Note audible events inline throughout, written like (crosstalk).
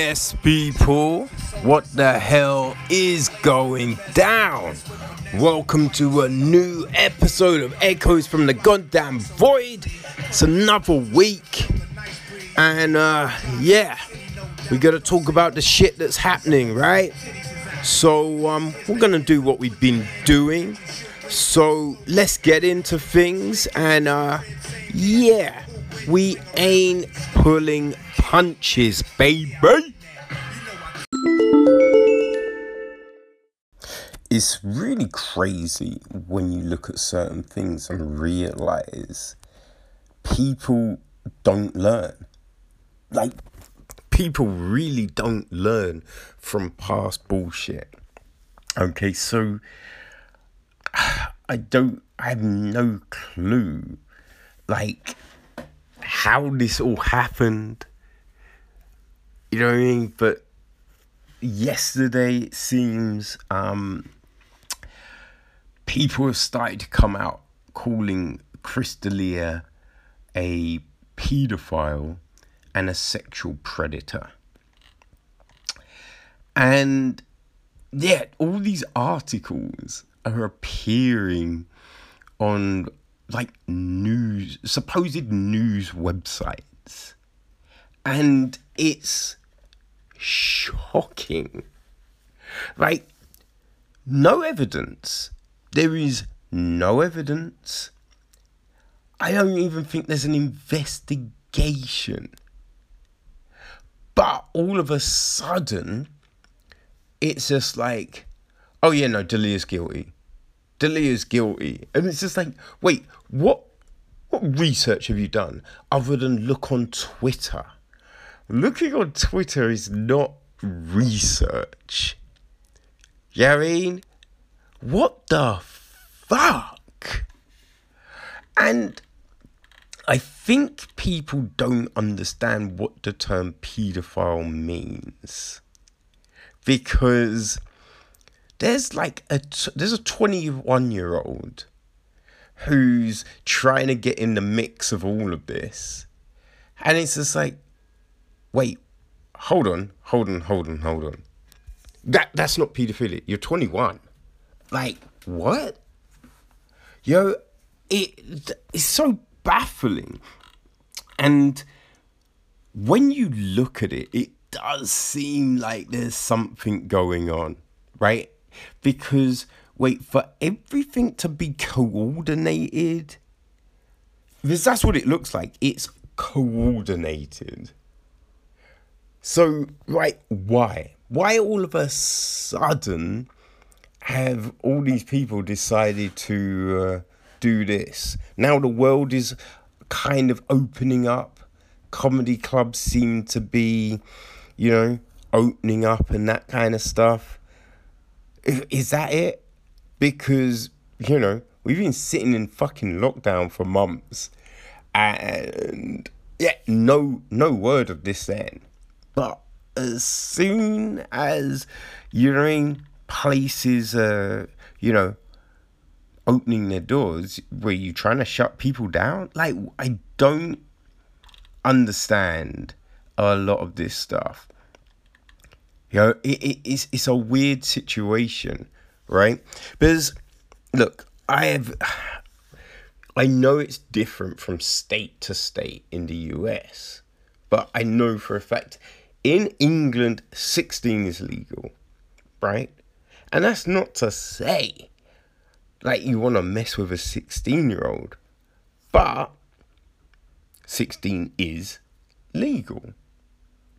Yes, people, what the hell is going down? Welcome to a new episode of Echoes from the Goddamn Void. It's another week, and uh, yeah, we gotta talk about the shit that's happening, right? So, um, we're gonna do what we've been doing. So, let's get into things, and uh, yeah, we ain't pulling punches, baby. It's really crazy when you look at certain things and realize people don't learn. Like, people really don't learn from past bullshit. Okay, so (sighs) I don't, I have no clue, like, how this all happened. You know what I mean? But yesterday, it seems, um, people have started to come out calling Chris D'Elia a paedophile and a sexual predator. And yet, all these articles are appearing on like news, supposed news websites. And it's shocking. Like, no evidence. There is no evidence. I don't even think there's an investigation. But all of a sudden, it's just like, oh yeah, no, D'Elia's guilty. D'Elia's guilty. And it's just like, wait, what what research have you done other than look on Twitter? Looking on Twitter is not research. You know what I mean? What the fuck? And I think people don't understand what the term paedophile means. Because there's like a there's a 21 year old who's trying to get in the mix of all of this. And it's just like, wait, hold on, hold on, hold on, hold on. That that's not paedophilia. You're 21. Like, what? Yo, it it's so baffling. And when you look at it, it does seem like there's something going on, right? Because wait, for everything to be coordinated, because that's what it looks like. It's coordinated. So, right, why? Why all of a sudden have all these people decided to uh, do this? Now the world is kind of opening up. Comedy clubs seem to be, you know, opening up and that kind of stuff. Is that it? Because, you know, we've been sitting in fucking lockdown for months and yeah, no no word of this then. But as soon as you're in places uh, you know, opening their doors where you're trying to shut people down, like I don't understand a lot of this stuff. You know, it, it, it's it's a weird situation, right? Because look, I have I know it's different from state to state in the US, but I know for a fact in England 16 is legal, right? And that's not to say like you want to mess with a 16 year old, but 16 is legal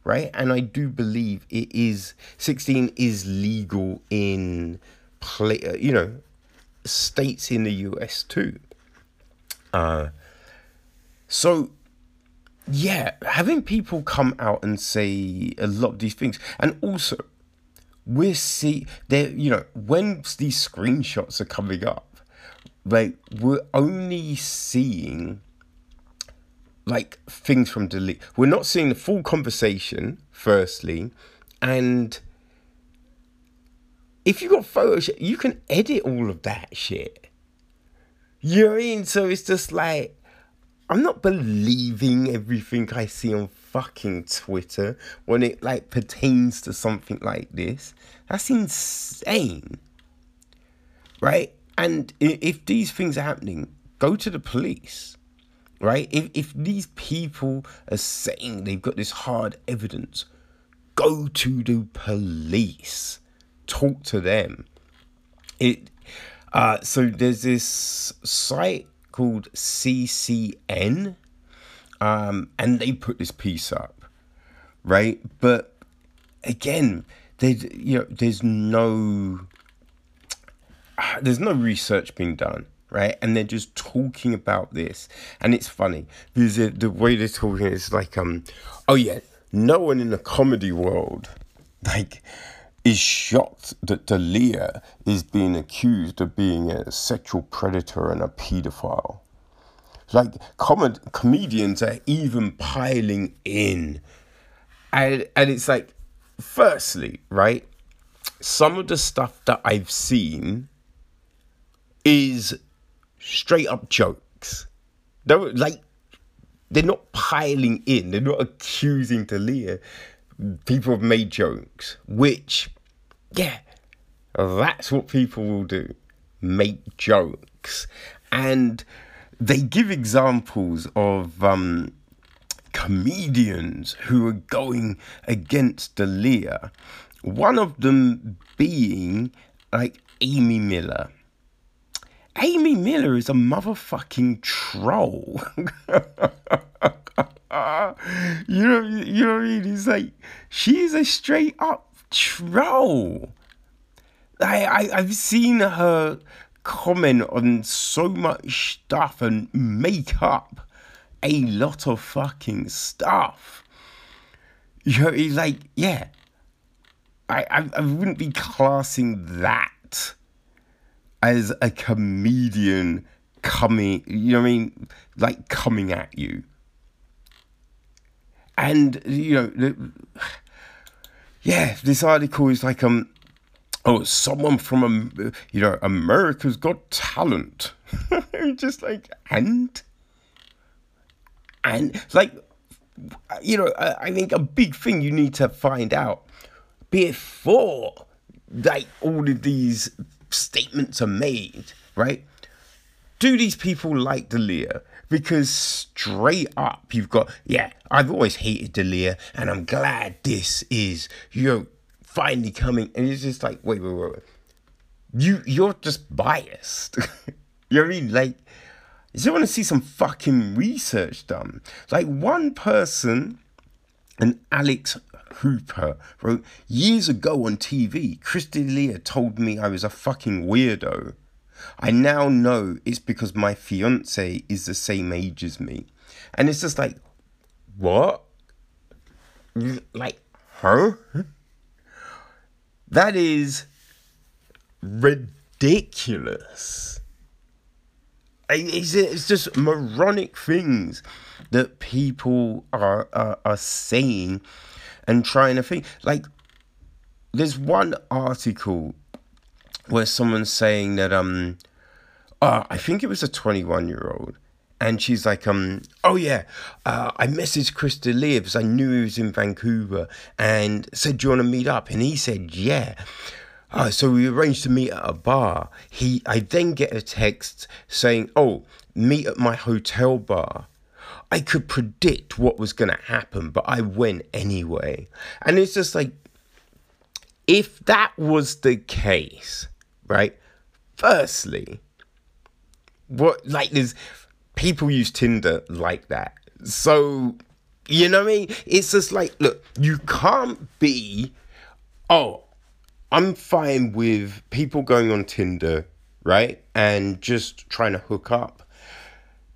right? And I do believe it is 16 is legal in play, uh, you know, states in the US too. Uh, so yeah, having people come out and say a lot of these things, and also we're see there, you know, when these screenshots are coming up, like we're only seeing like things from delete. We're not seeing the full conversation, firstly, and if you've got Photoshop, you can edit all of that shit. You know what I mean? So it's just like I'm not believing everything I see on fucking Twitter when it like pertains to something like this. That's insane. Right? And if these things are happening, go to the police. Right? If if these people are saying they've got this hard evidence, go to the police. Talk to them. It uh, so there's this site called CCN, um, and they put this piece up, right? But again, there's you know, there's no (sighs) there's no research being done, right? And they're just talking about this, and it's funny because the way they're talking is like, um, oh yeah, no one in the comedy world, (laughs) like is shocked that D'Elia is being accused of being a sexual predator and a pedophile. Like com- comedians are even piling in. And, and it's like, firstly, right? Some of the stuff that I've seen is straight up jokes. They're like, they're not piling in, they're not accusing D'Elia people have made jokes, which, yeah, that's what people will do make jokes. And they give examples of um, comedians who are going against D'Elia. One of them being like Amy Miller. Amy Miller is a motherfucking troll. (laughs) (laughs) you know, you know what I mean? It's like she's a straight up troll. I, I I've seen her comment on so much stuff and make up a lot of fucking stuff. You know, it's like, yeah, I, I, I wouldn't be classing that as a comedian coming, you know what I mean? Like coming at you and you know, the, yeah, this article is like um, oh, someone from um, you know, America's Got Talent, (laughs) just like and and like you know, I, I think a big thing you need to find out before like all of these statements are made, right? Do these people like D'Elia? Because straight up you've got yeah i've always hated D'Elia and i'm glad this is you know finally coming. And it's just like wait wait wait, wait. you you're just biased. (laughs) You know what i mean? Like you just want to see some fucking research done. Like one person and alex hooper wrote years ago on tv chris D'Elia told me i was a fucking weirdo I now know it's because my fiance is the same age as me. And it's just like, what? Like, huh? That is ridiculous. It's, it's just moronic things that people are, are, are saying and trying to think. Like, there's one article where someone's saying that um uh, I think it was a 21 year old and she's like, um, oh yeah, uh, I messaged Chris D'Elia because I knew he was in Vancouver and said, do you want to meet up? And he said, yeah. Uh, so we arranged to meet at a bar. He, I then get a text saying, oh, meet at my hotel bar. I could predict what was going to happen, but I went anyway. And it's just like, if that was the case, right? Firstly, what like there's people use Tinder like that. So you know what I mean? It's just like, look, you can't be, oh, I'm fine with people going on Tinder, right? And just trying to hook up.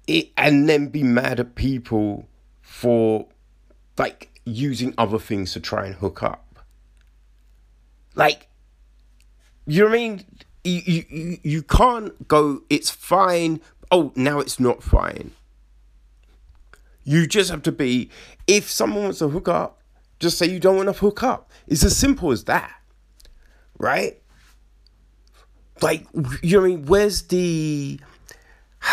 It, and then be mad at people for like using other things to try and hook up. Like, you know what I mean? You, you, you can't go, it's fine. Oh, now it's not fine. You just have to be, if someone wants to hook up, just say you don't want to hook up. It's as simple as that. Right? like you know, I mean, where's the (sighs)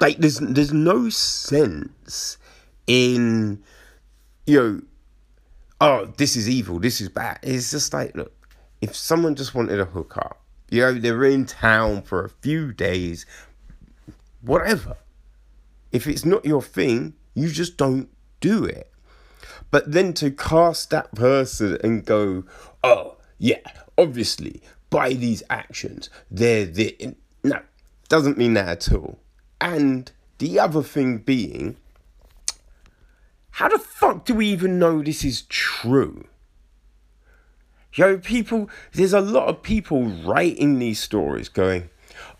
like? There's there's no sense in you know. Oh, this is evil. This is bad. It's just like look, if someone just wanted a hookup, you know, they're in town for a few days, whatever. If it's not your thing, you just don't do it. But then to cast that person and go, oh, yeah, obviously, by these actions, they're the. No, doesn't mean that at all. And the other thing being, how the fuck do we even know this is true? Yo, people, there's a lot of people writing these stories going,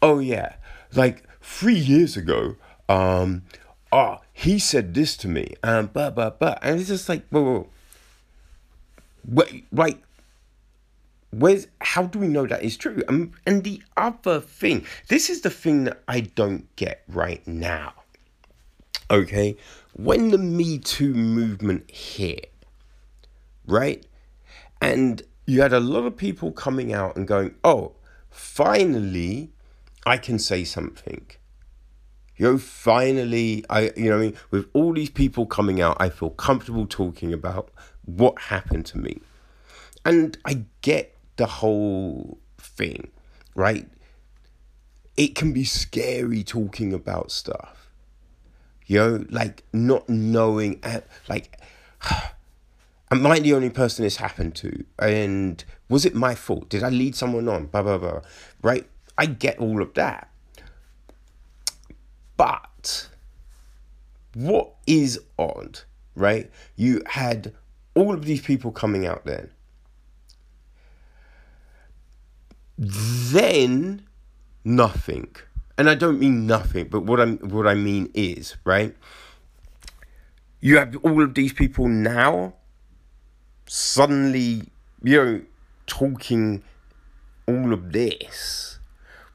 oh yeah, like three years ago, um, oh, he said this to me, and blah, blah, blah. And it's just like, whoa, whoa. Wait, right. Where's, how do we know that is true? And, and the other thing, this is the thing that I don't get right now. Okay? When the Me Too movement hit, right? And you had a lot of people coming out and going, oh, finally, I can say something. You know, finally, I, you know, I mean, with all these people coming out, I feel comfortable talking about what happened to me. And I get the whole thing, right? It can be scary talking about stuff. You know, like not knowing, like, (sighs) am I the only person this happened to? And was it my fault? Did I lead someone on? Blah, blah, blah. Right? I get all of that. But what is odd, right? You had all of these people coming out then. Then nothing. And I don't mean nothing, but what I'm what I mean is, right? You have all of these people now suddenly, you know, talking all of this.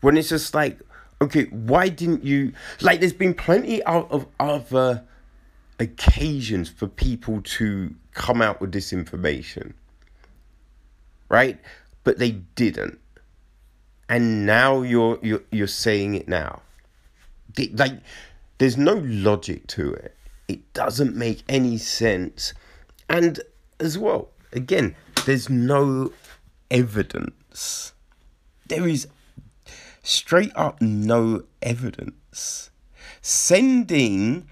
When it's just like, okay, why didn't you like there's been plenty of, other occasions for people to come out with this information. Right? But they didn't. And now you're you're you're saying it now. Like there's no logic to it. It doesn't make any sense. And as well, again, there's no evidence. There is straight up no evidence. Sending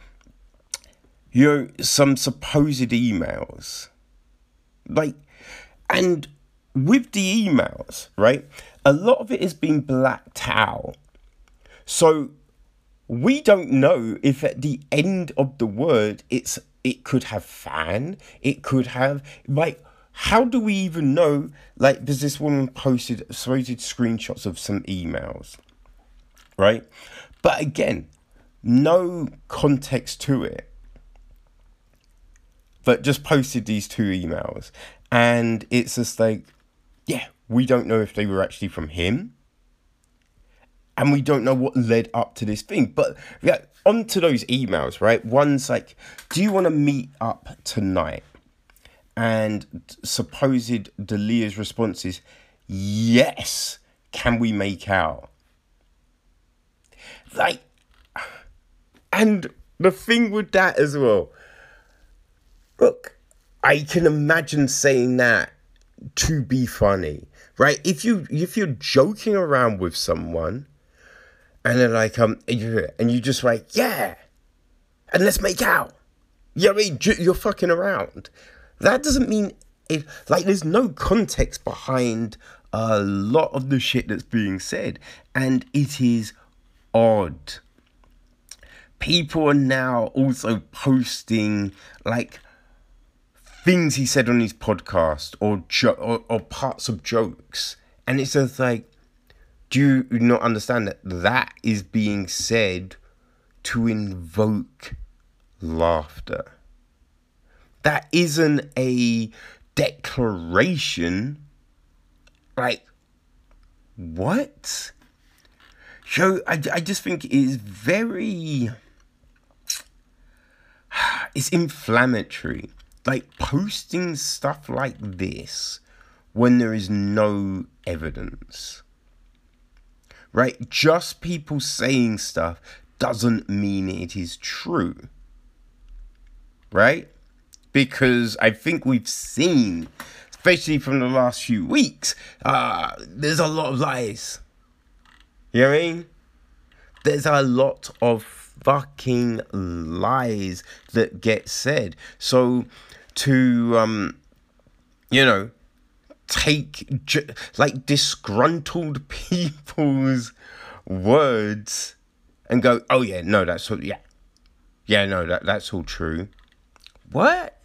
you know some supposed emails. Like and with the emails, right? A lot of it has been blacked out. So we don't know if at the end of the word it's it could have fan, it could have like how do we even know? Like, does this woman posted supposed screenshots of some emails, right? But again, no context to it. But just posted these two emails, and it's just like, yeah, we don't know if they were actually from him, and we don't know what led up to this thing. But yeah, onto those emails, right? One's like, do you want to meet up tonight? And supposed D'Elia's response is, yes, can we make out? Like, and the thing with that as well, look, I can imagine saying that to be funny, right? If you if you're joking around with someone, and they're like, um, and you just like, yeah, and let's make out. You know I mean? You're fucking around. That doesn't mean it, like, there's no context behind a lot of the shit that's being said, and it is odd. People are now also posting like things he said on his podcast or jo- or, or parts of jokes, and it's just like, do you not understand that that is being said to invoke laughter? that isn't a declaration. Like, what? So I, I just think it is very. (sighs) It's inflammatory. Like, posting stuff like this when there is no evidence. Right? Just people saying stuff doesn't mean it is true. Right? Because I think we've seen, especially from the last few weeks, uh, there's a lot of lies. You know what I mean? There's a lot of fucking lies that get said. So to um you know take like disgruntled (laughs) people's words and go, "Oh yeah, no, that's all, yeah, yeah, no, that that's all true." What?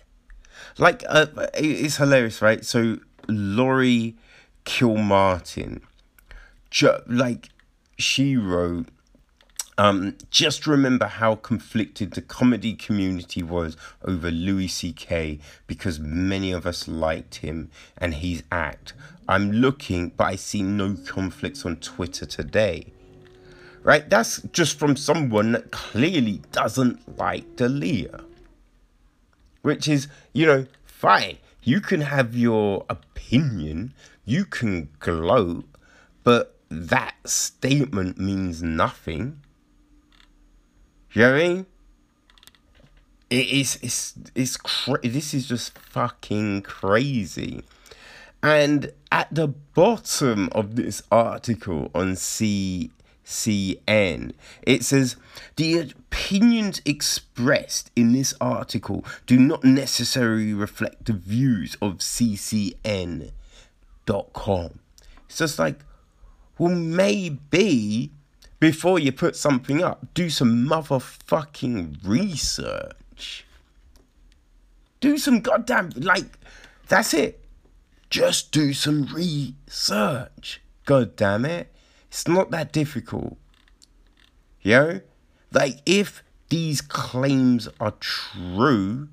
Like, uh, it's hilarious, right? So Laurie Kilmartin, ju- like, she wrote um, just remember how conflicted the comedy community was over Louis C.K. because many of us liked him and his act. I'm looking, but I see no conflicts on Twitter today. Right? That's just from someone that clearly doesn't like D'Elia. Which is, you know, fine. You can have your opinion, you can gloat, but that statement means nothing you know what I mean? It is it's it's cra- this is just fucking crazy. And at the bottom of this article on CCN, it says the opinions expressed in this article do not necessarily reflect the views of CCN.com. It's just like, well, maybe before you put something up, do some motherfucking research. Do some goddamn, like, that's it. Just do some research. God damn it. It's not that difficult. You know? Like, if these claims are true,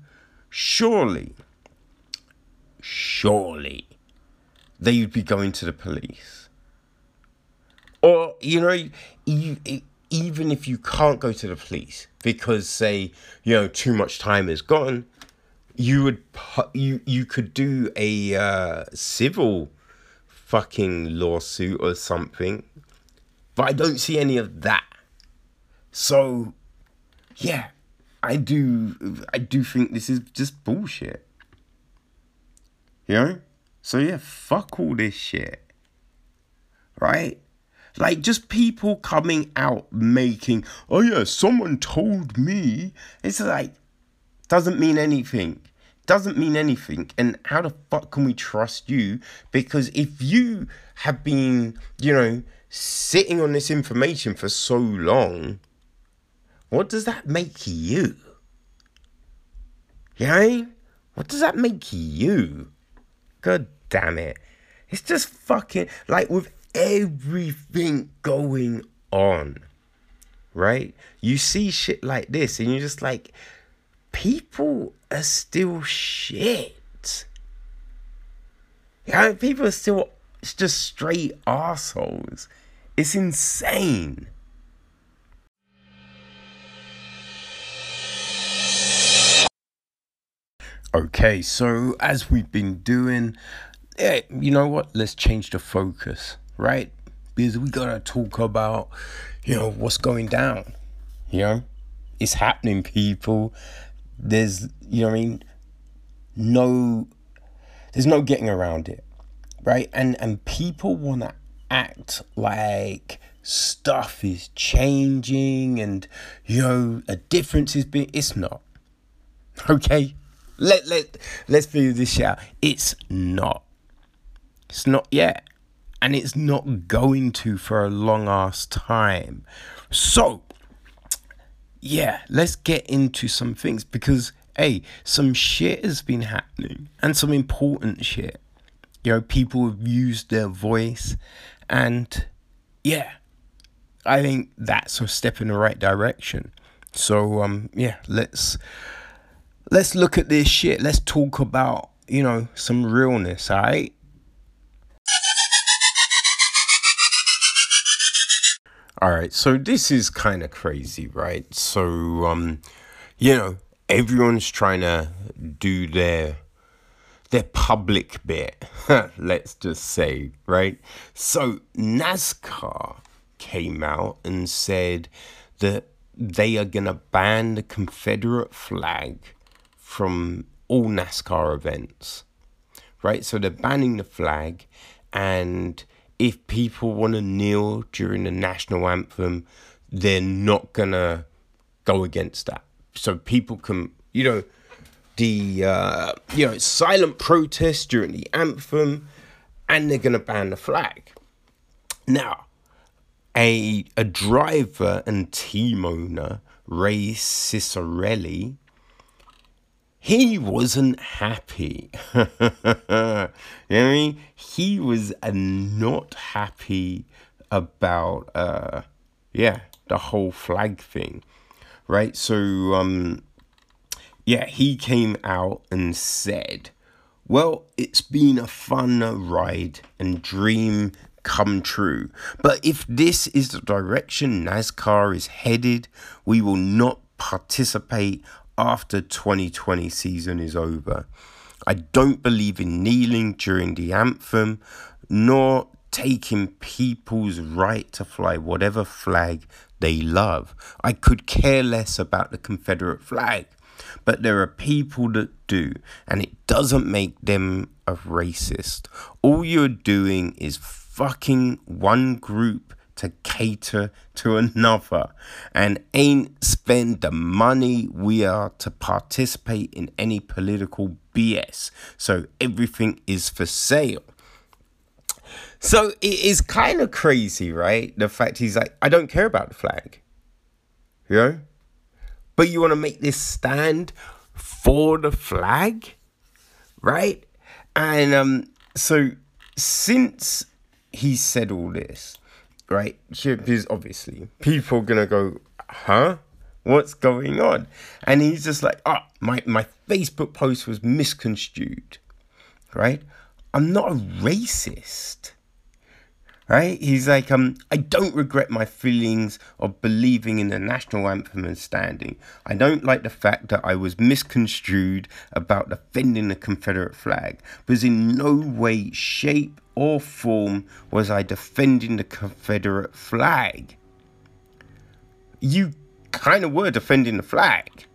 surely, surely, they'd be going to the police or, you know, you, even if you can't go to the police because, say, you know, too much time is gone, you would you you could do a uh, civil fucking lawsuit or something, but I don't see any of that. So, yeah, I do I do think this is just bullshit. You know? So yeah, fuck all this shit. Right? Like just people coming out making, oh yeah, someone told me. It's like, doesn't mean anything. Doesn't mean anything. And how the fuck can we trust you? Because if you have been, you know, sitting on this information for so long, what does that make you? You know what I mean? What does that make you? God damn it. It's just fucking like with everything going on, right? You see shit like this and you're just like, people are still shit. Yeah, people are still just straight assholes. It's insane. Okay, so as we've been doing, yeah, you know what? Let's change the focus right? Because we gotta talk about, you know, what's going down. You know, it's happening, people. There's, you know, I mean, no, there's no getting around it, right? And and people wanna act like stuff is changing and you know a difference is being. It's not. Okay, let let let's figure this out. It's not. It's not yet and it's not going to for a long ass time. So, yeah, let's get into some things because, hey, some shit has been happening and some important shit. You know, people have used their voice, and yeah, I think that's a step in the right direction. So, um, yeah, let's let's look at this shit. Let's talk about you know some realness, alright? All right, so this is kind of crazy, right? So, um, you know, everyone's trying to do their their public bit, (laughs) let's just say, right? So NASCAR came out and said that they are going to ban the Confederate flag from all NASCAR events, right? So they're banning the flag, and if people want to kneel during the national anthem, they're not to go against that. So people can, you know, the uh, you know silent protest during the anthem, and they're gonna ban the flag. Now, a a driver and team owner, Ray Ciccarelli, he wasn't happy. (laughs) you know what I mean? He was uh, not happy about uh yeah the whole flag thing, right? So um yeah, he came out and said, Well, it's been a fun ride and dream come true. But if this is the direction NASCAR is headed, we will not participate after 2020 season is over. I don't believe in kneeling during the anthem, nor taking people's right to fly whatever flag they love. I could care less about the Confederate flag. But there are people that do, and it doesn't make them a racist. All you're doing is fucking one group to cater to another and ain't spend the money we are to participate in any political BS. So everything is for sale. So it is kind of crazy, right? The fact he's like, I don't care about the flag. You know? but you want to make this stand for the flag, right? And um, so since he said all this, right? Because obviously people are gonna go, huh? What's going on? And he's just like, oh, my, my Facebook post was misconstrued, right? I'm not a racist right? He's like, um, I don't regret my feelings of believing in the national anthem and standing. I don't like the fact that I was misconstrued about defending the Confederate flag, because in no way, shape, or form was I defending the Confederate flag. You kind of were defending the flag,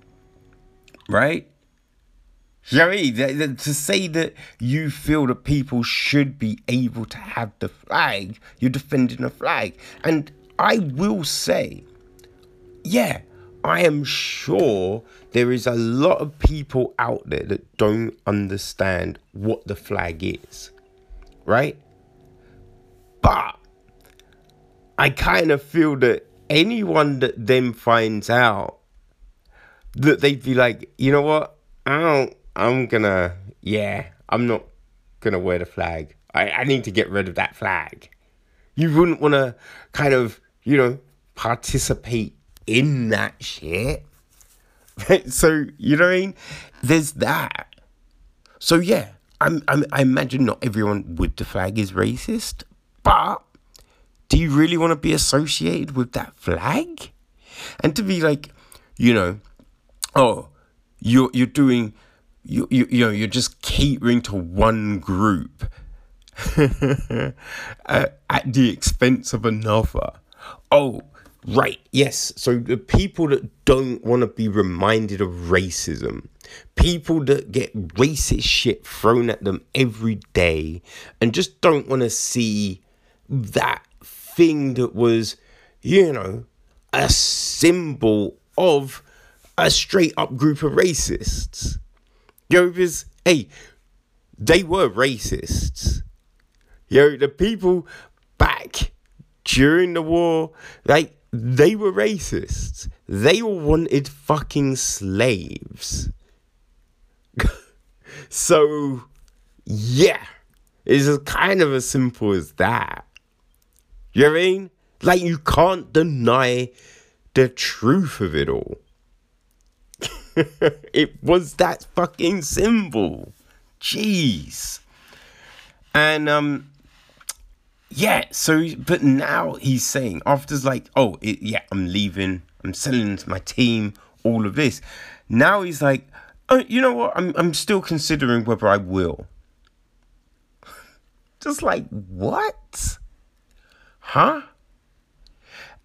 right? You know I mean? To say that you feel that people should be able to have the flag, you're defending the flag. And I will say, yeah, I am sure there is a lot of people out there that don't understand what the flag is, right? But I kind of feel that anyone that then finds out that they'd be like, you know what? I don't I'm gonna, yeah, I'm not gonna wear the flag. I, I need to get rid of that flag. You wouldn't want to kind of, you know, participate in that shit. (laughs) so, you know what I mean? There's that. So, yeah, I'm, I'm, I imagine not everyone with the flag is racist, but do you really want to be associated with that flag? And to be like, you know, oh, you're, you're doing you, you, you know, you're just catering to one group (laughs) uh, at the expense of another. Oh, right, yes. So the people that don't want to be reminded of racism, people that get racist shit thrown at them every day and just don't want to see that thing that was, you know, a symbol of a straight up group of racists. Yo, because, hey, they were racists. Yo, the people back during the war, like, they were racists. They all wanted fucking slaves. (laughs) so, yeah, it's kind of as simple as that. You know I mean? Like, you can't deny the truth of it all. (laughs) it was that fucking symbol. Jeez. And um yeah, so but now he's saying after's like, oh it, yeah, I'm leaving, I'm selling to my team, all of this. Now he's like, Oh, you know what? I'm I'm still considering whether I will. (laughs) Just like what? Huh?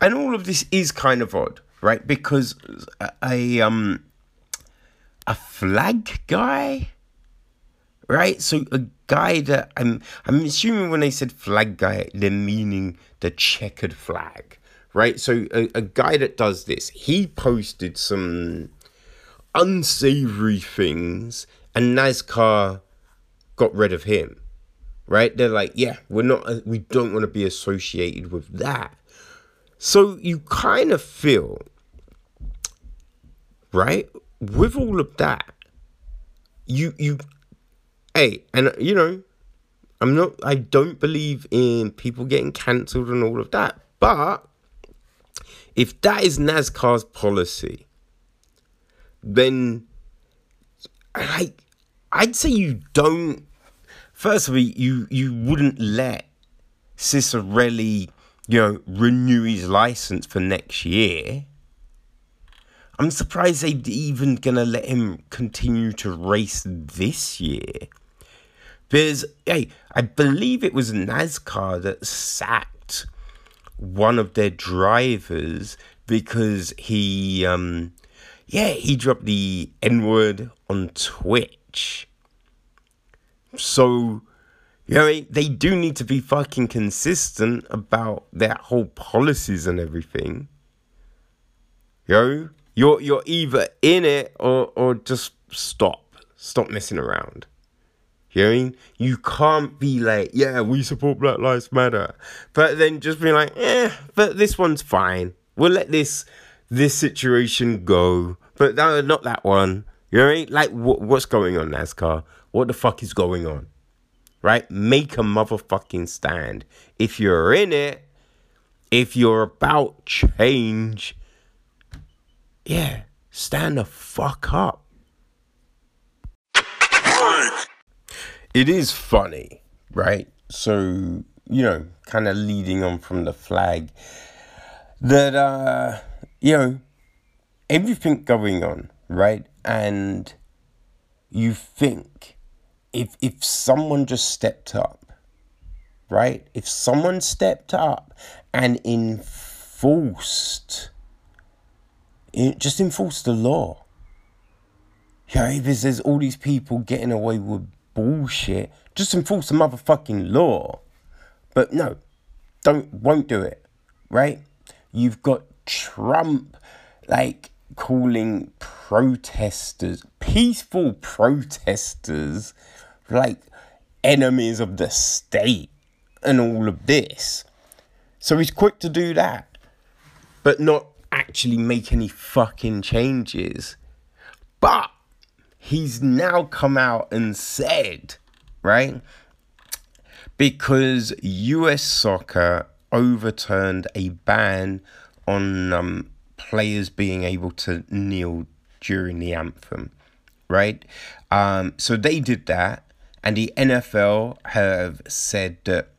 And all of this is kind of odd, right? Because a, a um a flag guy, right? So a guy that I'm I'm assuming when they said flag guy, they're meaning the checkered flag, right? So a, a guy that does this, he posted some unsavory things, and NASCAR got rid of him. Right? They're like, yeah, we're not, uh, we don't want to be associated with that. So you kind of feel, right, with all of that, you you, hey, and uh, you know, I'm not, I don't believe in people getting cancelled and all of that, but if that is NASCAR's policy, then like I'd say you don't. Firstly, you you wouldn't let Ciccarelli, you know, renew his license for next year. I'm surprised they're even gonna let him continue to race this year. Because hey, I believe it was NASCAR that sacked one of their drivers because he um yeah, he dropped the N word on Twitch. So, you know, they do need to be fucking consistent about their whole policies and everything. Yo, you're you're either in it or or just stop. Stop messing around. You know what I mean? You can't be like, yeah, we support Black Lives Matter. But then just be like, eh, but this one's fine. We'll let this this situation go but no, not that one. You know what I mean? Like, what, what's going on, NASCAR? What the fuck is going on? Right? Make a motherfucking stand. If you're in it, if you're about change, yeah, stand the fuck up. It is funny, right? So, you know, kind of leading on from the flag that, uh, you know, everything going on, right? And you think if if someone just stepped up, right? If someone stepped up and enforced just enforced the law. Yeah, because there's all these people getting away with bullshit. Just enforce the motherfucking law. But no, don't won't do it. Right? You've got Trump like calling protesters, peaceful protesters, like enemies of the state and all of this. So he's quick to do that, but not actually make any fucking changes. But he's now come out and said, right? Because US soccer overturned a ban on um, players being able to kneel during the anthem, right? Um, so they did that, and the NFL have said that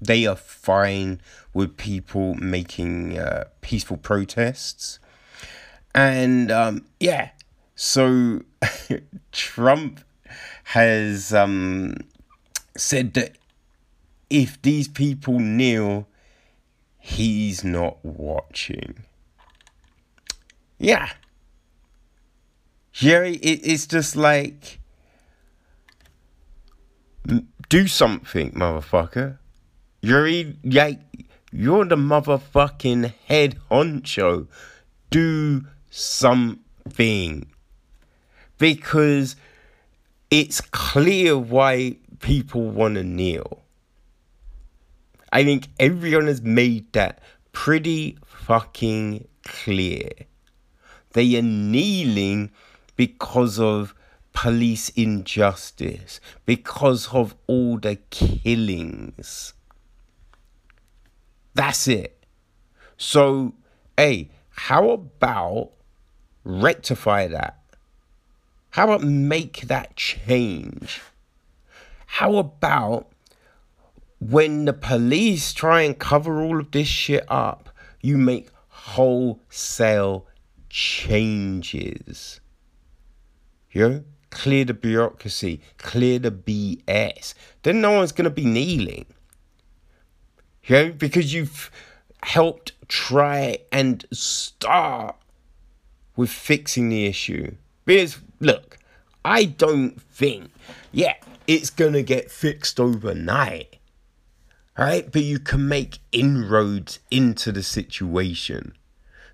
they are fine with people making uh, peaceful protests. And um, yeah, so (laughs) Trump has um, said that if these people kneel, he's not watching. Yeah. Jerry, it, it's just like do something, motherfucker. You're like you're the motherfucking head honcho. Do something. Because it's clear why people want to kneel. I think everyone has made that pretty fucking clear. They are kneeling because of police injustice, because of all the killings. That's it. So, hey, how about rectify that? How about make that change? How about when the police try and cover all of this shit up, you make wholesale changes. You know, clear the bureaucracy, clear the BS. Then no one's gonna be kneeling. You know, because you've helped try and start with fixing the issue. Because look, I don't think, yeah, it's gonna get fixed overnight. Right? But you can make inroads into the situation.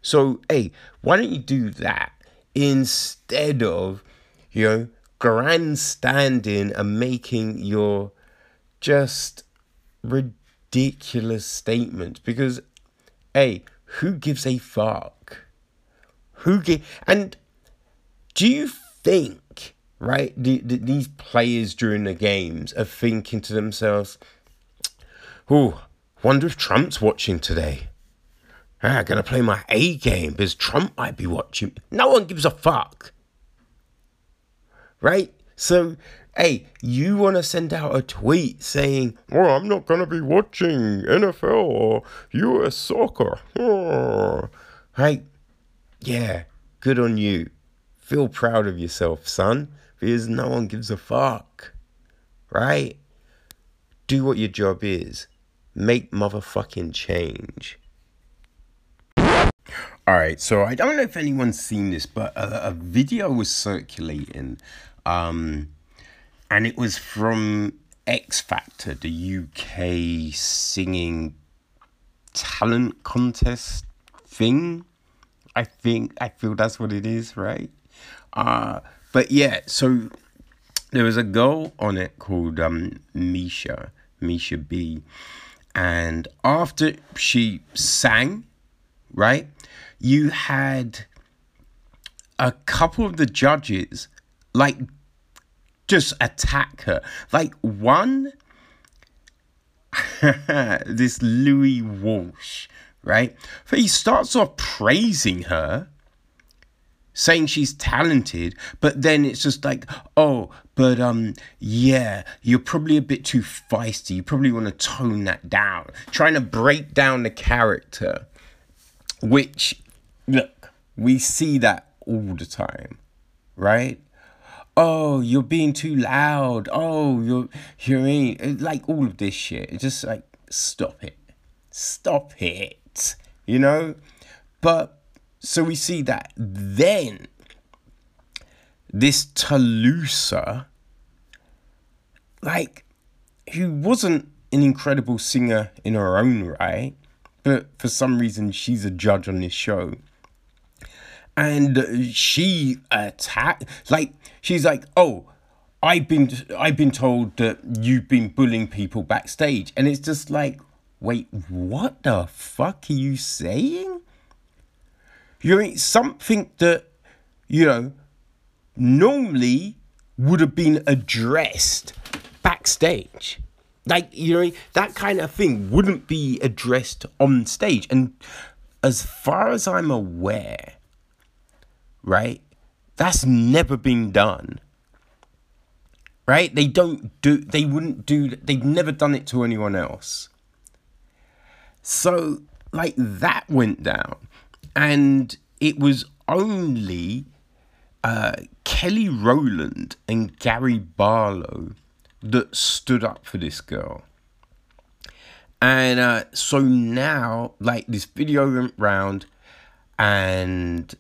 So, hey, why don't you do that instead of, you know, grandstanding and making your just ridiculous statements? Because, hey, who gives a fuck? Who give and do you think right the, the, these players during the games are thinking to themselves, "Oh, wonder if Trump's watching today." Ah, I'm gonna play my A game because Trump might be watching. No one gives a fuck. Right? So, hey, you want to send out a tweet saying, Oh, I'm not gonna be watching NFL or US soccer. Oh. Right? Yeah, good on you. Feel proud of yourself, son, because no one gives a fuck. Right? Do what your job is. Make motherfucking change. All right, so I don't know if anyone's seen this, but a, a video was circulating, um, and it was from X Factor, the UK singing talent contest thing. I think I feel that's what it is, right? Uh, but yeah, so there was a girl on it called um, Misha, Misha B, and after she sang, right? You had a couple of the judges like just attack her. Like one, (laughs) this Louis Walsh, right? But he starts off praising her, saying she's talented, but then it's just like, oh, but um, yeah, you're probably a bit too feisty. You probably want to tone that down, trying to break down the character, which look, we see that all the time, right? Oh, you're being too loud. Oh, you're you're like all of this shit. It's just like stop it, stop it. You know, but so we see that then this Tulisa, like, who wasn't an incredible singer in her own right, but for some reason she's a judge on this show and she attacked like she's like oh i've been i've been told that you've been bullying people backstage. And it's just like wait what the fuck are you saying? You mean something that you know normally would have been addressed backstage. Like you know that kind of thing wouldn't be addressed on stage. And as far as i'm aware right? That's never been done. Right? They don't do, they wouldn't do, they've never done it to anyone else. So, like, that went down. And it was only uh, Kelly Rowland and Gary Barlow that stood up for this girl. And uh, so now, like, this video went round, and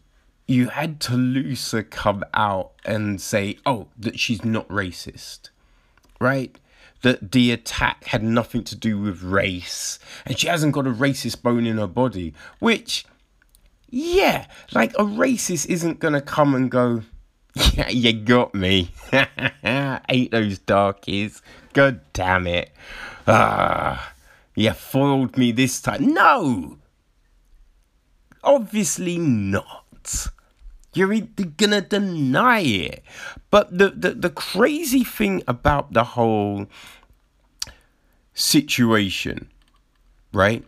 you had Tulisa come out and say, oh, that she's not racist, right? That the attack had nothing to do with race and she hasn't got a racist bone in her body, which, yeah, like a racist isn't gonna come and go, (laughs) yeah, you got me. (laughs) Ain't those darkies. God damn it. Ah, you foiled me this time. No! Obviously not. You're gonna deny it. But the, the, the crazy thing about the whole situation, right,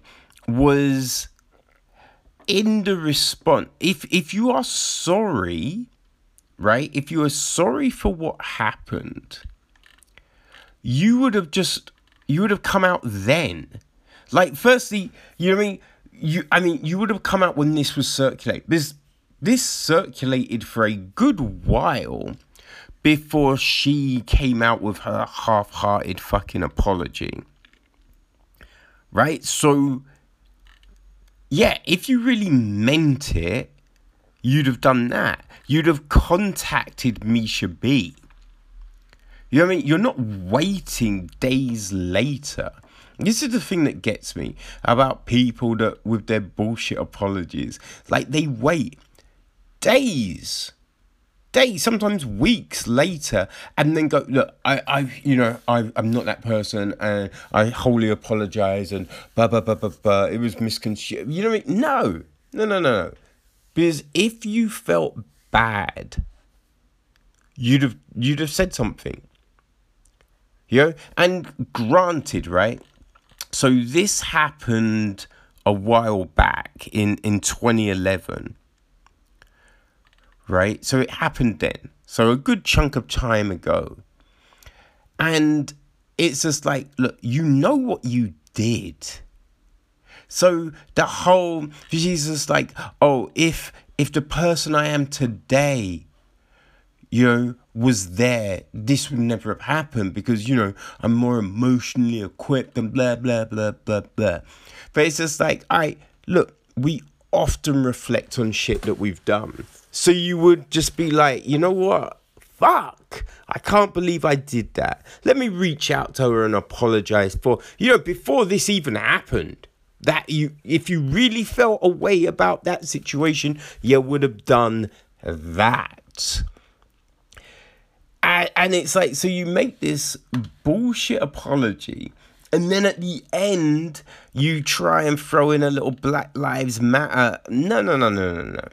was in the response. If if you are sorry, right, if you are sorry for what happened, you would have just you would have come out then. Like, firstly, you know what I mean? You I mean you would have come out when this was circulated. This circulated for a good while before she came out with her half-hearted fucking apology. Right? So yeah, if you really meant it, you'd have done that. You'd have contacted Misha B. You know what I mean? You're not waiting days later. This is the thing that gets me about people that with their bullshit apologies. Like they wait days, days, sometimes weeks later, and then go, look, I, I, you know, I, I'm not that person, and I wholly apologize, and blah blah blah blah blah. It was misconstrued. You know what I mean? No, no, no, no. Because if you felt bad, you'd have you'd have said something. You know, and granted, right? So this happened a while back in in 2011 right? So it happened then. So a good chunk of time ago. And it's just like, look, you know what you did. So the whole Jesus like, oh, if if the person I am today, you know, was there, this would never have happened because, you know, I'm more emotionally equipped and blah blah blah blah blah. But it's just like, I look, we often reflect on shit that we've done. So you would just be like, you know what? Fuck. I can't believe I did that. Let me reach out to her and apologize for, you know, before this even happened. That you, if you really felt a way about that situation, you would have done that. And, and it's like, so you make this bullshit apology and then at the end you try and throw in a little black lives matter no no no no no no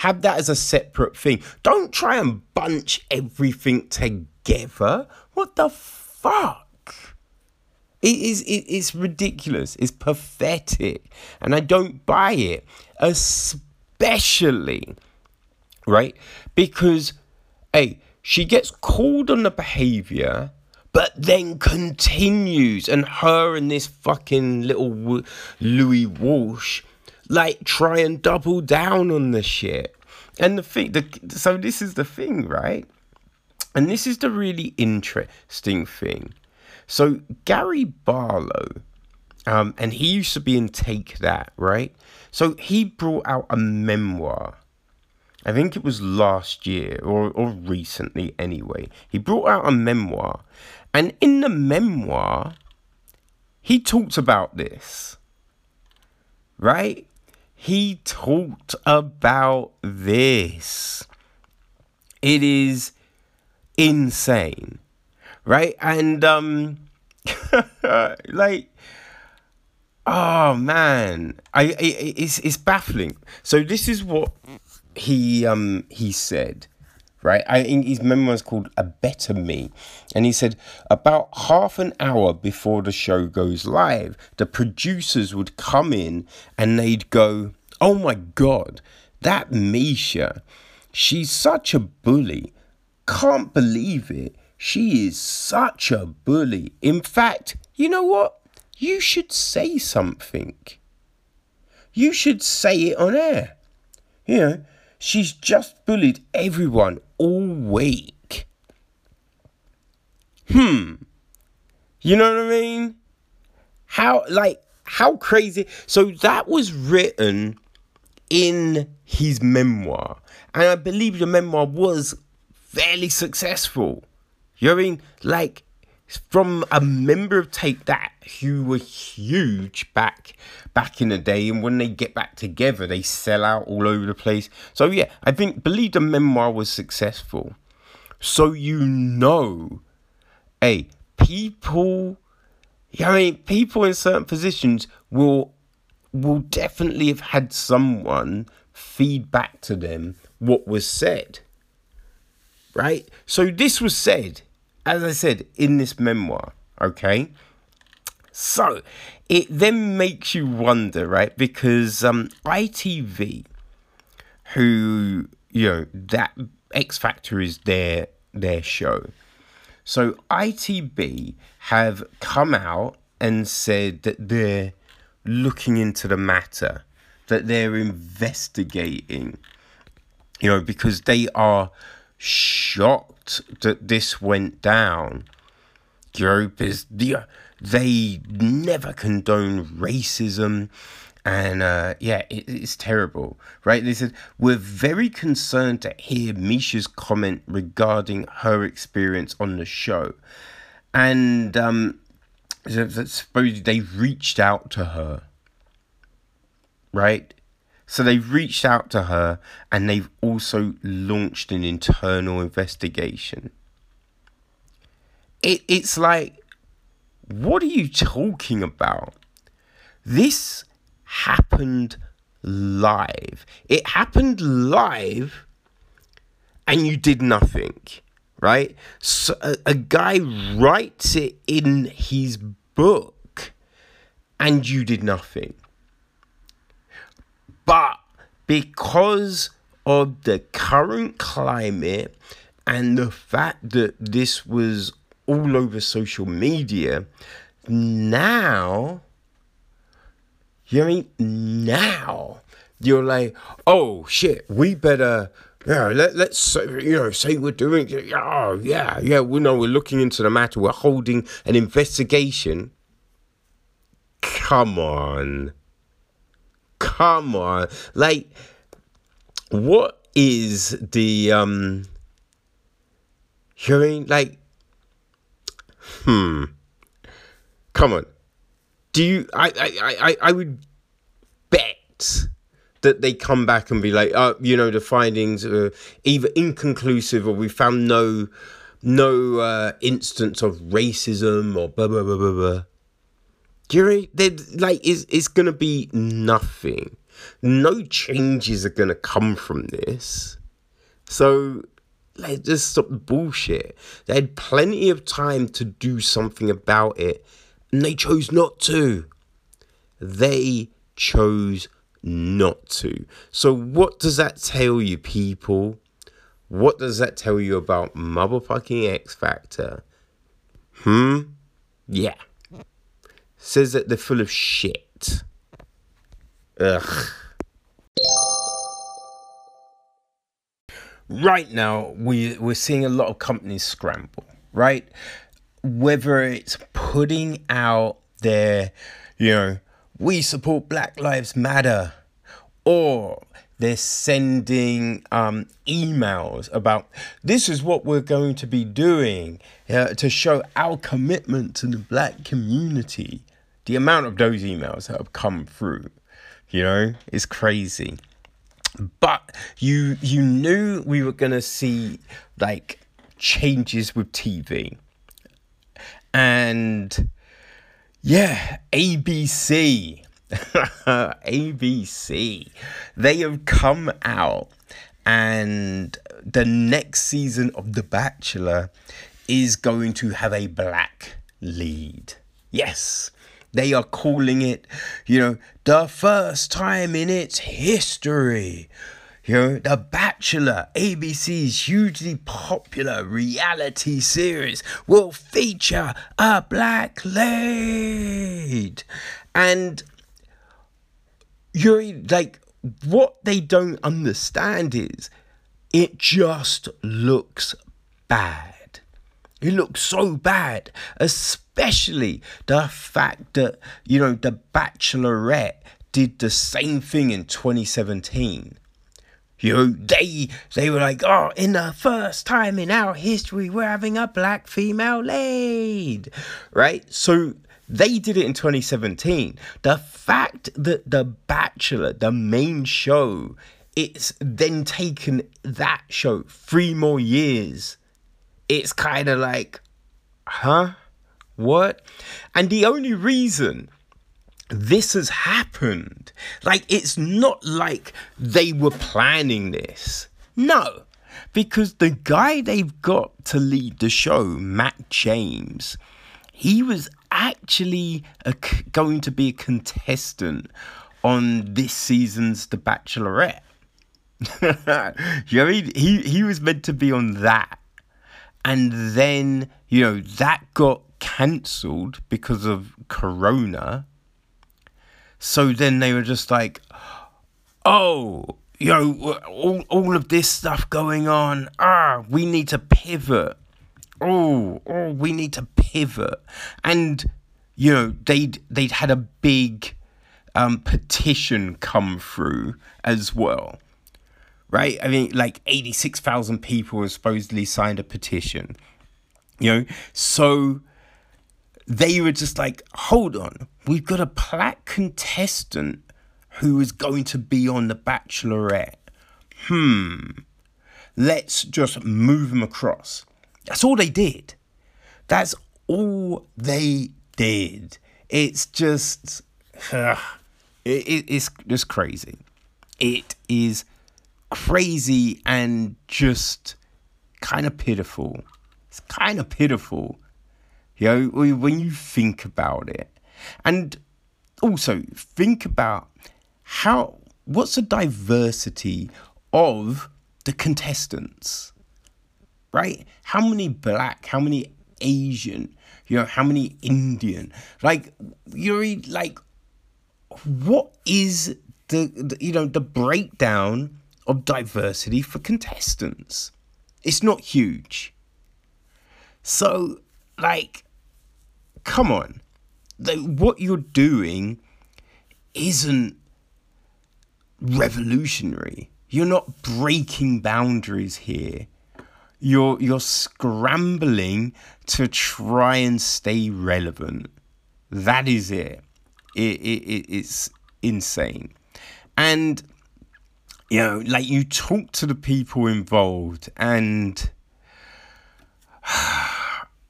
have that as a separate thing. Don't try and bunch everything together. What the fuck? It is it is ridiculous. It's pathetic. And I don't buy it. Especially right? Because hey, she gets called on the behavior but then continues and her and this fucking little Louis Walsh like try and double down on the shit. And the thing, the, so this is the thing, right? And this is the really interesting thing. So Gary Barlow, um, and he used to be in Take That, right? So he brought out a memoir. I think it was last year or, or recently anyway. He brought out a memoir. And in the memoir, he talks about this. Right? He talked about this. It is insane, right? And um, (laughs) like, oh man, I, I it's it's baffling. So this is what he um he said right? I think his memoir is called A Better Me. And he said, about half an hour before the show goes live, the producers would come in and they'd go, Oh my God, that Misha, she's such a bully. Can't believe it. She is such a bully. In fact, you know what? You should say something. You should say it on air. You know, she's just bullied everyone week. Hmm. You know what I mean? How, like, how crazy. So that was written in his memoir. And I believe the memoir was fairly successful. You know what I mean? Like, from a member of Take That who were huge back back in the day, and when they get back together, they sell out all over the place. So yeah, I think believe the memoir was successful. So you know, hey, people, I mean, people in certain positions will will definitely have had someone feed back to them what was said. Right? So this was said as I said, in this memoir, okay? So it then makes you wonder, right? Because um, ITV, who, you know, that X Factor is their their show. So ITV have come out and said that they're looking into the matter, that they're investigating, you know, because they are shocked that this went down. Europe is the, they never condone racism. And uh, yeah, it, it's terrible, right? They said, We're very concerned to hear Misha's comment regarding her experience on the show. And um, suppose they reached out to her, right? So they've reached out to her and they've also launched an internal investigation. It, it's like, what are you talking about? This happened live. It happened live and you did nothing, right? So a, a guy writes it in his book and you did nothing. But because of the current climate and the fact that this was all over social media, now, you know I mean? Now, you're like, oh shit, we better. Yeah, let, let's you know say we're doing oh yeah yeah we know we're looking into the matter we're holding an investigation come on come on. Like, what is the um you mean? Like hmm. Come on. Do you I I, I, I would bet that they come back and be like, uh, you know, the findings are either inconclusive or we found no no uh, instance of racism or blah blah blah blah blah. Jerry, like it's it's gonna be nothing. No changes are gonna come from this. So let's just stop the bullshit. They had plenty of time to do something about it, and they chose not to. They chose not to. So what does that tell you, people? What does that tell you about motherfucking X Factor? Hmm? Yeah says that they're full of shit. Ugh. Right now, we, we're seeing a lot of companies scramble, right? Whether it's putting out their, you know, we support Black Lives Matter, or they're sending um, emails about this is what we're going to be doing uh, to show our commitment to the black community the amount of those emails that have come through, you know, is crazy. But you you knew we were gonna see like changes with TV. And yeah, ABC. ABC. (laughs) They have come out and the next season of The Bachelor is going to have a black lead. Yes. They are calling it, you know, the first time in its history. You know, The Bachelor, ABC's hugely popular reality series, will feature a black lead. And you're like, what they don't understand is it just looks bad. It looks so bad, especially the fact that, you know, The Bachelorette did the same thing in 2017. You know, they they were like, oh, in the first time in our history, we're having a black female lead, right? So they did it in 2017. The fact that The Bachelor, the main show, it's then taken that show three more years. It's kind of like, huh? What? And the only reason this has happened, like, it's not like they were planning this. No, because the guy they've got to lead the show, Matt James, he was actually a, going to be a contestant on this season's The Bachelorette. (laughs) you know, he, he he was meant to be on that, and then you know that got cancelled because of Corona. So then they were just like, oh, you know, all, all of this stuff going on. Ah, we need to pivot. Oh, oh, we need to pivot. And, you know, they'd, they'd had a big um, petition come through as well. Right? I mean, like 86,000 people have supposedly signed a petition. You know, so they were just like, hold on, we've got a black contestant who is going to be on The Bachelorette. Hmm. Let's just move him across. That's all they did. That's all they did. It's just. Uh, (sighs) it, it, it's just crazy. It is crazy and just kind of pitiful. It's kind of pitiful. You know, when you think about it. And also, think about how what's the diversity of the contestants right how many black how many asian you know how many indian like you're like what is the, the you know the breakdown of diversity for contestants it's not huge so like come on like, what you're doing isn't revolutionary. You're not breaking boundaries here. You're you're scrambling to try and stay relevant. That is it. It, it, it it's insane. And you know, like you talk to the people involved and (sighs)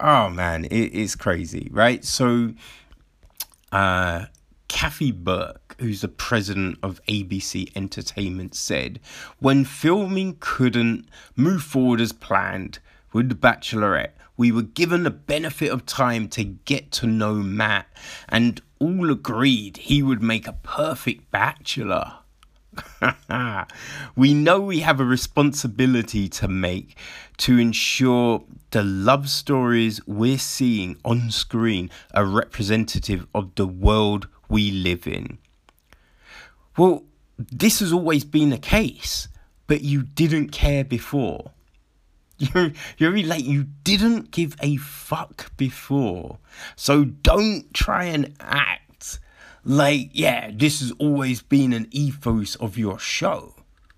oh man, it, it's crazy, right? So uh Kathy Burke, who's the president of ABC Entertainment, said when filming couldn't move forward as planned with The Bachelorette, we were given the benefit of time to get to know Matt, and all agreed he would make a perfect bachelor. (laughs) we know we have a responsibility to make to ensure the love stories we're seeing on screen are representative of the world we live in. Well, this has always been the case, but you didn't care before. You're, you're really like, you didn't give a fuck before. So don't try and act like, yeah, this has always been an ethos of your show.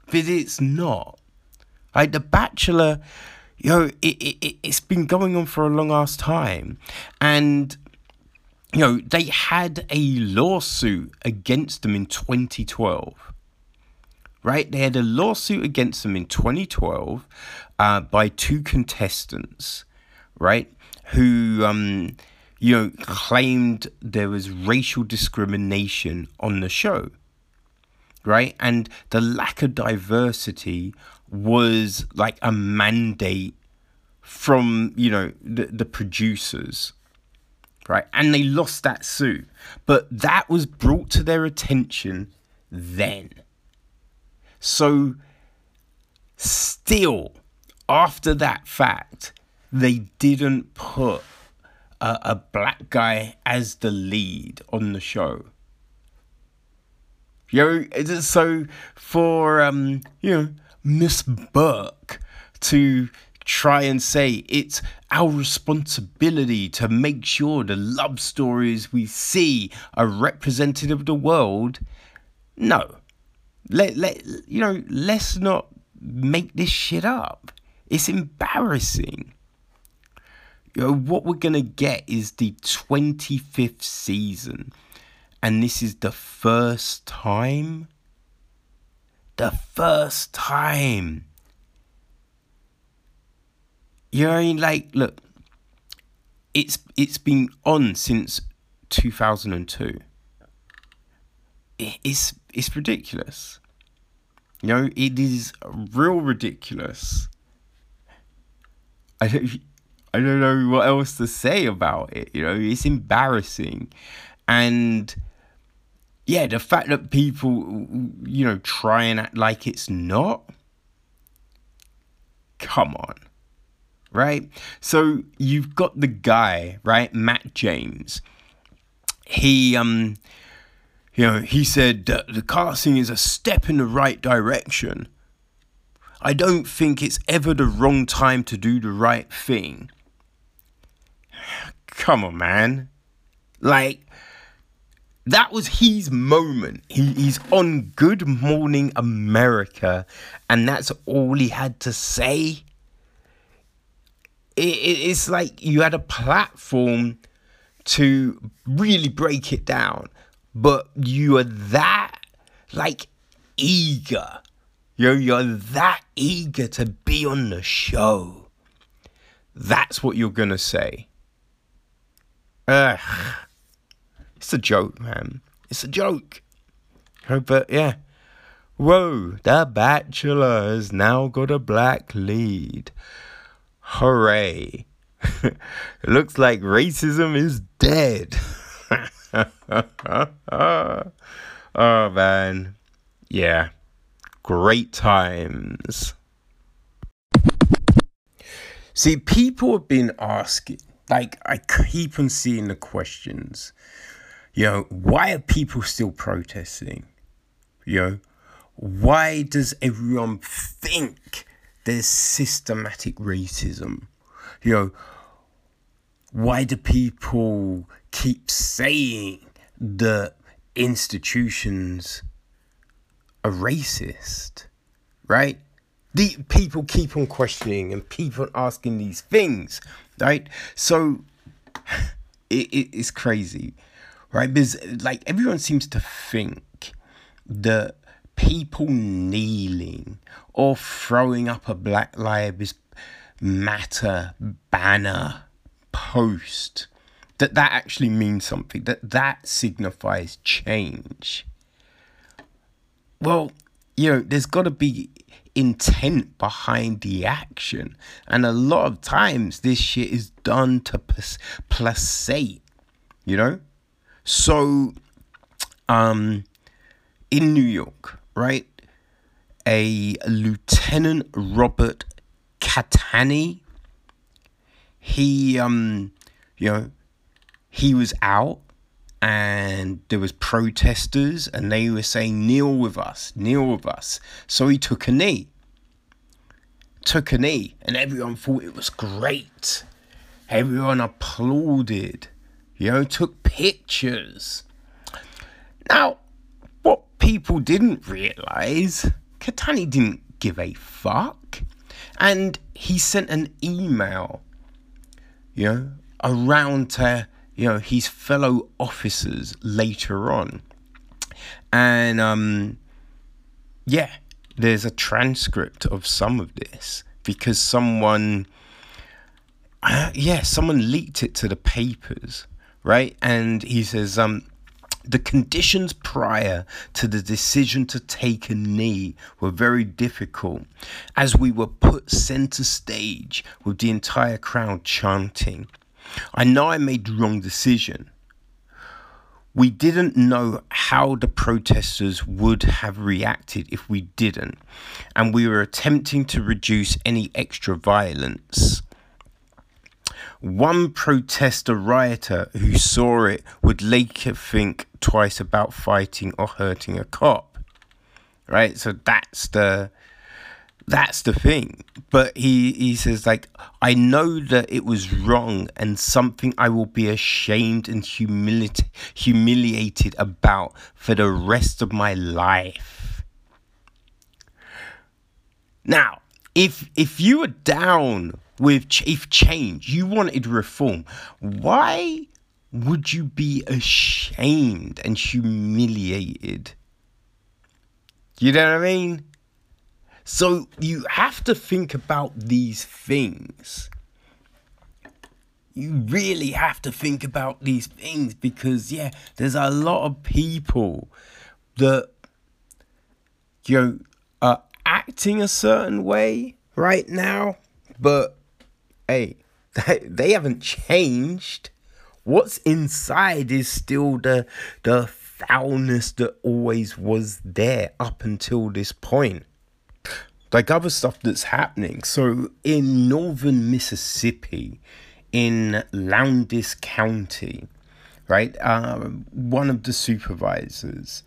But it's not. Like, The Bachelor, you know, it, it, it's been going on for a long ass time. And you know, they had a lawsuit against them in 2012. Right? They had a lawsuit against them in 2012 uh, by two contestants, right? Who, um, you know, claimed there was racial discrimination on the show, right? And the lack of diversity was like a mandate from, you know, the, the producers right? And they lost that suit. But that was brought to their attention then. So, still, after that fact, they didn't put a, a black guy as the lead on the show. You know, so for um, you know, Miss Burke to try and say it's our responsibility to make sure the love stories we see are representative of the world. No. Let, let you know, let's not make this shit up. It's embarrassing. You know, what we're gonna get is the 25th season, and this is the first time. The first time you know, I mean, like, look, it's it's been on since two thousand and two. It's it's ridiculous. You know, it is real ridiculous. I don't, I don't know what else to say about it. You know, it's embarrassing, and yeah, the fact that people, you know, try and act like it's not. Come on right? So you've got the guy, right, Matt James. He um you know, he said that the casting is a step in the right direction. I don't think it's ever the wrong time to do the right thing. Come on, man. Like, that was his moment. He, he's on Good Morning America, and that's all he had to say. It, it, it's like you had a platform to really break it down, but you are that like eager. You're, you're that eager to be on the show. That's what you're gonna say. Ugh. It's a joke, man. It's a joke. But yeah. Whoa, The Bachelor has now got a black lead. Hooray. (laughs) looks like racism is dead. (laughs) oh man. Yeah. Great times. See, people have been asking, like, I keep on seeing the questions you know, why are people still protesting? You know, why does everyone think there's systematic racism? You know, why do people keep saying that institutions are racist? Right? The people keep on questioning and people asking these things, right? So (sighs) it, it, it's crazy right? Because like everyone seems to think that people kneeling or throwing up a Black Lives Matter banner post that that actually means something that that signifies change well you know there's got to be intent behind the action. And a lot of times this shit is done to placate you know? So, um, in New York, right, a Lieutenant Robert Cattani, he, um, you know, he was out and there was protesters and they were saying kneel with us kneel with us so he took a knee took a knee and everyone thought it was great everyone applauded you know, took pictures. Now, what people didn't realize, Cattani didn't give a fuck. And he sent an email, you know, around to, you know, his fellow officers later on. And, um, yeah, there's a transcript of some of this because someone, uh, yeah, someone leaked it to the papers right? And he says, um, the conditions prior to the decision to take a knee were very difficult as we were put center stage with the entire crowd chanting. I know I made the wrong decision. We didn't know how the protesters would have reacted if we didn't, and we were attempting to reduce any extra violence. One protester rioter who saw it would later think twice about fighting or hurting a cop. Right? So that's the that's the thing. But he, he says, like, I know that it was wrong and something I will be ashamed and humili- humiliated about for the rest of my life. Now, if if you were down with if change, you wanted reform, why would you be ashamed and humiliated? You know what I mean? So you have to think about these things. You really have to think about these things because, yeah, there's a lot of people that, you know, are acting a certain way right now, but hey, (laughs) they haven't changed. What's inside is still the the foulness that always was there up until this point. Like other stuff that's happening. So in northern Mississippi, in Lowndes County, right? Um, one of the supervisors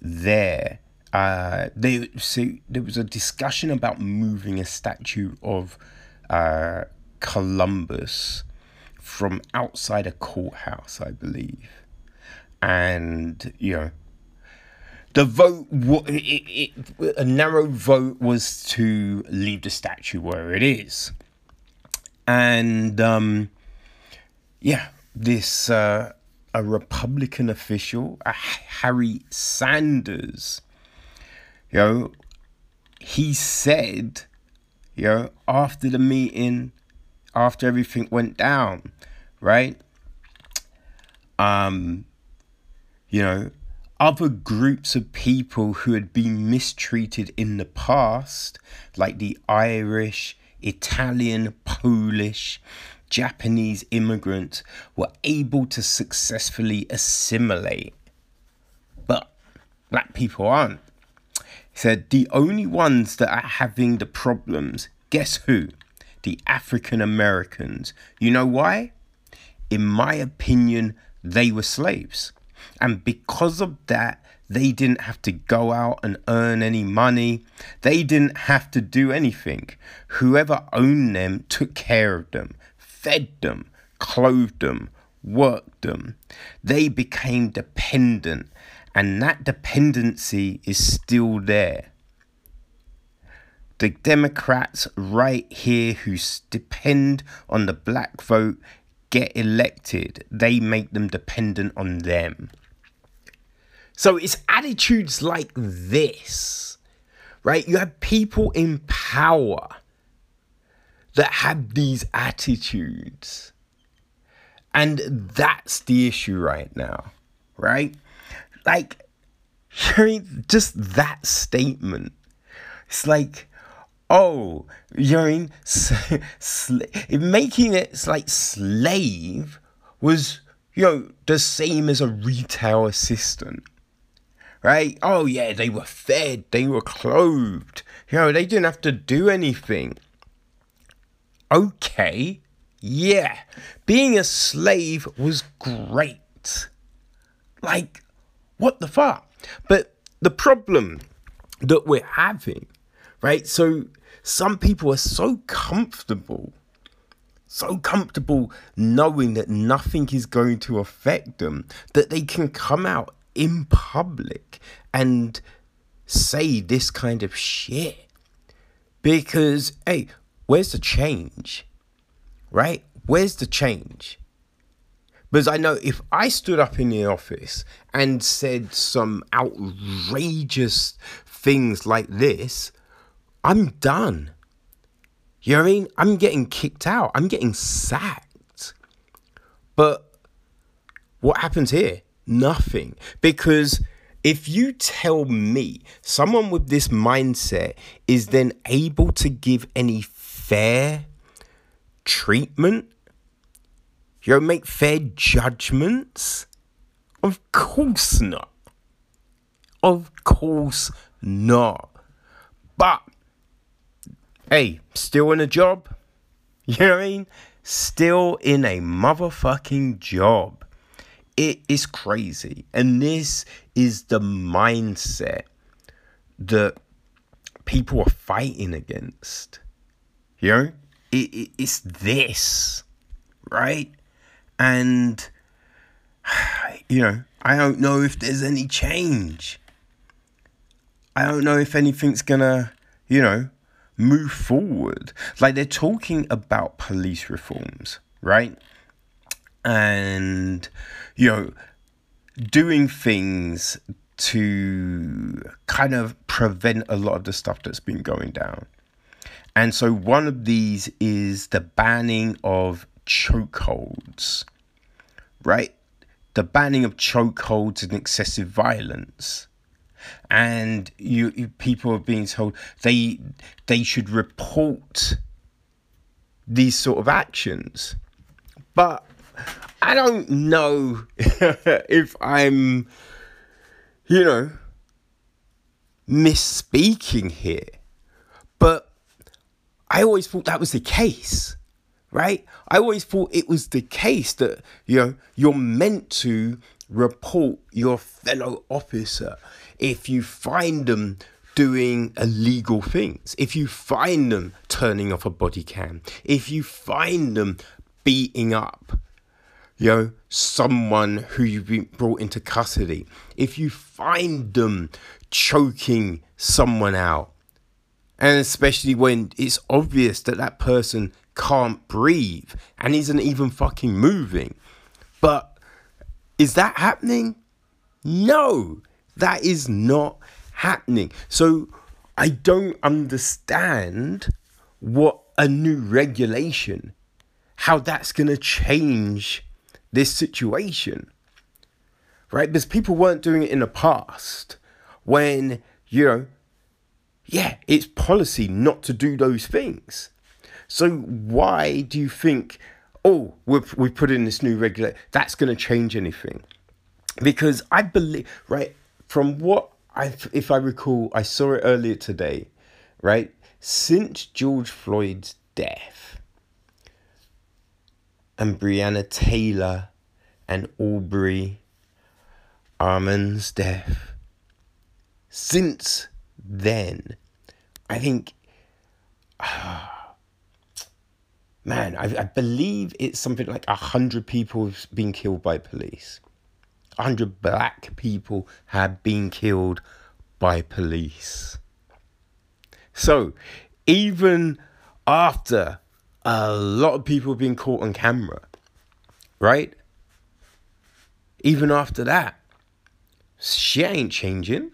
there, uh, they so there was a discussion about moving a statue of uh, Columbus from outside a courthouse, I believe, and you know. The vote, it, it, a narrow vote was to leave the statue where it is. And um, yeah, this uh, a Republican official, a Harry Sanders, you know, he said, you know, after the meeting, after everything went down, right? Um, you know, other groups of people who had been mistreated in the past, like the Irish, Italian, Polish, Japanese immigrants were able to successfully assimilate. But black people aren't. He said the only ones that are having the problems, guess who? The African Americans. You know why? In my opinion, they were slaves. And because of that, they didn't have to go out and earn any money. They didn't have to do anything. Whoever owned them took care of them fed them, clothed them, worked them. They became dependent, and that dependency is still there. The Democrats right here who depend on the black vote get elected, they make them dependent on them. So it's attitudes like this, right? You have people in power that have these attitudes. And that's the issue right now, right? Like, (laughs) just that statement, it's like, oh, you know, sl- (laughs) making it like slave was, you know, the same as a retail assistant, right? Oh, yeah, they were fed, they were clothed, you know, they didn't have to do anything okay, yeah, being a slave was great. Like, what the fuck? But the problem that we're having, right? So, some people are so comfortable, so comfortable knowing that nothing is going to affect them that they can come out in public and say this kind of shit. Because, hey, where's the change? Right? Where's the change? Because I know if I stood up in the office and said some outrageous things like this, I'm done. You know what I mean? I'm getting kicked out. I'm getting sacked. But what happens here? Nothing. Because if you tell me someone with this mindset is then able to give any fair treatment? You don't make fair judgments? Of course not. Of course not. But, hey, still in a job? (laughs) You know what I mean? Still in a motherfucking job. It is crazy. And this is the mindset that people are fighting against. You know, it, it, it's this, right? And, (sighs) you know, I don't know if there's any change. I don't know if anything's gonna, you know, move forward. Like they're talking about police reforms, right? And, you know, doing things to kind of prevent a lot of the stuff that's been going down. And so one of these is the banning of chokeholds, right? The banning of chokeholds and excessive violence. And you, you people are being told they they should report these sort of actions. But I don't know (laughs) if I'm, you know, misspeaking here. But I always thought that was the case, right? I always thought it was the case that, you know, you're meant to report your fellow officer if you find them doing illegal things, if you find them turning off a body cam, if you find them beating up, you know, someone who you've been brought into custody, if you find them choking someone out, and especially when it's obvious that that person can't breathe and isn't even fucking moving. But is that happening? No, that is not happening. So I don't understand what a new regulation, how that's going to change this situation. Right? Because people weren't doing it in the past when, you know, yeah, it's policy not to do those things. So why do you think, oh, we've, we put in this new regulation, that's going to change anything? Because I believe, right, from what I, if I recall, I saw it earlier today, right, since George Floyd's death and Breonna Taylor and Aubrey Armand's death, since then, I think, uh, (sighs) man, I, I believe it's something like a hundred people have been killed by police. A hundred black people have been killed by police. So, even after a lot of people been caught on camera, right? Even after that, she ain't changing.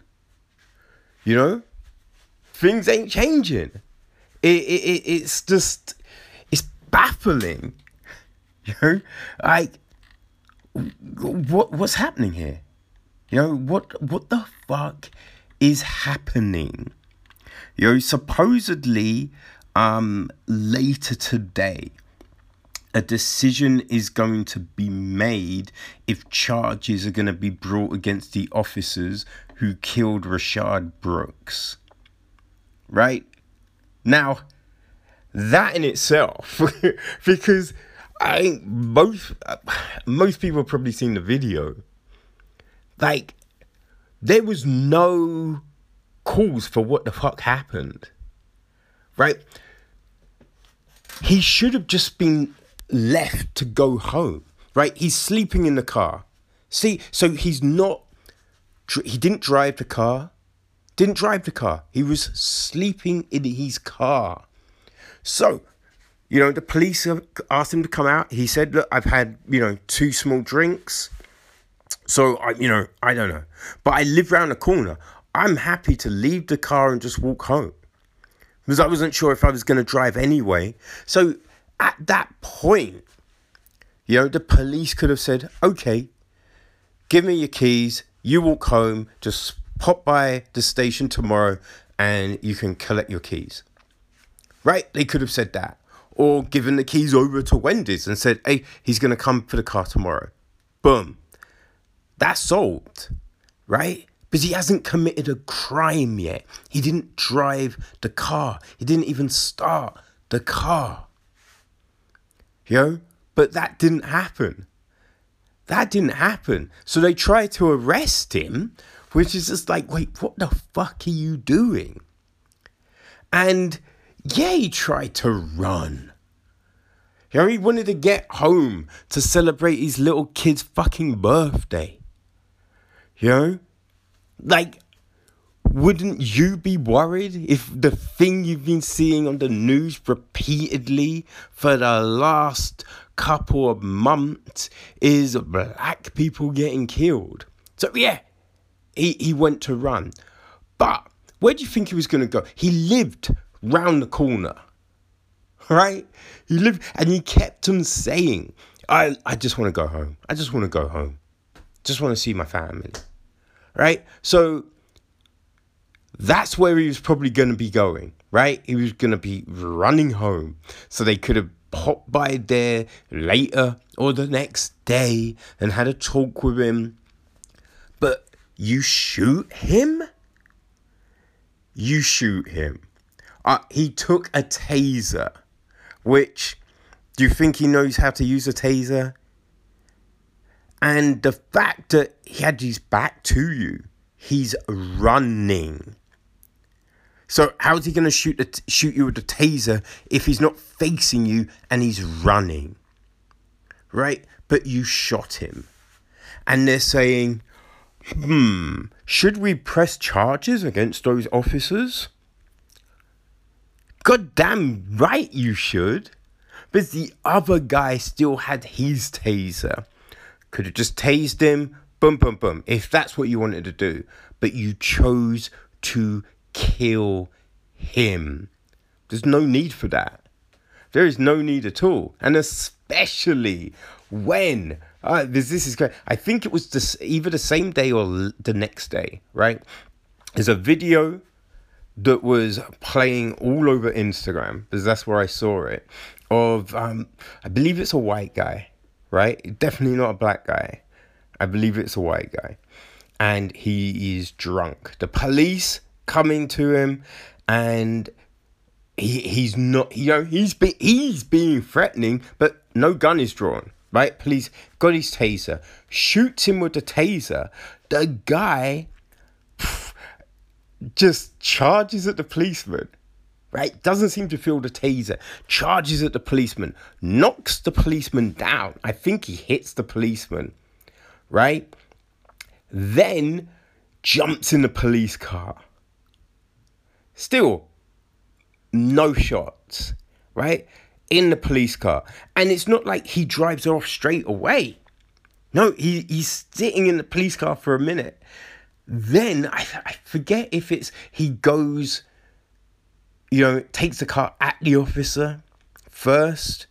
You know, things ain't changing. It, it, it it's just it's baffling. (laughs) You know, like what what's happening here? You know what what the fuck is happening? You know, supposedly, um, later today, a decision is going to be made if charges are going to be brought against the officers who killed Rayshard Brooks. Right? Now, that in itself, (laughs) because I think most most people have probably seen the video. Like, there was no cause for what the fuck happened. Right? He should have just been left to go home, right? He's sleeping in the car. See, so he's not, he didn't drive the car, didn't drive the car. He was sleeping in his car. So, you know, the police asked him to come out. He said, Look, I've had, you know, two small drinks. So, I, you know, I don't know. But I live around the corner. I'm happy to leave the car and just walk home because I wasn't sure if I was going to drive anyway. So, at that point, you know, the police could have said, okay, give me your keys, you walk home, just pop by the station tomorrow and you can collect your keys. Right? They could have said that. Or given the keys over to Wendy's and said, hey, he's going to come for the car tomorrow. Boom. That's solved. Right? Because he hasn't committed a crime yet. He didn't drive the car, he didn't even start the car. You know? But that didn't happen. That didn't happen. So they tried to arrest him, which is just like, wait, what the fuck are you doing? And yeah, he tried to run. You know, he wanted to get home to celebrate his little kid's fucking birthday. You know? Like, wouldn't you be worried if the thing you've been seeing on the news repeatedly for the last couple of months is black people getting killed? So, yeah, he, he went to run. But where do you think he was going to go? He lived round the corner, right? He lived, and he kept on saying, I, I just want to go home. I just want to go home. Just want to see my family, right? So, that's where he was probably going to be going, right? He was going to be running home. So they could have popped by there later or the next day and had a talk with him. But you shoot him? You shoot him. Uh, he took a taser, which Do you think he knows how to use a taser? And the fact that he had his back to you, he's running. So how's he going to shoot the t- shoot you with the taser if he's not facing you and he's running? Right? But you shot him. And they're saying, "Hmm, should we press charges against those officers?" God damn right you should. But the other guy still had his taser. Could have just tased him, boom, boom, boom, if that's what you wanted to do. But you chose to kill him. There's no need for that. There is no need at all. And especially when uh, this, this is great. I think it was this, either the same day or the next day, right? There's a video that was playing all over Instagram because that's where I saw it. Of um, I believe it's a white guy, right? Definitely not a black guy. I believe it's a white guy, and he is drunk. The police coming to him, and he he's not. You know he's be, he's being threatening, but no gun is drawn. Right? Police got his taser, shoots him with the taser. The guy just charges at the policeman, right? Doesn't seem to feel the taser, charges at the policeman, knocks the policeman down. I think he hits the policeman, right? Then jumps in the police car. Still, no shots, right? In the police car. And it's not like he drives off straight away. No, he, he's sitting in the police car for a minute then I, I forget if it's he goes, you know, takes the car at the officer first,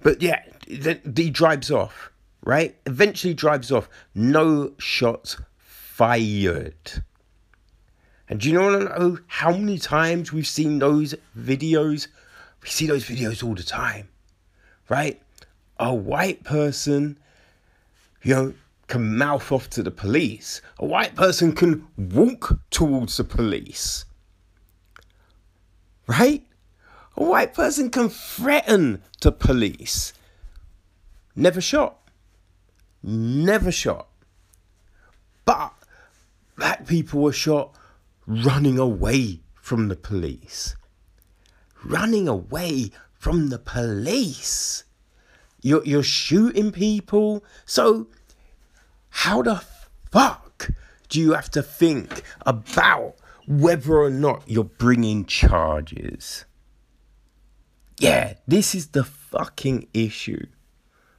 but yeah, then he drives off, right? Eventually drives off. No shots fired. And do you know, how many times we've seen those videos? We see those videos all the time, right? A white person, you know, can mouth off to the police. A white person can walk towards the police. Right? A white person can threaten the police. Never shot. Never shot. But black people were shot running away from the police. Running away from the police. You're, you're shooting people. So how the fuck do you have to think about whether or not you're bringing charges? Yeah, this is the fucking issue,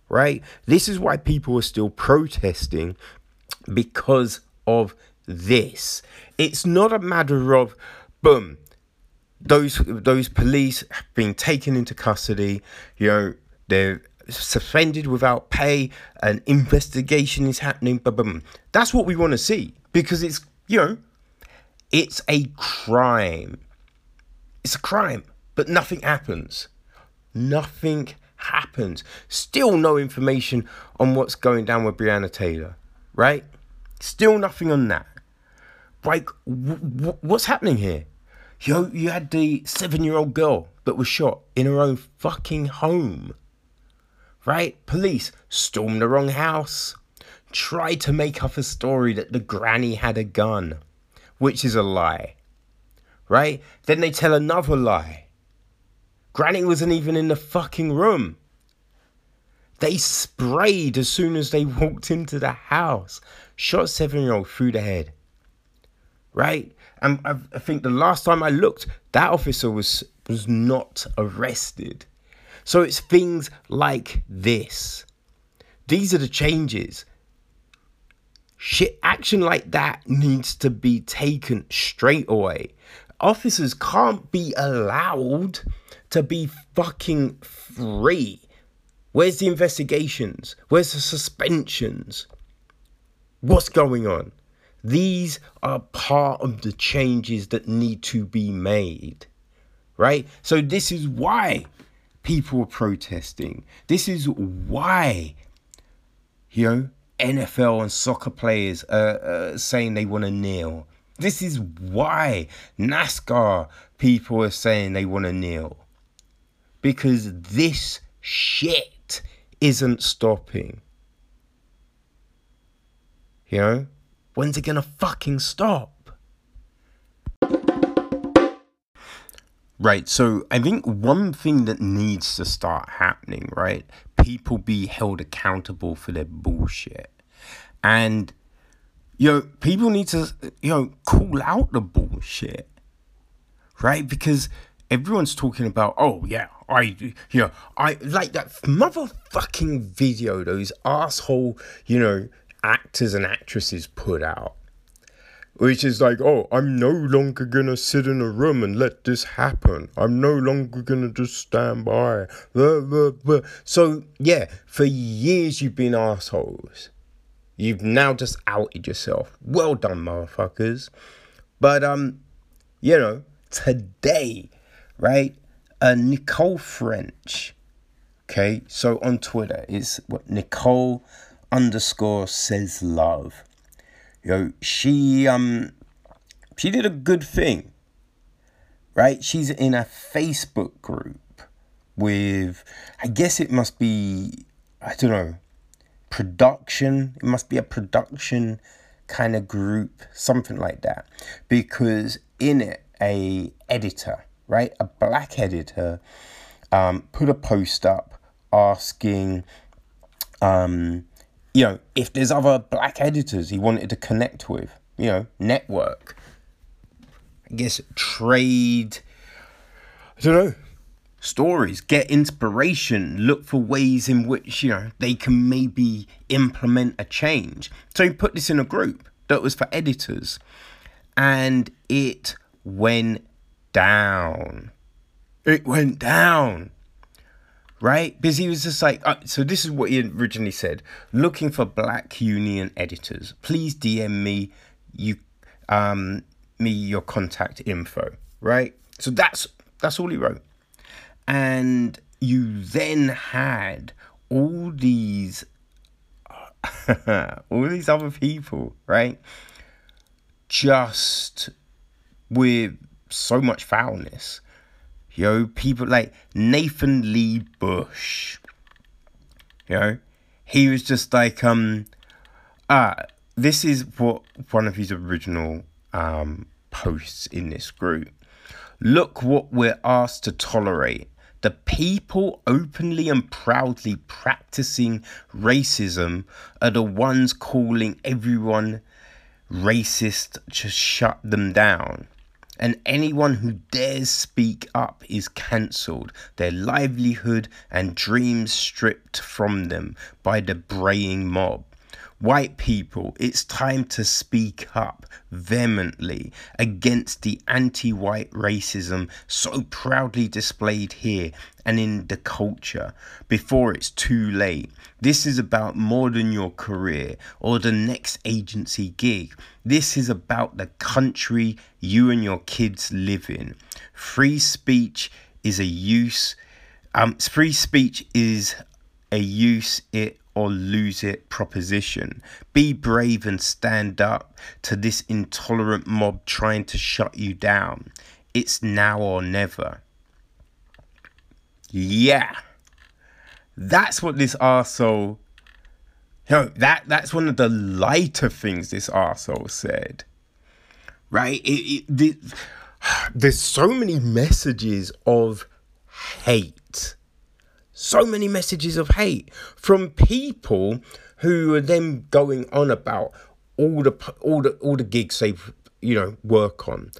right? This is why people are still protesting because of this. It's not a matter of, boom, those those police have been taken into custody. You know, they're suspended without pay, an investigation is happening. Boom. That's what we want to see because it's, you know, it's a crime. It's a crime, but nothing happens. Nothing happens. Still no information on what's going down with Breonna Taylor, right? Still nothing on that. Like, w- w- what's happening here? Yo, you had the seven year old girl that was shot in her own fucking home right? Police stormed the wrong house, tried to make up a story that the granny had a gun, which is a lie, right? Then they tell another lie. Granny wasn't even in the fucking room. They sprayed as soon as they walked into the house, shot seven year old through the head. Right? And I, I think the last time I looked, that officer was was not arrested. So it's things like this. These are the changes. Shit, action like that needs to be taken straight away. Officers can't be allowed to be fucking free. Where's the investigations? Where's the suspensions? What's going on? These are part of the changes that need to be made. Right? So, this is why people are protesting. This is why, you know, NFL and soccer players are, saying they want to kneel. This is why NASCAR people are saying they want to kneel. Because this shit isn't stopping. You know? When's it gonna fucking stop? Right, so I think one thing that needs to start happening, right? People be held accountable for their bullshit. And, you know, people need to, you know, call out the bullshit, right? Because everyone's talking about, oh, yeah, I, you know, I like that motherfucking video those asshole, you know, actors and actresses put out which is like, oh, I'm no longer gonna sit in a room and let this happen. I'm no longer gonna just stand by. So, yeah, for years you've been assholes. You've now just outed yourself. Well done, motherfuckers. But, um, you know, today, right, uh, Nicole French, okay, so on Twitter is what Nicole underscore says love you know, she um she did a good thing. Right? She's in a Facebook group with I guess it must be I don't know, production. It must be a production kind of group, something like that. Because in it a editor, right? A black editor um, put a post up asking um, you know, if there's other black editors he wanted to connect with, you know, network, I guess trade, I don't know, stories, get inspiration, look for ways in which, you know, they can maybe implement a change. So he put this in a group that was for editors and it went down. It went down right? Because he was just like, uh, so this is what he originally said: looking for Black Union editors. Please DM me, you, um, me your contact info, right? So that's that's all he wrote, and you then had all these, (laughs) all these other people, right? Just with so much foulness you know, people like Nathan Lee Bush. You know, he was just like, um, ah, this is what one of his original um, posts in this group. Look what we're asked to tolerate. The people openly and proudly practicing racism are the ones calling everyone racist to shut them down and anyone who dares speak up is cancelled, their livelihood and dreams stripped from them by the braying mob. White people, it's time to speak up vehemently against the anti white racism so proudly displayed here and in the culture before it's too late. This is about more than your career or the next agency gig. This is about the country you and your kids live in. Free speech is a use. Um, free speech is a use it or lose it proposition. Be brave and stand up to this intolerant mob trying to shut you down. It's now or never. Yeah. That's what this arsehole. You know, that, that's one of the lighter things this arsehole said. Right? It, it, the, (sighs) there's so many messages of hate so many messages of hate from people who are then going on about all the all the all the gigs they you know work on.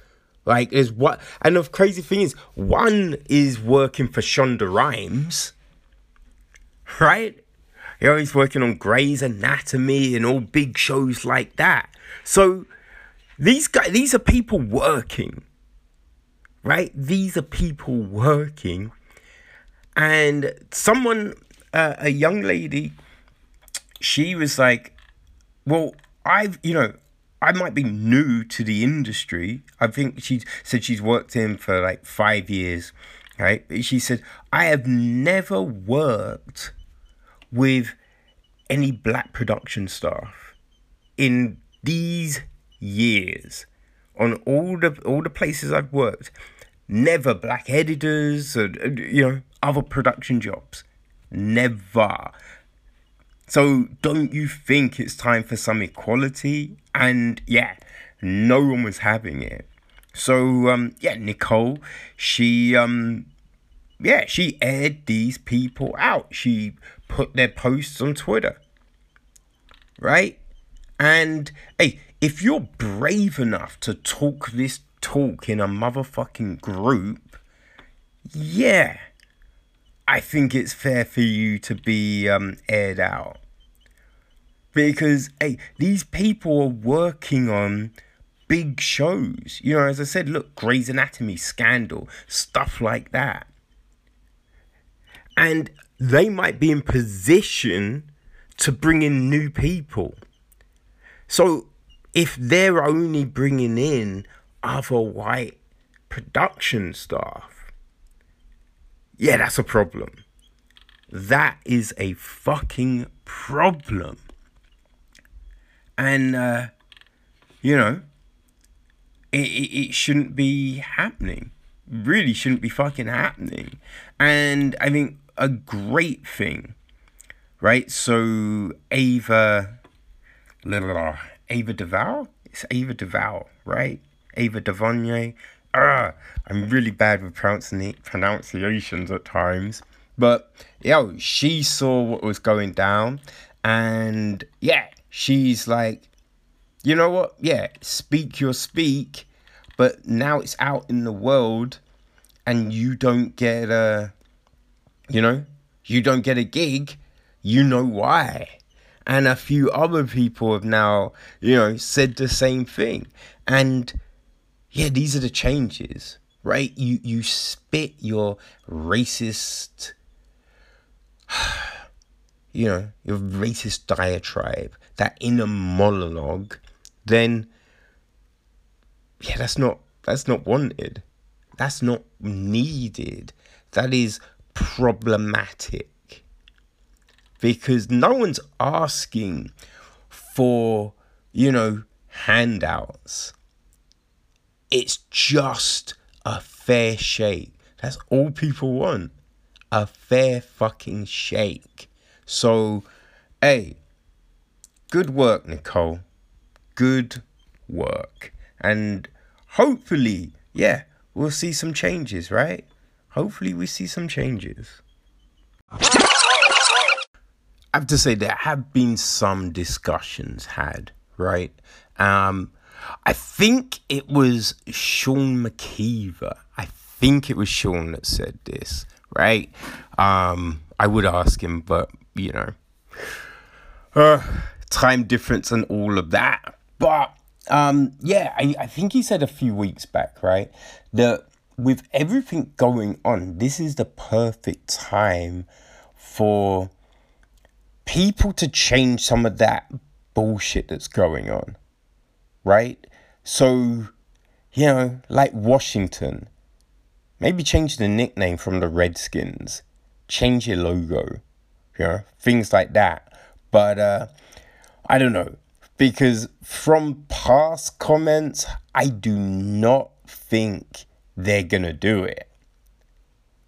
Like there's what and the crazy thing is one is working for Shonda Rhimes, right? You know, he's working on Grey's Anatomy and all big shows like that. So these guys, these are people working, right? These are people working and someone, uh, a young lady, she was like, "Well, I've you know." I might be new to the industry. I think she said she's worked in for like five years, right? She said, I have never worked with any black production staff in these years on all the all the places I've worked never black editors or you know other production jobs Never. So don't you think it's time for some equality? And yeah, no one was having it. So um yeah, Nicole, she um yeah, she aired these people out. She put their posts on Twitter. Right? And hey, if you're brave enough to talk this talk in a motherfucking group, yeah, I think it's fair for you to be um, aired out. Because, hey, these people are working on big shows. You know, as I said, look, Grey's Anatomy, Scandal, stuff like that. And they might be in position to bring in new people. So if they're only bringing in other white production staff, yeah, that's a problem. That is a fucking problem. And, uh, you know, it, it, it shouldn't be happening. Really shouldn't be fucking happening. And I think a great thing, right? So, Ava, Ava DeVal? It's Ava DeVal, right? Ava DeVonye. Ah, I'm really bad with pronunciations at times. But yo, she saw what was going down, and yeah, she's like, you know what? Yeah, speak your speak, but now it's out in the world, and you don't get a, you know, you don't get a gig. You know why? And a few other people have now, you know, said the same thing. And yeah, these are the changes, right? You you spit your racist, (sighs) you know, your racist diatribe, that inner monologue, then yeah, that's not that's not wanted. That's not needed. That is problematic. Because no one's asking for, you know, handouts. It's just a fair shake. That's all people want. A fair fucking shake. So, hey, good work, Nicole. Good work. And hopefully, yeah, we'll see some changes, right? Hopefully, we see some changes. I have to say, there have been some discussions had, right? Um, I think it was Sean McKeever. I think it was Sean that said this, right? Um, I would ask him, but you know, uh, time difference and all of that. But um, yeah, I, I think he said a few weeks back, right, that with everything going on, this is the perfect time for people to change some of that bullshit that's going on right? So, you know, like Washington, maybe change the nickname from the Redskins, change your logo, you know, things like that. But uh, I don't know, because from past comments, I do not think they're gonna do it.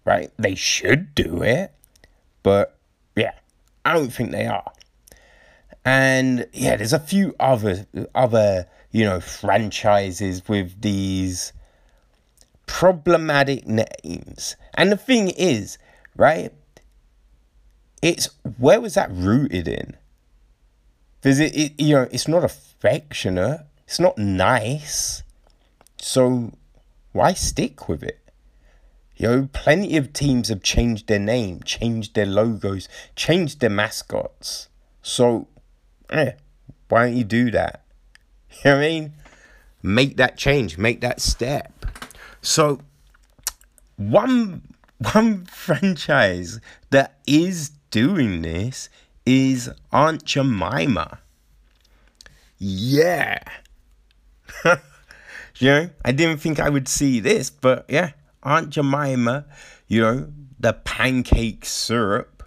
Right? They should do it, but yeah, I don't think they are. And yeah, there's a few other other you know, franchises with these problematic names. And the thing is, right? It's where was that rooted in? Because it, it, you know, it's not affectionate. It's not nice. So why stick with it? You know, plenty of teams have changed their name, changed their logos, changed their mascots. So, eh, why don't you do that? (laughs) You know what I mean? Make that change, make that step. So one (laughs) one franchise that is doing this is Aunt Jemima. Yeah. (laughs) you know, I didn't think I would see this, but yeah, Aunt Jemima, you know, the pancake syrup,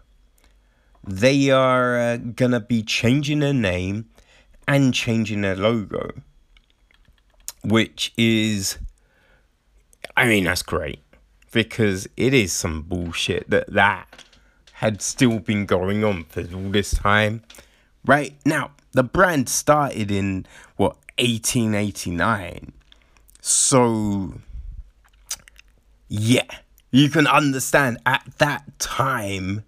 they are uh, gonna be changing their name and changing their logo, which is, I mean, that's great because it is some bullshit that that had still been going on for all this time. Right now, the brand started in what 1889. So, yeah, you can understand at that time,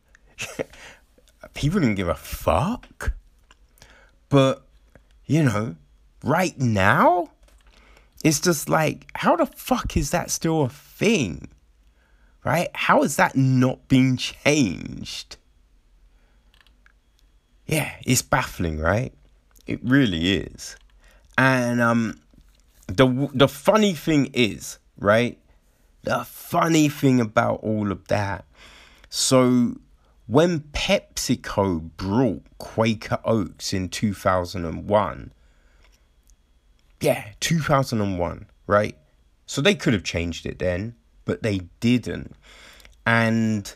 (laughs) people didn't give a fuck. But, you know, right now, it's just like, how the fuck is that still a thing? Right? How has that not been changed? Yeah, it's baffling, right? It really is. And um the the funny thing is, right? The funny thing about all of that. So when PepsiCo brought Quaker Oats in 2001, yeah, 2001, right? So they could have changed it then, but they didn't. And,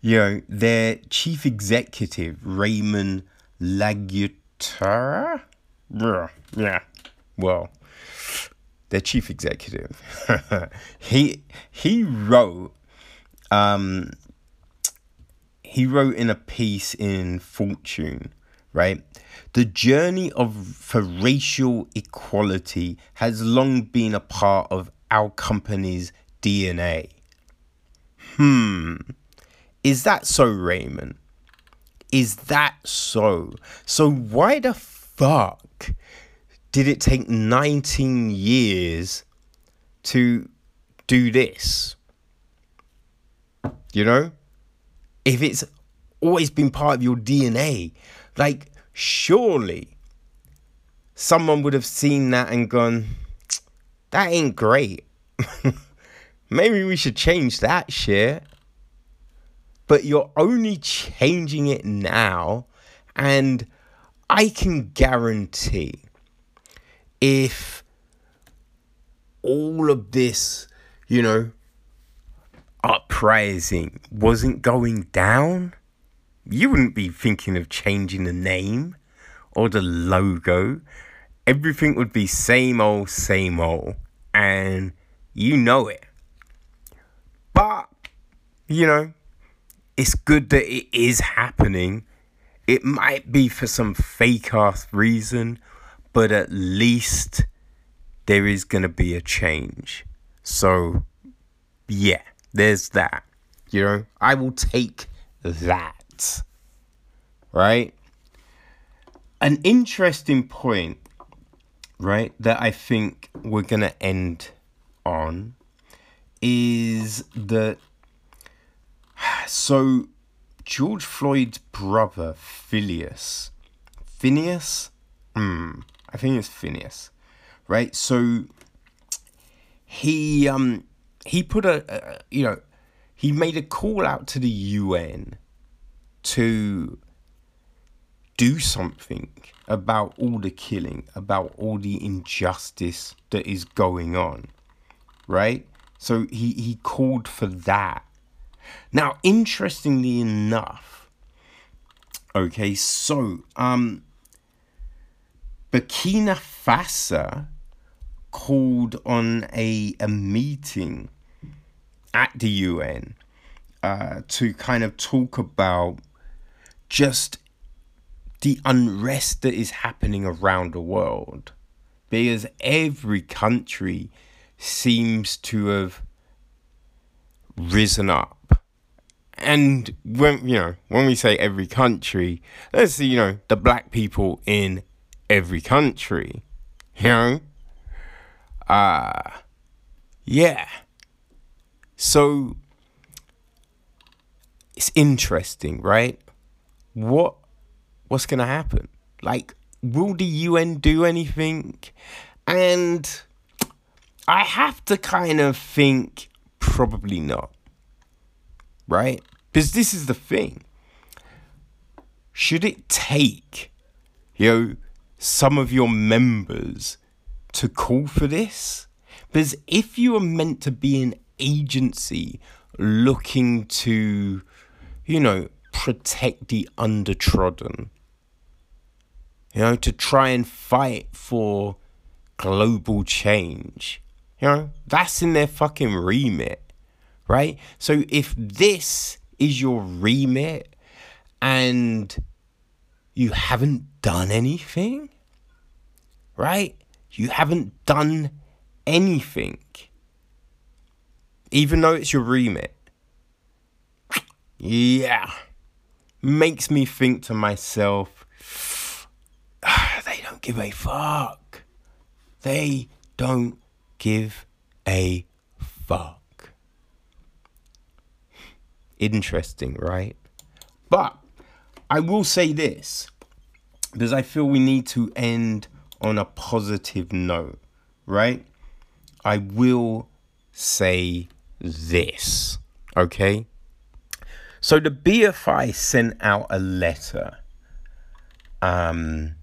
you know, their chief executive, Raymond Laguarta, yeah, well, their chief executive, (laughs) he he wrote, um, he wrote in a piece in Fortune, right? The journey of for racial equality has long been a part of our company's DNA. Hmm. Is that so, Raymond? Is that so? So why the fuck did it take 19 years to do this? You know? If it's always been part of your DNA, like, surely someone would have seen that and gone, that ain't great. (laughs) Maybe we should change that shit. But you're only changing it now, and I can guarantee if all of this, you know, uprising wasn't going down, you wouldn't be thinking of changing the name or the logo. Everything would be same old, same old. And you know it. But, you know, it's good that it is happening. It might be for some fake ass reason but at least there is going to be a change. So, yeah, there's that. You know, I will take that. Right? An interesting point, right, that I think we're going to end on is that. (sighs) So, George Floyd's brother, Phineas. Phineas? Hmm. I think it's Phineas, right? So he um he put a, a you know he made a call out to the UN to do something about all the killing, about all the injustice that is going on, right? So he, he called for that. Now, interestingly enough, okay, so um, Burkina Faso called on a, a meeting at the UN uh, to kind of talk about just the unrest that is happening around the world. Because every country seems to have risen up. And when you know, when we say every country, let's see, you know, the black people in every country. You know? Uh yeah. So it's interesting, right? What what's gonna happen? Like, will the UN do anything? And I have to kind of think probably not. Right? Because this is the thing. Should it take, you know, some of your members to call for this? Because if you are meant to be an agency looking to, you know, protect the undertrodden, you know, to try and fight for global change, you know, that's in their fucking remit, right? So if this is your remit and you haven't done anything, right? You haven't done anything, even though it's your remit. Yeah, makes me think to myself, (sighs) they don't give a fuck. They don't give a fuck. Interesting, right? But I will say this because I feel we need to end on a positive note, right? I will say this, okay? So the BFI sent out a letter. Um,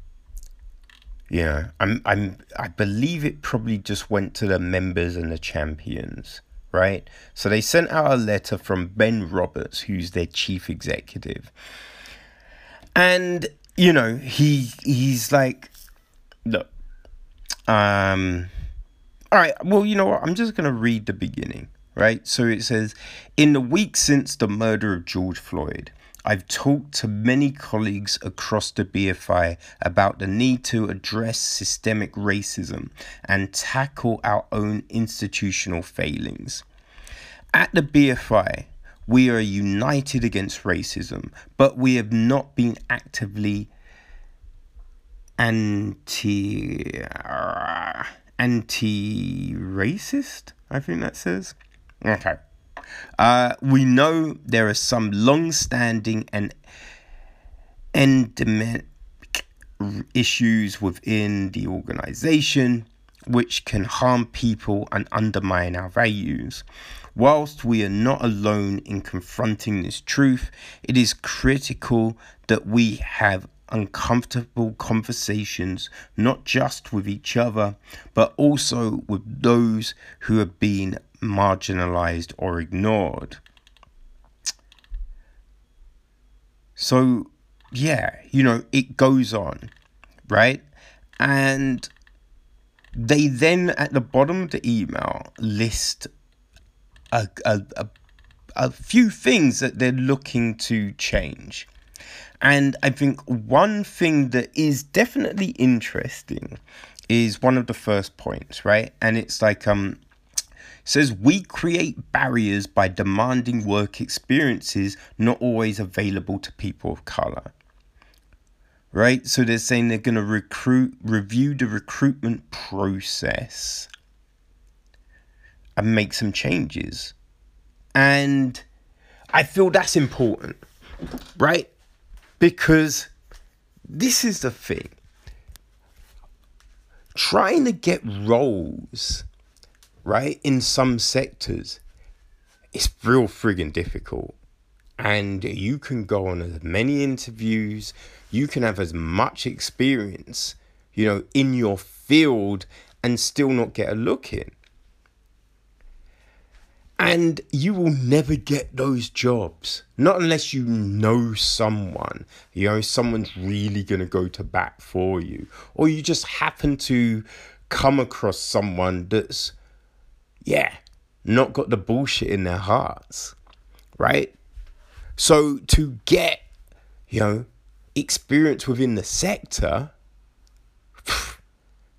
you know, I'm, I'm, I believe it probably just went to the members and the champions, right? So they sent out a letter from Ben Roberts, who's their chief executive and you know he he's like look um all right well you know what i'm just gonna read the beginning right so it says in the week since the murder of george floyd I've talked to many colleagues across the BFI about the need to address systemic racism and tackle our own institutional failings. At the BFI, we are united against racism, but we have not been actively anti anti racist. I think that says. Okay. Uh, we know there are some long standing and endemic issues within the organization which can harm people and undermine our values. Whilst we are not alone in confronting this truth, it is critical that we have uncomfortable conversations, not just with each other, but also with those who have been marginalized or ignored. So, yeah, you know, it goes on, right? And they then, at the bottom of the email, list a, a, a, a few things that they're looking to change. And I think one thing that is definitely interesting is one of the first points, right? And it's like um says we create barriers by demanding work experiences not always available to people of color. Right? So they're saying they're going to recruit review the recruitment process and make some changes. And I feel that's important, right? Because this is the thing. Trying to get roles, right, in some sectors, it's real friggin' difficult. And you can go on as many interviews, you can have as much experience, you know, in your field and still not get a look in. And you will never get those jobs. Not unless you know someone. You know, someone's really going to go to bat for you. Or you just happen to come across someone that's, yeah, not got the bullshit in their hearts. Right? So to get, you know, experience within the sector, (sighs)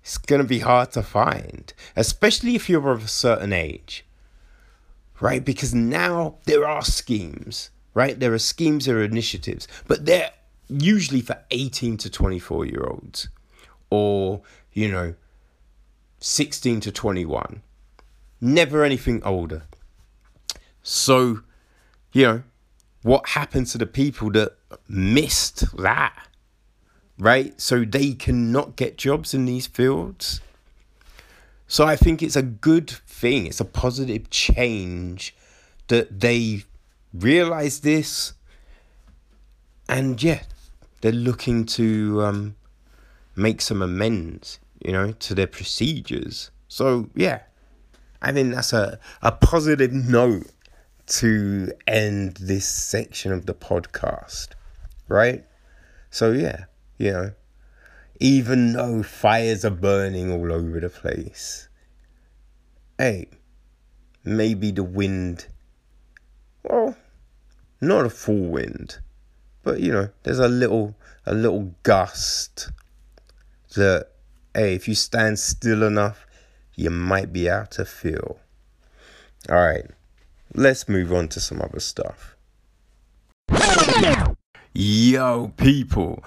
it's going to be hard to find. Especially if you're of a certain age right? Because now there are schemes, right? There are schemes, there are initiatives, but they're usually for 18 to 24 year olds or, you know, 16 to 21. Never anything older. So, you know, what happens to the people that missed that? Right? So they cannot get jobs in these fields. So I think it's a good thing. It's a positive change that they realize this, and yeah, they're looking to um, make some amends, you know, to their procedures. So yeah, I think that's a, a positive note to end this section of the podcast, right? So yeah, you know, even though fires are burning all over the place. Hey, maybe the wind, well, not a full wind, but you know, there's a little a little gust that hey, if you stand still enough, you might be able to feel. All right, let's move on to some other stuff. Yo, people,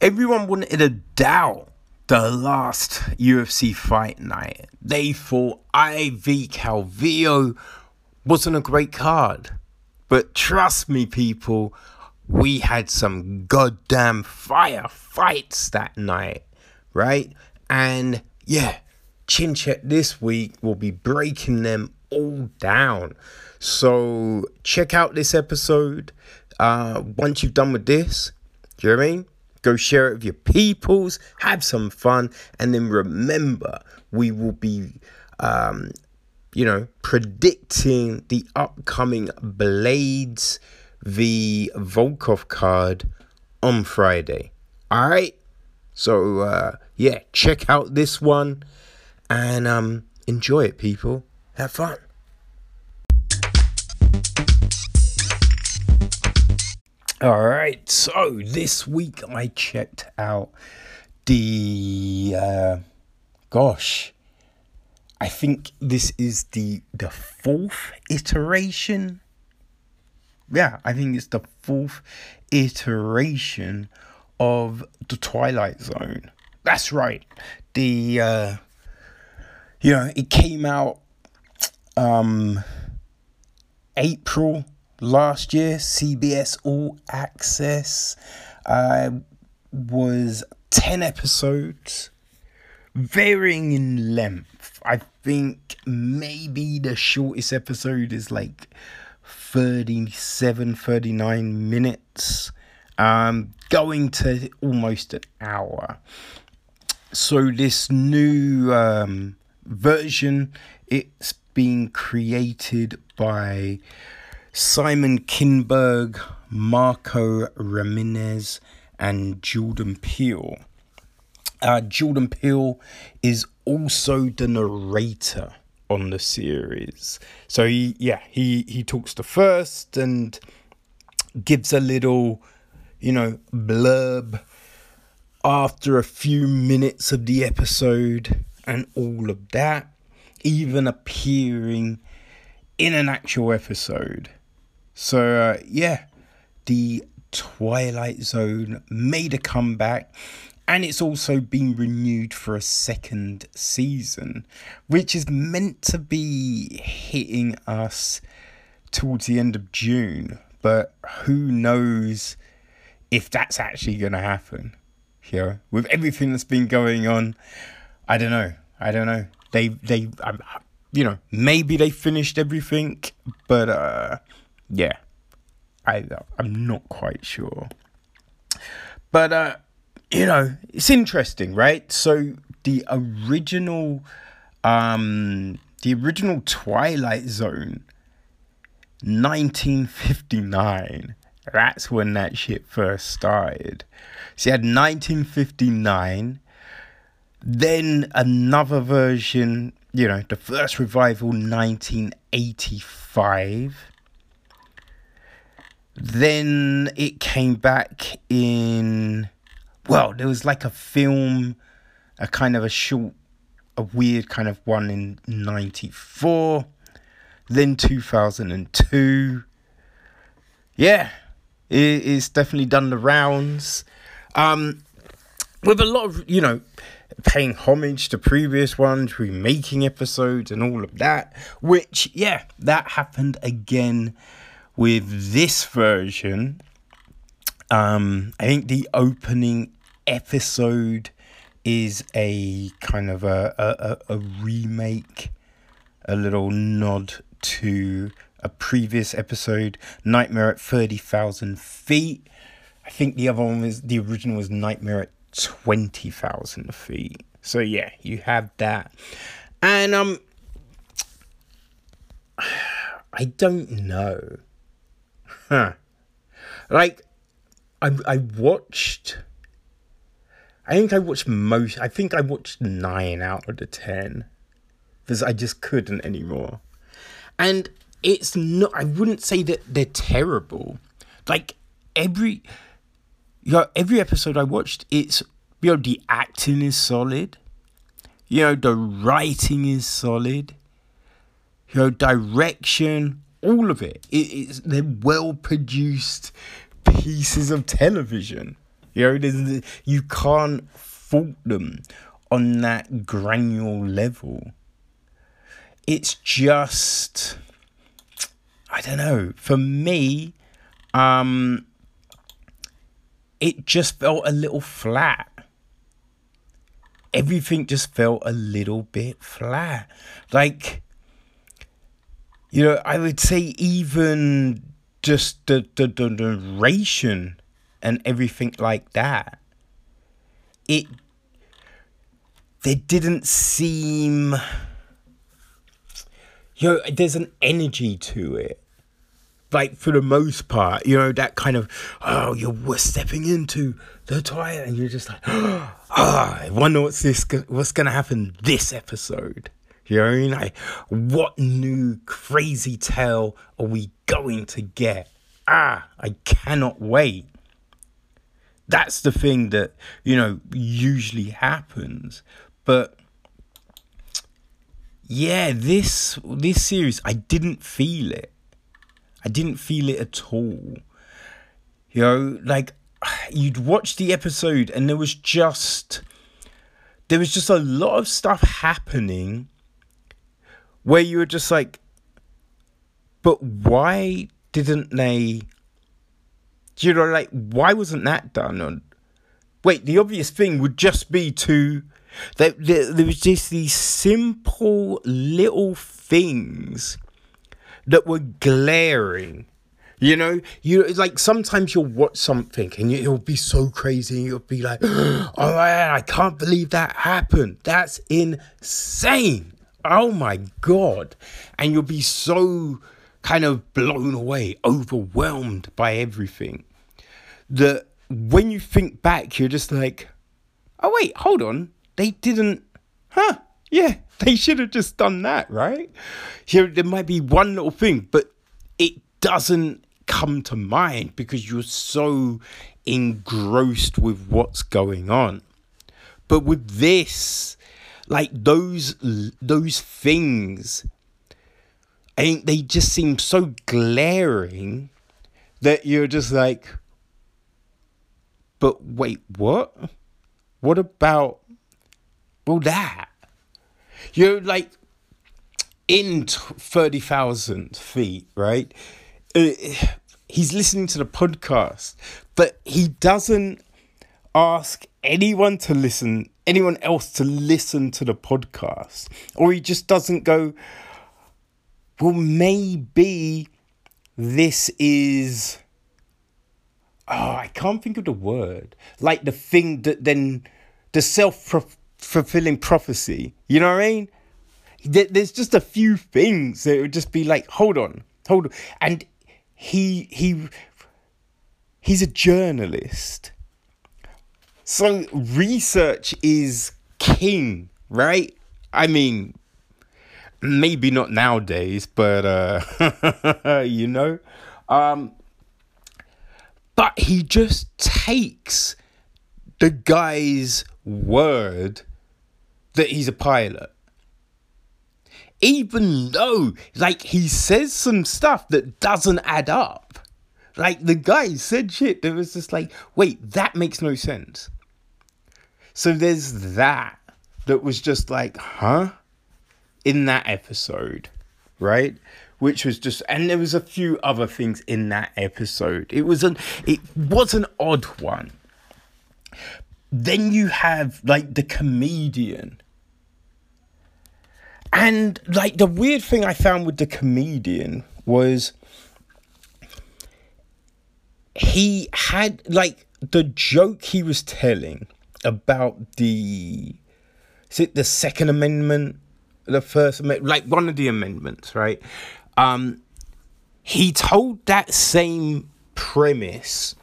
everyone wanted to doubt the last UFC fight night. They thought Eye v Calvillo wasn't a great card. But trust me, people, we had some goddamn fire fights that night, right? And yeah, Chin Check this week will be breaking them all down. So check out this episode. Uh, once you've done with this, do you know I mean? Go share it with your peoples, have some fun, and then remember, we will be, um, you know, predicting the upcoming Blades v Volkov card on Friday. All right. So uh, yeah, check out this one and um, enjoy it, people. Have fun. All right, so this week I checked out the uh, gosh, I think this is the the fourth iteration. Yeah, I think it's the fourth iteration of the Twilight Zone. That's right. The uh, you know it came out um April last year, CBS All Access. Uh, was 10 episodes, varying in length. I think maybe the shortest episode is like 37, 39 minutes, um, going to almost an hour. So, this new um, version, it's being created by Simon Kinberg, Marco Ramirez, and Jordan Peele. Uh, Jordan Peele is also the narrator on the series. So he, yeah, he he talks the first and gives a little, you know, blurb after a few minutes of the episode and all of that, even appearing in an actual episode. So uh, yeah, the Twilight Zone made a comeback and it's also been renewed for a second season, which is meant to be hitting us towards the end of June. But who knows if that's actually going to happen? You know, with everything that's been going on, I don't know. I don't know. They they, um, you know, maybe they finished everything, but uh, yeah, I I'm not quite sure. But uh, you know, it's interesting, right? So the original, um, the original Twilight Zone, 1959. That's when that shit first started. So you had 1959, then another version, you know, the first revival, 1985 then it came back in, well, there was like a film, a kind of a short, a weird kind of one in 94, then 2002. Yeah, it's definitely done the rounds. Um, with a lot of, you know, paying homage to previous ones, remaking episodes, and all of that, which, yeah, that happened again with this version, um, I think the opening episode is a kind of a, a, a remake, a little nod to a previous episode, Nightmare at 30,000 feet. I think the other one was the original was Nightmare at 20,000 feet. So yeah, you have that. And um (sighs) I don't know huh. Like, I I watched. I think I watched most. I think I watched nine out of the ten, because I just couldn't anymore. And it's not. I wouldn't say that they're terrible. Like every, you know, every episode I watched, it's you know the acting is solid. You know the writing is solid. You know direction, all of it. it it's they're well produced pieces of television. You know, you can't fault them on that granular level. It's just I don't know. For me, um, it just felt a little flat. Everything just felt a little bit flat. Like, you know, I would say even just the, the, the narration and everything like that. It, they didn't seem you know, there's an energy to it. Like for the most part, you know, that kind of oh, you're we're stepping into the twilight, and you're just like, oh, (gasps) I wonder what's this, what's gonna happen this episode. You know what new crazy tale are we going to get? Ah, I cannot wait. That's the thing that, you know, usually happens. But yeah, this this series I didn't feel it. I didn't feel it at all. You know, like (sighs) you'd watch the episode and there was just there was just a lot of stuff happening where you were just like but why didn't they you know like why wasn't that done on wait the obvious thing would just be to there, there, there was just these simple little things that were glaring. You know, you like sometimes you'll watch something and it'll be so crazy and you'll be like, (gasps) "Oh I can't believe that happened. That's insane. Oh my god!" And you'll be so kind of blown away, overwhelmed by everything that when you think back, you're just like, "Oh wait, hold on they didn't, huh? Yeah, (laughs) they should have just done that, right? Here, there might be one little thing, but it doesn't come to mind because you're so engrossed with what's going on. But with this, like those those things, think they just seem so glaring that you're just like, but wait, what? What about well, that. You're like in 30,000 feet, right? Uh, he's listening to the podcast, but he doesn't ask anyone to listen, anyone else to listen to the podcast. Or he just doesn't go, well, maybe this is. Oh, I can't think of the word. Like the thing that then the self fulfilling prophecy. You know what I mean? There's just a few things that would just be like, hold on, hold on. And he he he's a journalist. So research is king, right? I mean, maybe not nowadays, but uh (laughs) you know. Um but he just takes the guy's word that he's a pilot. Even though, like, he says some stuff that doesn't add up. Like, the guy said shit that was just like, wait, that makes no sense. So there's that that was just like, huh? In that episode, right? Which was just, and there was a few other things in that episode. It was an, it was an odd one. Then you have like the comedian and like the weird thing I found with the comedian was he had like the joke he was telling about the is it the second amendment the first amendment like one of the amendments right um he told that same premise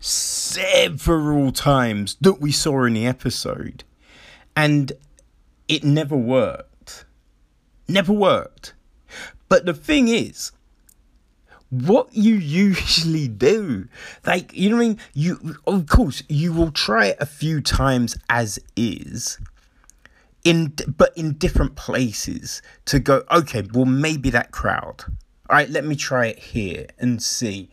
several times that we saw in the episode and it never worked never worked. But the thing is, what you usually do, like, you know what I mean? You, of course, you will try it a few times as is, in but in different places to go, okay, well, maybe that crowd. All right, let me try it here and see.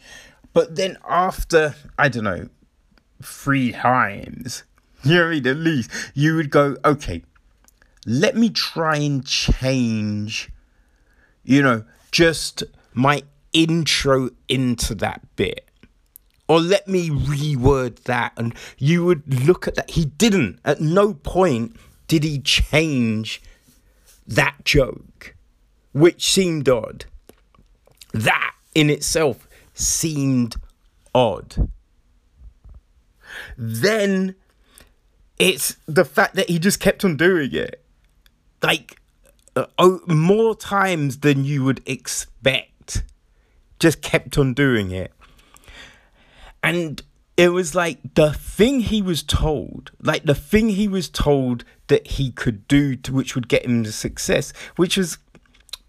But then after, I don't know, three times, (laughs) you know what I mean? At least you would go, okay, let me try and change, you know, just my intro into that bit. Or let me reword that. And you would look at that. He didn't. At no point did he change that joke, which seemed odd. That in itself seemed odd. Then it's the fact that he just kept on doing it. Like, uh, oh, more times than you would expect. Just kept on doing it. And it was like the thing he was told, like the thing he was told that he could do, to, which would get him to success, which was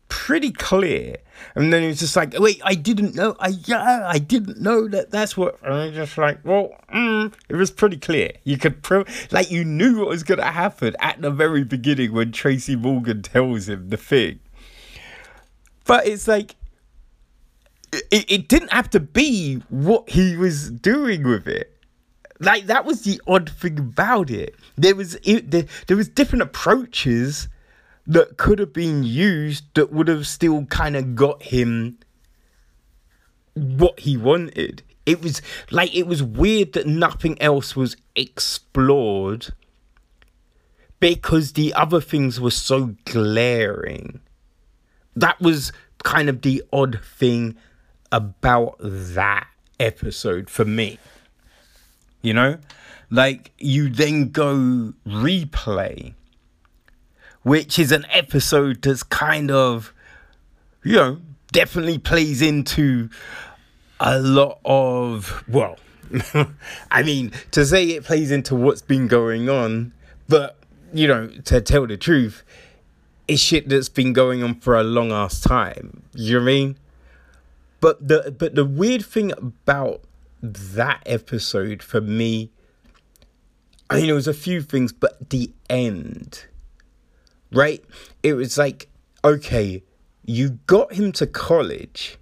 pretty clear. And then he was just like, wait, I didn't know. I yeah, I didn't know that that's what. And I just like, well, mm, it was pretty clear. You could pro like you knew what was gonna happen at the very beginning when Tracy Morgan tells him the thing. But it's like it, it didn't have to be what he was doing with it. Like that was the odd thing about it. There was it, there, there was different approaches that could have been used that would have still kind of got him what he wanted. It was like it was weird that nothing else was explored because the other things were so glaring. That was kind of the odd thing about that episode for me. You know? Like, you then go replay, which is an episode that's kind of, you know, definitely plays into a lot of, well, (laughs) I mean, to say it plays into what's been going on, but, you know, to tell the truth, it's shit that's been going on for a long ass time. You know what I mean? But the but the weird thing about that episode for me, I mean, it was a few things, but the end, right? It was like, okay, you got him to college,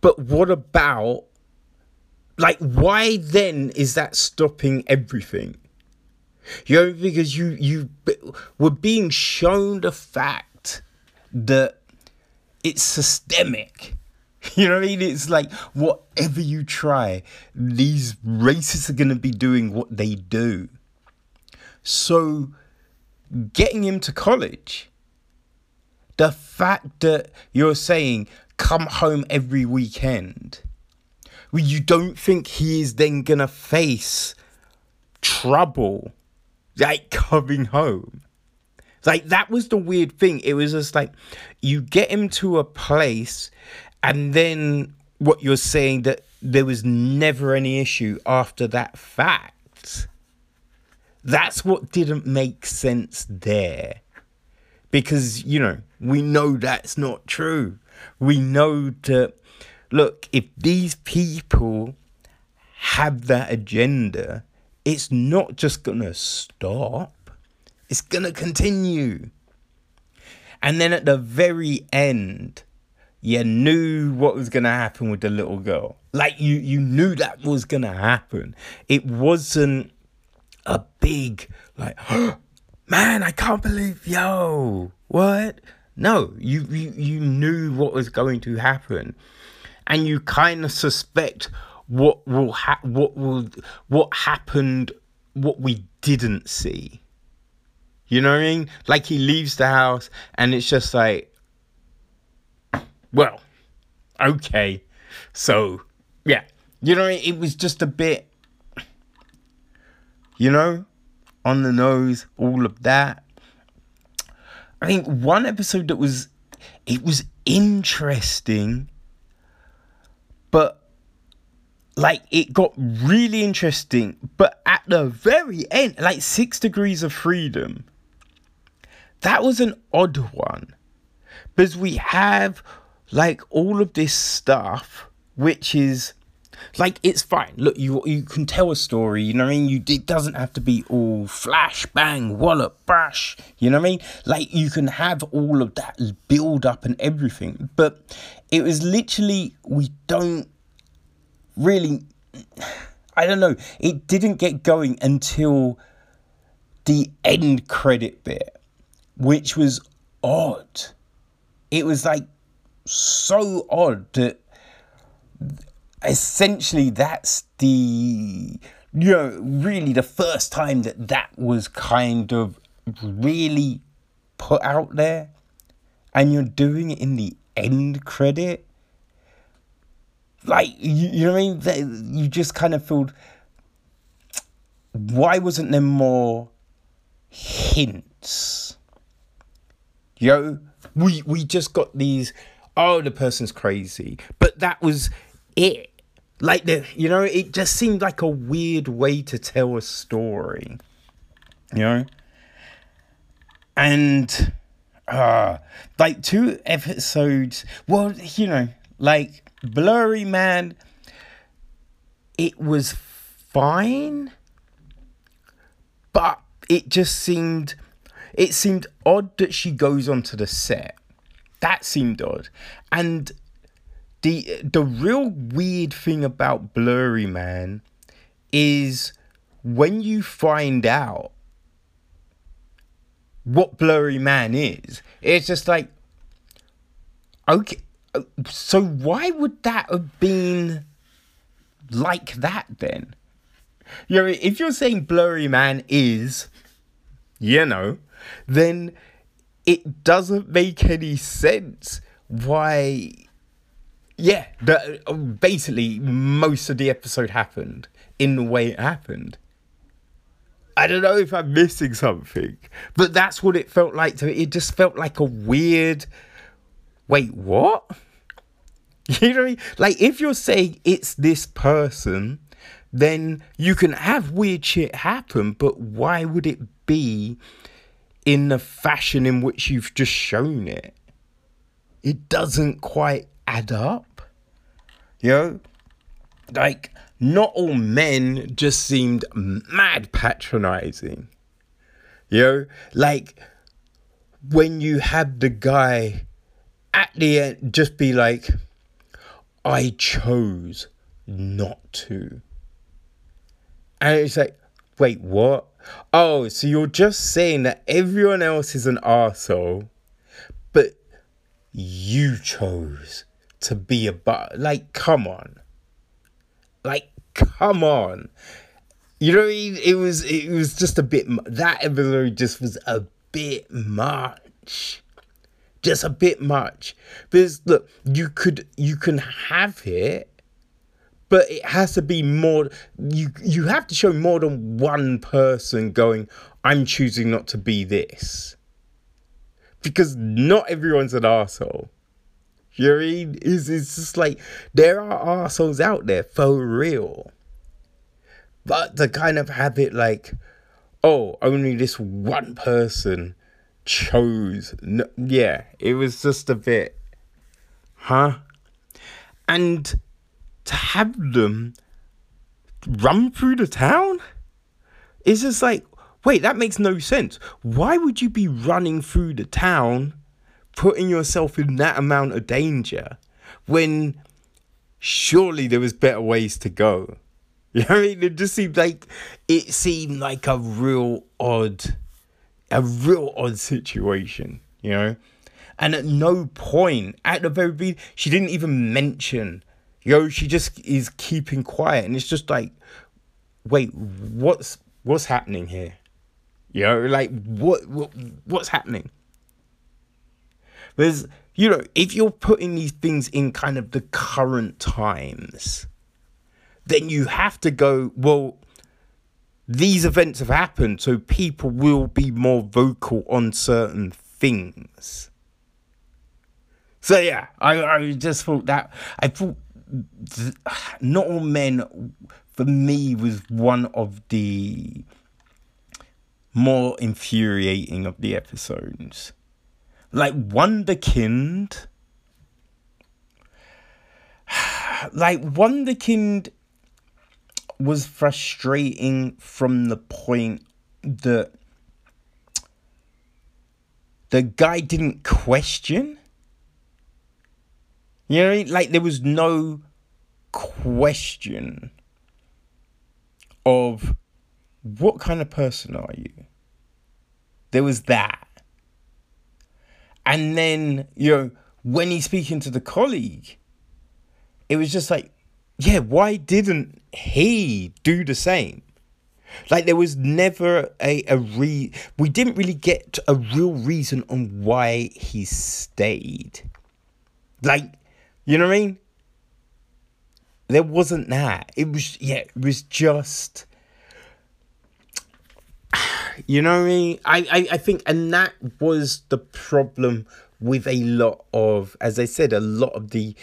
but what about, like, why then is that stopping everything? You know, because you you were being shown the fact that it's systemic. (laughs) You know what I mean? It's like whatever you try, these racists are going to be doing what they do. So, getting him to college, the fact that you're saying come home every weekend, well, you don't think he is then going to face trouble like coming home. Like that was the weird thing. It was just like you get him to a place, and then what you're saying that there was never any issue after that fact. That's what didn't make sense there. Because, you know, we know that's not true. We know that, look, if these people have that agenda, it's not just going to stop. It's gonna continue. And then at the very end, you knew what was gonna happen with the little girl. Like you you knew that was gonna happen. It wasn't a big like (gasps) man, I can't believe yo, what? No, you you, you knew what was going to happen. And you kind of suspect what will ha- what will what happened what we didn't see you know what I mean? Like he leaves the house and it's just like, well, okay. So, yeah. You know, it was just a bit, you know, on the nose, all of that. I think one episode that was, it was interesting, but like it got really interesting. But at the very end, like Six Degrees of Freedom that was an odd one because we have like all of this stuff, which is like it's fine. Look, you you can tell a story. You know what I mean. You it doesn't have to be all flash bang wallop bash. You know what I mean. Like you can have all of that build up and everything, but it was literally we don't really. I don't know. It didn't get going until the end credit bit, which was odd. It was like so odd that essentially that's the you know really the first time that that was kind of really put out there. And you're doing it in the end credit. Like you, you know what i mean? You just kind of feel why wasn't there more hints know we we just got these oh the person's crazy. But that was it. Like the you know it just seemed like a weird way to tell a story you know? And uh like two episodes well you know like blurry man it was fine but it just seemed it seemed odd that she goes onto the set that seemed odd and the the real weird thing about Blurry Man is when you find out what Blurry Man is, it's just like okay so why would that have been like that then? You know, if you're saying Blurry Man is, you know, then it doesn't make any sense why yeah, the, basically most of the episode happened in the way it happened. I don't know if I'm missing something, but that's what it felt like to me. It just felt like a weird. Wait, what? (laughs) You know, I mean? like if you're saying it's this person, then you can have weird shit happen, but why would it be in the fashion in which you've just shown it? It doesn't quite add up. You know? Like, not all men just seemed mad patronizing. You know? Like, when you had the guy at the end just be like, I chose not to. And it's like, wait, what? Oh, so you're just saying that everyone else is an arsehole, but you chose to be a but like come on. Like come on. You know it was it was just a bit that episode just was a bit much. Just a bit much. Because look you could you can have it but it has to be more you you have to show more than one person going i'm choosing not to be this because not everyone's an asshole you know I mean? It's, it's just like there are assholes out there for real. But to kind of have it like, oh, only this one person chose. No, yeah, it was just a bit, huh? And to have them run through the town, it's just like, wait, that makes no sense. Why would you be running through the town? putting yourself in that amount of danger when surely there was better ways to go. (laughs) You know what I mean? It just seemed like it seemed like a real odd, a real odd situation, you know? And at no point, at the very beginning, she didn't even mention, know, she just is keeping quiet. And it's just like, wait, what's what's happening here? You know, like what, what what's happening? There's, you know, if you're putting these things in kind of the current times, then you have to go, well, these events have happened, so people will be more vocal on certain things. So yeah, I, I just thought that I thought th- not all men for me was one of the more infuriating of the episodes. like Wunderkind. (sighs) Like Wunderkind was frustrating from the point that the guy didn't question. You know, like there was no question of what kind of person are you? There was that. And then, you know, when he's speaking to the colleague, it was just like, yeah, why didn't he do the same? Like there was never a, a re we didn't really get a real reason on why he stayed. Like, you know what I mean? There wasn't that. It was yeah, it was just (sighs) you know what I mean? I, I, I think and that was the problem with a lot of as I said, a lot of the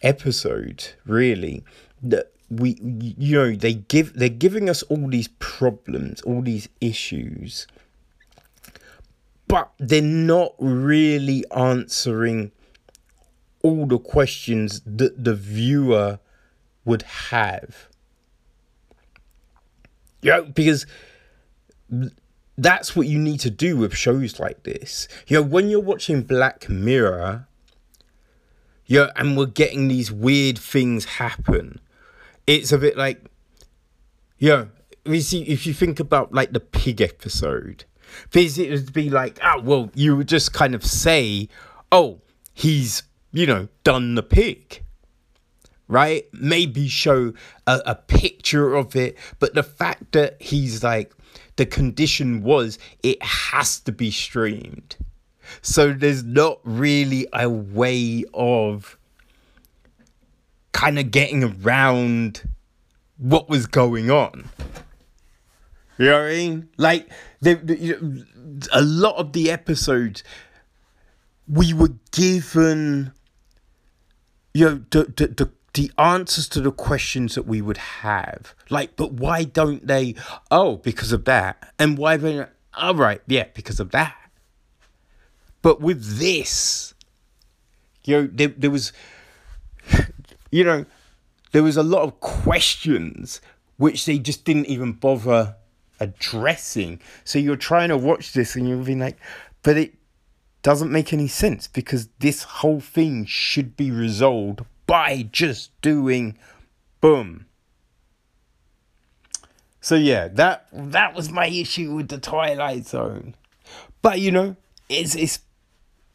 episode, really. That we you know they give they're giving us all these problems all these issues but they're not really answering all the questions that the viewer would have. Yeah you know, because that's what you need to do with shows like this. You know when you're watching black mirror yeah and we're getting these weird things happen it's a bit like, yeah, you see, if you think about like the pig episode, because it would be like, oh, well, you would just kind of say, oh, he's, you know, done the pig. Right? Maybe show a, a picture of it, but the fact that he's like, the condition was it has to be streamed. So there's not really a way of kind of getting around what was going on. You know what I mean? Like, the, the, you know, a lot of the episodes, we were given, you know, the, the, the, the answers to the questions that we would have. Like, but why don't they? Oh, because of that. And why they? All right, yeah, because of that. But with this, you know, there, there was (laughs) you know, there was a lot of questions which they just didn't even bother addressing. So you're trying to watch this and you're being like, but it doesn't make any sense because this whole thing should be resolved by just doing boom. So yeah, that that was my issue with the Twilight Zone. But you know, it's it's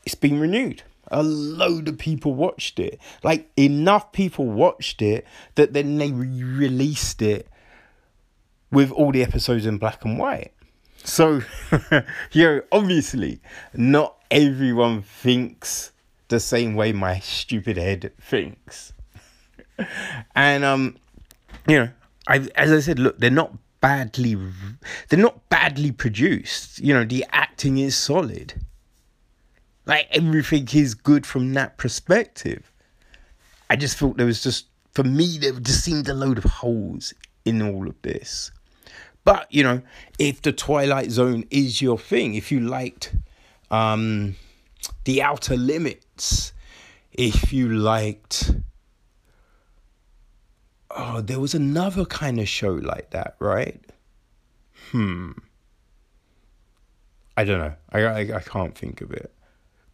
it's been renewed a load of people watched it. Like enough people watched it that then they re- released it with all the episodes in black and white. So, (laughs) know, obviously, not everyone thinks the same way my stupid head thinks. (laughs) and um, you know, I as I said, look, they're not badly, they're not badly produced. You know, the acting is solid. Like everything is good from that perspective. I just thought there was just, for me, there just seemed a load of holes in all of this. But, you know, if the Twilight Zone is your thing, if you liked um, The Outer Limits, if you liked. Oh, there was another kind of show like that, right? Hmm. I don't know. I, I, I can't think of it.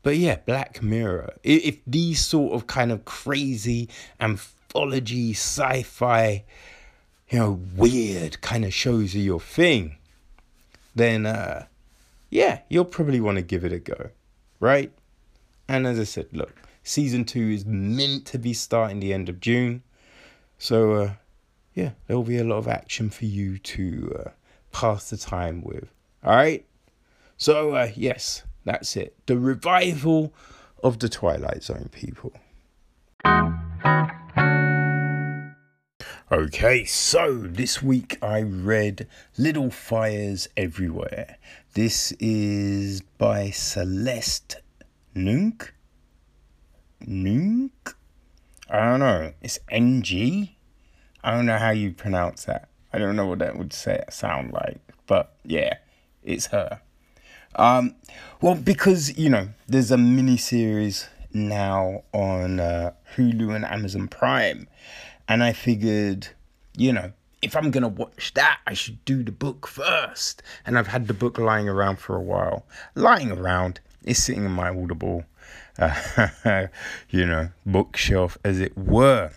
But yeah, Black Mirror. If these sort of kind of crazy anthology, sci fi, you know, weird kind of shows are your thing, then uh, yeah, you'll probably want to give it a go, right? And as I said, look, season two is meant to be starting the end of June. So uh, yeah, there'll be a lot of action for you to uh, pass the time with. All right. So uh, yes, that's it. The revival of the Twilight Zone people. Okay, so this week I read Little Fires Everywhere. This is by Celeste Nunk. Nunk? I don't know. It's NG. I don't know how you pronounce that. I don't know what that would say sound like, but yeah, it's her. Um, well, because you know, there's a mini series now on uh, Hulu and Amazon Prime, and I figured, you know, if I'm gonna watch that, I should do the book first. And I've had the book lying around for a while, lying around. is sitting in my Audible, uh, (laughs) you know, bookshelf, as it were.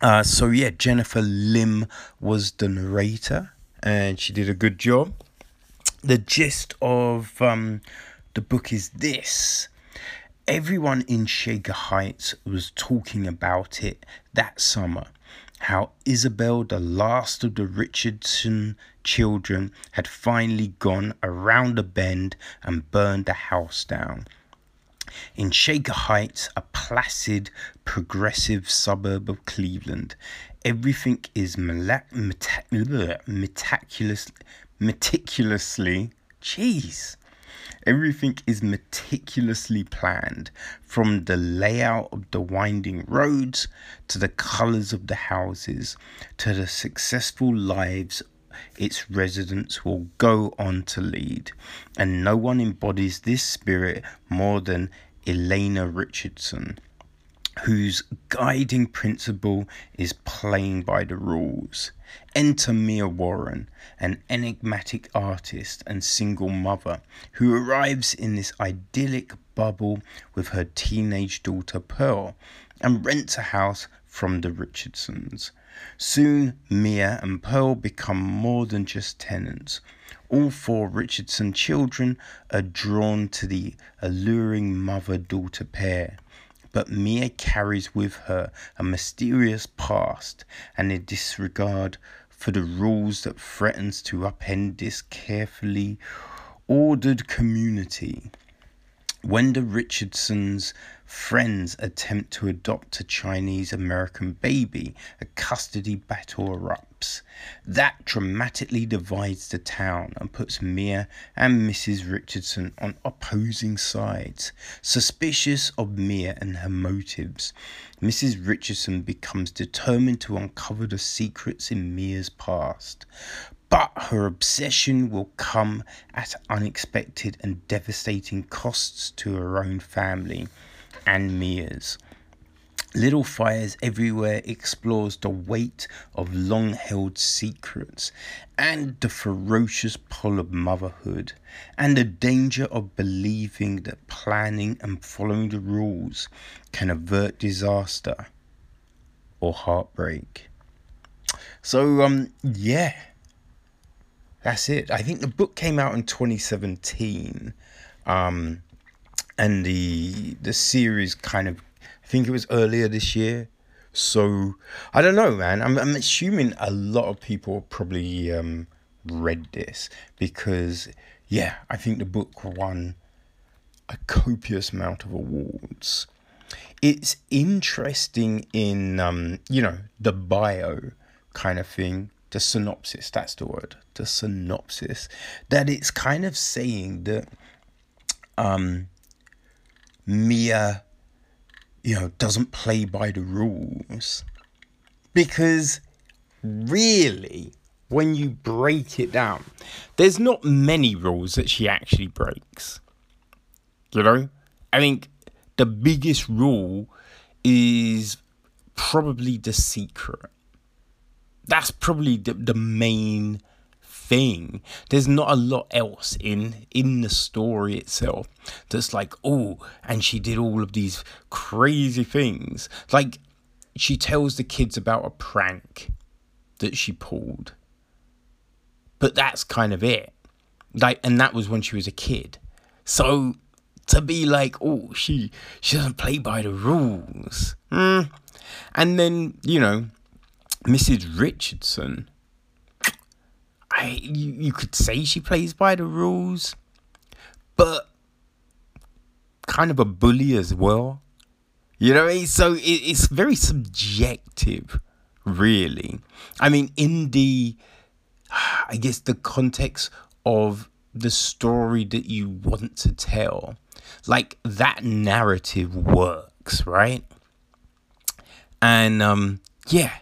Uh, so yeah, Jennifer Lim was the narrator, and she did a good job. The gist of um, the book is this. Everyone in Shaker Heights was talking about it that summer. How Isabel, the last of the Richardson children, had finally gone around the bend and burned the house down. In Shaker Heights, a placid, progressive suburb of Cleveland, everything is meticulous, meticulously, jeez, everything is meticulously planned from the layout of the winding roads to the colors of the houses to the successful lives its residents will go on to lead. And no one embodies this spirit more than Elena Richardson, whose guiding principle is playing by the rules. Enter Mia Warren, an enigmatic artist and single mother who arrives in this idyllic bubble with her teenage daughter Pearl and rents a house from the Richardsons. Soon, Mia and Pearl become more than just tenants. All four Richardson children are drawn to the alluring mother daughter pair. But Mia carries with her a mysterious past and a disregard for the rules that threatens to upend this carefully ordered community. When the Richardsons' friends attempt to adopt a Chinese American baby, a custody battle erupts. That dramatically divides the town and puts Mia and Mrs. Richardson on opposing sides. Suspicious of Mia and her motives, Mrs. Richardson becomes determined to uncover the secrets in Mia's past. But her obsession will come at unexpected and devastating costs to her own family and Mia's. Little Fires Everywhere explores the weight of long held secrets and the ferocious pull of motherhood and the danger of believing that planning and following the rules can avert disaster or heartbreak. So, um, yeah, that's it. I think the book came out in 2017. Um, and the the series kind of I think it was earlier this year. So I don't know, man. I'm I'm assuming a lot of people probably um, read this because yeah, I think the book won a copious amount of awards. It's interesting in um, you know the bio kind of thing, the synopsis. That's the word, the synopsis. That it's kind of saying that um, Mia, you know, doesn't play by the rules. Because really, when you break it down, there's not many rules that she actually breaks. You know? I think the biggest rule is probably the secret. That's probably the, the main thing. There's not a lot else in in the story itself that's like, oh, and she did all of these crazy things. Like she tells the kids about a prank that she pulled. But that's kind of it. Like and that was when she was a kid. So to be like, oh, she she doesn't play by the rules. Mm. And then, you know, Mrs. Richardson I you, you could say she plays by the rules, but kind of a bully as well. You know, what I mean? so it, it's very subjective, really. I mean, in the, I guess, the context of the story that you want to tell, like that narrative works, right? And um, yeah,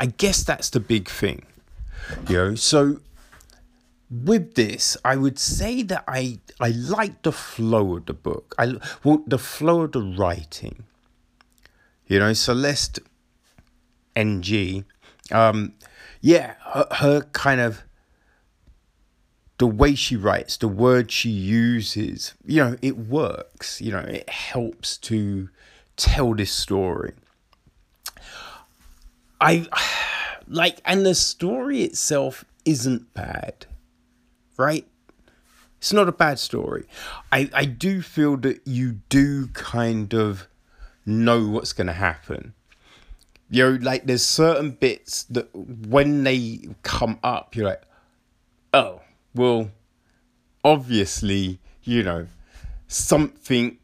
I guess that's the big thing, you know. So with this, I would say that I I like the flow of the book. I well the flow of the writing. You know, Celeste NG, um, yeah, her, her kind of the way she writes, the words she uses, you know, it works. You know, it helps to tell this story. I (sighs) like, and the story itself isn't bad, right? It's not a bad story. I, I do feel that you do kind of know what's going to happen. You know, like there's certain bits that when they come up, you're like, oh, well, obviously, you know, something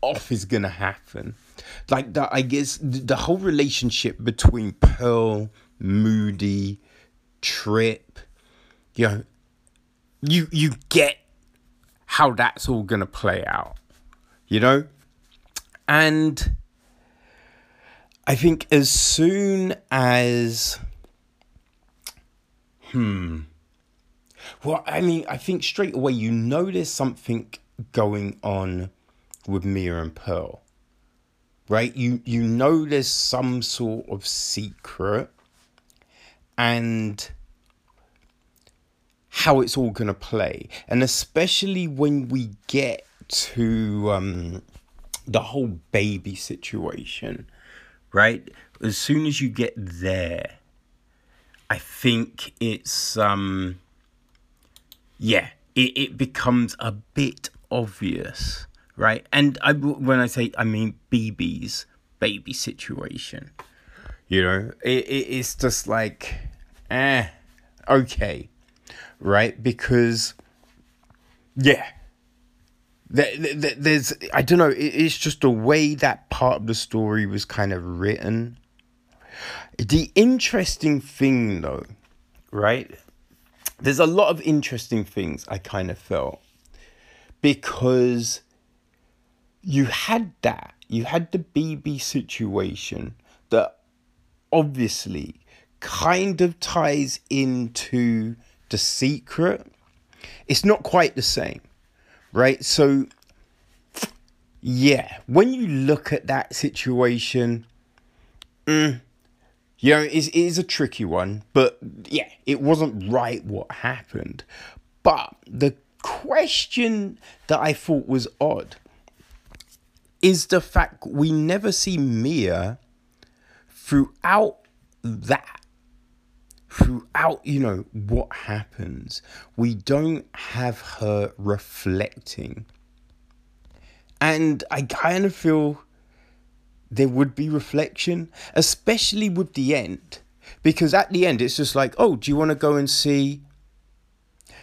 off is going to happen like that i guess the whole relationship between pearl moody trip you know you you get how that's all gonna play out you know? And i think as soon as hmm well i mean i think straight away you know there's something going on with mia and pearl right? You you know there's some sort of secret and how it's all gonna play, and especially when we get to um, the whole baby situation, right? As soon as you get there, I think it's um, yeah, it, it becomes a bit obvious right? And I, when I say, I mean Bebe's baby situation. You know, it, it, it's just like, eh, okay, right? Because, yeah, there, there, there's, I don't know, it, it's just the way that part of the story was kind of written. The interesting thing, though, right? There's a lot of interesting things I kind of felt because you had that. You had the Bebe situation that obviously kind of ties into the secret. It's not quite the same, right? So, yeah, when you look at that situation, mm, you know, it is a tricky one, but yeah, it wasn't right what happened. But the question that I thought was odd is the fact we never see Mia throughout that. Throughout, you know, what happens, we don't have her reflecting. And I kind of feel there would be reflection, especially with the end. Because at the end, it's just like, oh, do you want to go and see?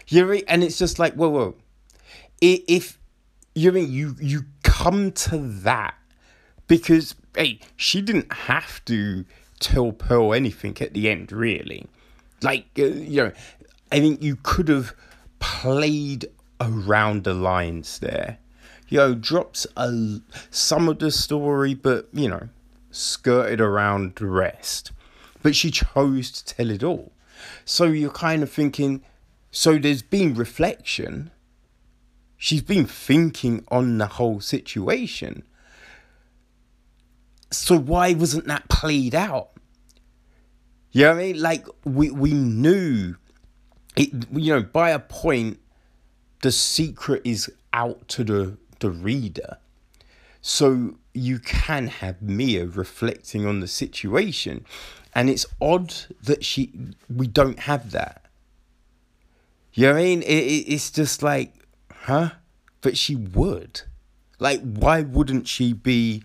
Yuri? and it's just like, whoa, whoa. If you mean you you come to that because hey, she didn't have to tell Pearl anything at the end, really. Like uh, you know, I think you could have played around the lines there. You know, drops a some of the story, but you know, skirted around the rest. But she chose to tell it all. So you're kind of thinking, so there's been reflection She's been thinking on the whole situation. So why wasn't that played out? You know what I mean? Like we we knew it you know, by a point the secret is out to the the reader. So you can have Mia reflecting on the situation. And it's odd that she we don't have that. You know what I mean? It, it, it's just like huh? But she would. Like, why wouldn't she be,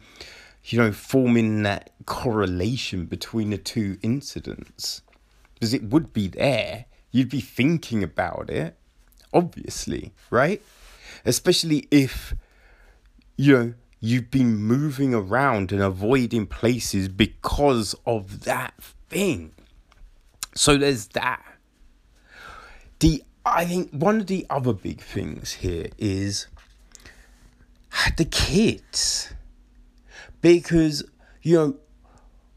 you know, forming that correlation between the two incidents? Because it would be there. You'd be thinking about it, obviously, right? Especially if, you know, you've been moving around and avoiding places because of that thing. So there's that. The I think one of the other big things here is the kids. Because, you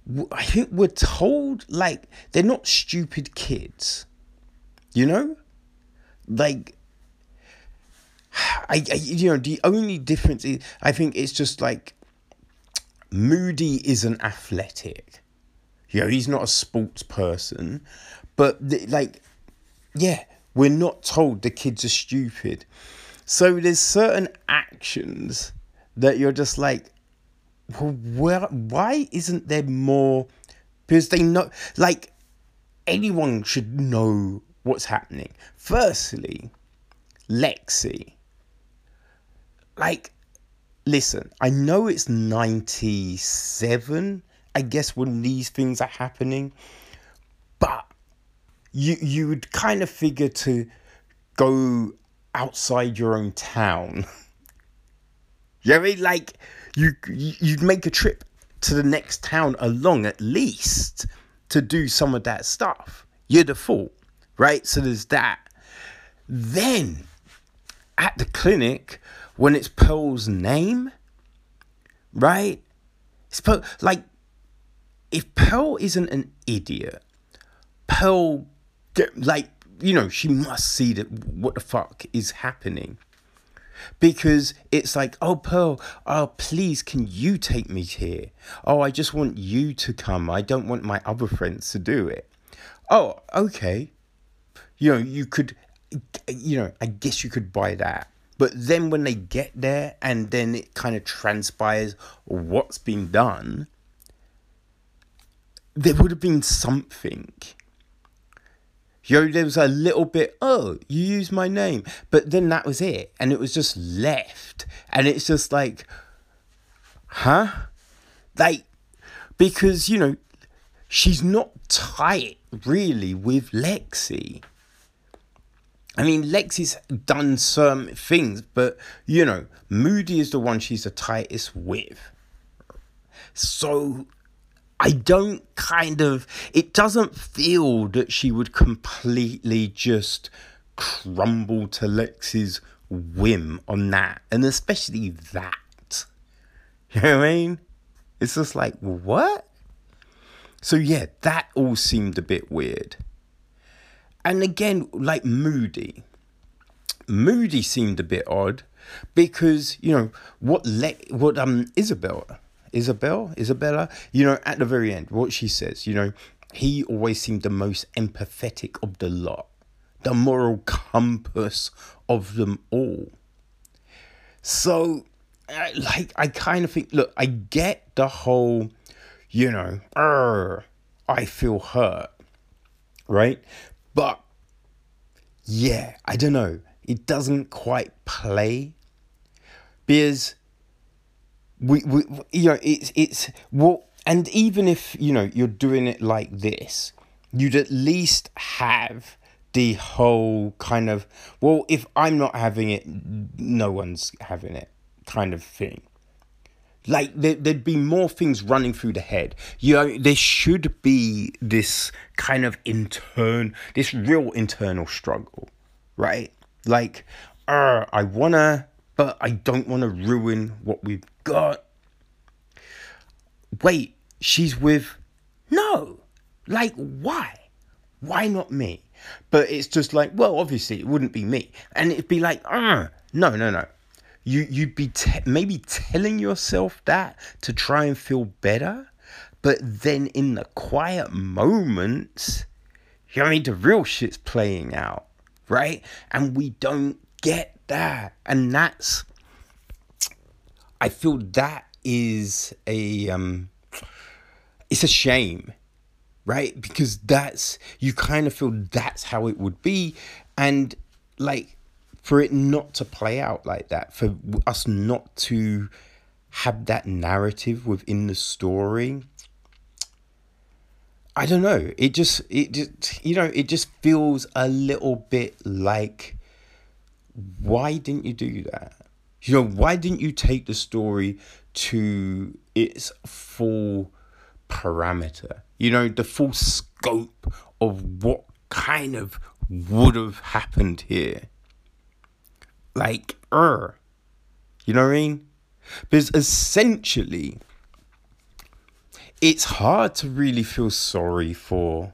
know, I think we're told like they're not stupid kids. You know? like I, I you know the only difference is I think it's just like Moody isn't athletic. You know, he's not a sports person, but like, yeah, we're not told the kids are stupid. So there's certain actions that you're just like, well, where, why isn't there more? Because they know, like, anyone should know what's happening. Firstly, Lexi. Like, listen, I know it's 97, I guess, when these things are happening, but you you would kind of figure to go outside your own town. (laughs) you know I mean? Like, you you'd make a trip to the next town along at least to do some of that stuff. You're the fool, right? So there's that. Then at the clinic, when it's Pearl's name, right? It's Pearl, like, if Pearl isn't an idiot, Pearl, like, you know, she must see that what the fuck is happening. Because it's like, oh, Pearl, oh, please, can you take me here? Oh, I just want you to come. I don't want my other friends to do it. Oh, okay. You know, you could, you know, I guess you could buy that. But then when they get there and then it kind of transpires what's been done, there would have been something. Know, there was a little bit, oh, you used my name. But then that was it. And it was just left. And it's just like, huh? Like, because, you know, she's not tight really with Lexi. I mean, Lexi's done some things, but you know, Moody is the one she's the tightest with. So I don't kind of, it doesn't feel that she would completely just crumble to Lexi's whim on that, and especially that. (laughs) You know what I mean? It's just like, what? So yeah, that all seemed a bit weird. And again, like Moody. Moody seemed a bit odd because, you know, what le- what um Isabel Isabel Isabella, you know, at the very end, what she says, you know, he always seemed the most empathetic of the lot, the moral compass of them all. So, like, I kind of think, look, I get the whole, you know, I feel hurt, right? But yeah, I don't know. It doesn't quite play because we, we you know it's it's well and even if you know you're doing it like this you'd at least have the whole kind of well if i'm not having it no one's having it kind of thing. Like there, would be more things running through the head. You know there should be this kind of intern this real internal struggle right? Like uh, i wanna but i don't want to ruin what we've got wait she's with no. Like why? Why not me? But it's just like well obviously it wouldn't be me. And it'd be like uh, no no no. You you'd be te- maybe telling yourself that to try and feel better but then in the quiet moments you know I mean the real shit's playing out right? And we don't get that. And that's I feel that is a um it's a shame right because that's you kind of feel that's how it would be and like for it not to play out like that, for us not to have that narrative within the story. I don't know. It just it just you know, it just feels a little bit like why didn't you do that? You know, why didn't you take the story to its full parameter? You know, the full scope of what kind of would have happened here like er. You know what I mean? Because essentially, it's hard to really feel sorry for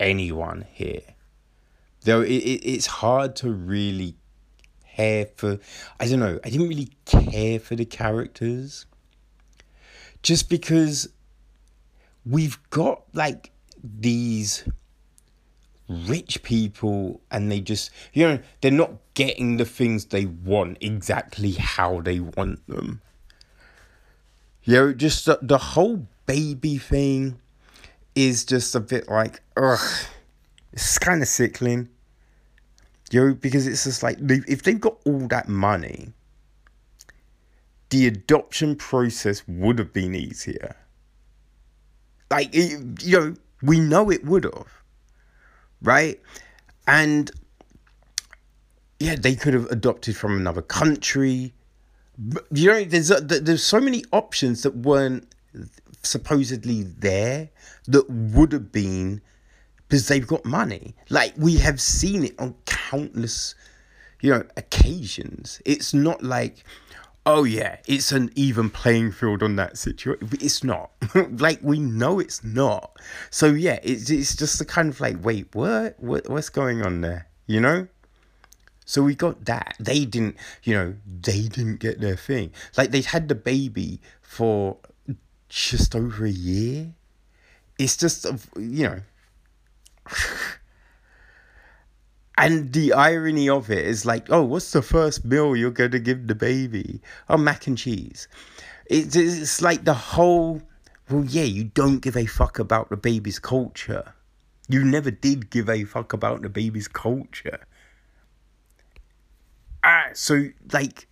anyone here. though it, it, it's hard to really care for I don't know, I didn't really care for the characters. Just because we've got like these rich people and they just you know they're not getting the things they want exactly how they want them you know just the, the whole baby thing is just a bit like ugh it's kind of sickling you know because it's just like if they've got all that money the adoption process would have been easier like you know we know it would have right? And yeah, they could have adopted from another country. But, you know, there's there's so many options that weren't supposedly there that would have been because they've got money. Like we have seen it on countless, you know, occasions. It's not like oh yeah, it's an even playing field on that situation. It's not. (laughs) like we know it's not. So yeah, it's it's just the kind of like, wait, what? What what's going on there? You know? So we got that. They didn't, you know, they didn't get their thing. Like they had the baby for just over a year. It's just, you know. (laughs) And the irony of it is like, oh, what's the first meal you're going to give the baby? Oh, mac and cheese. It's, it's like the whole, well, yeah, you don't give a fuck about the baby's culture. You never did give a fuck about the baby's culture. Ah, so, like,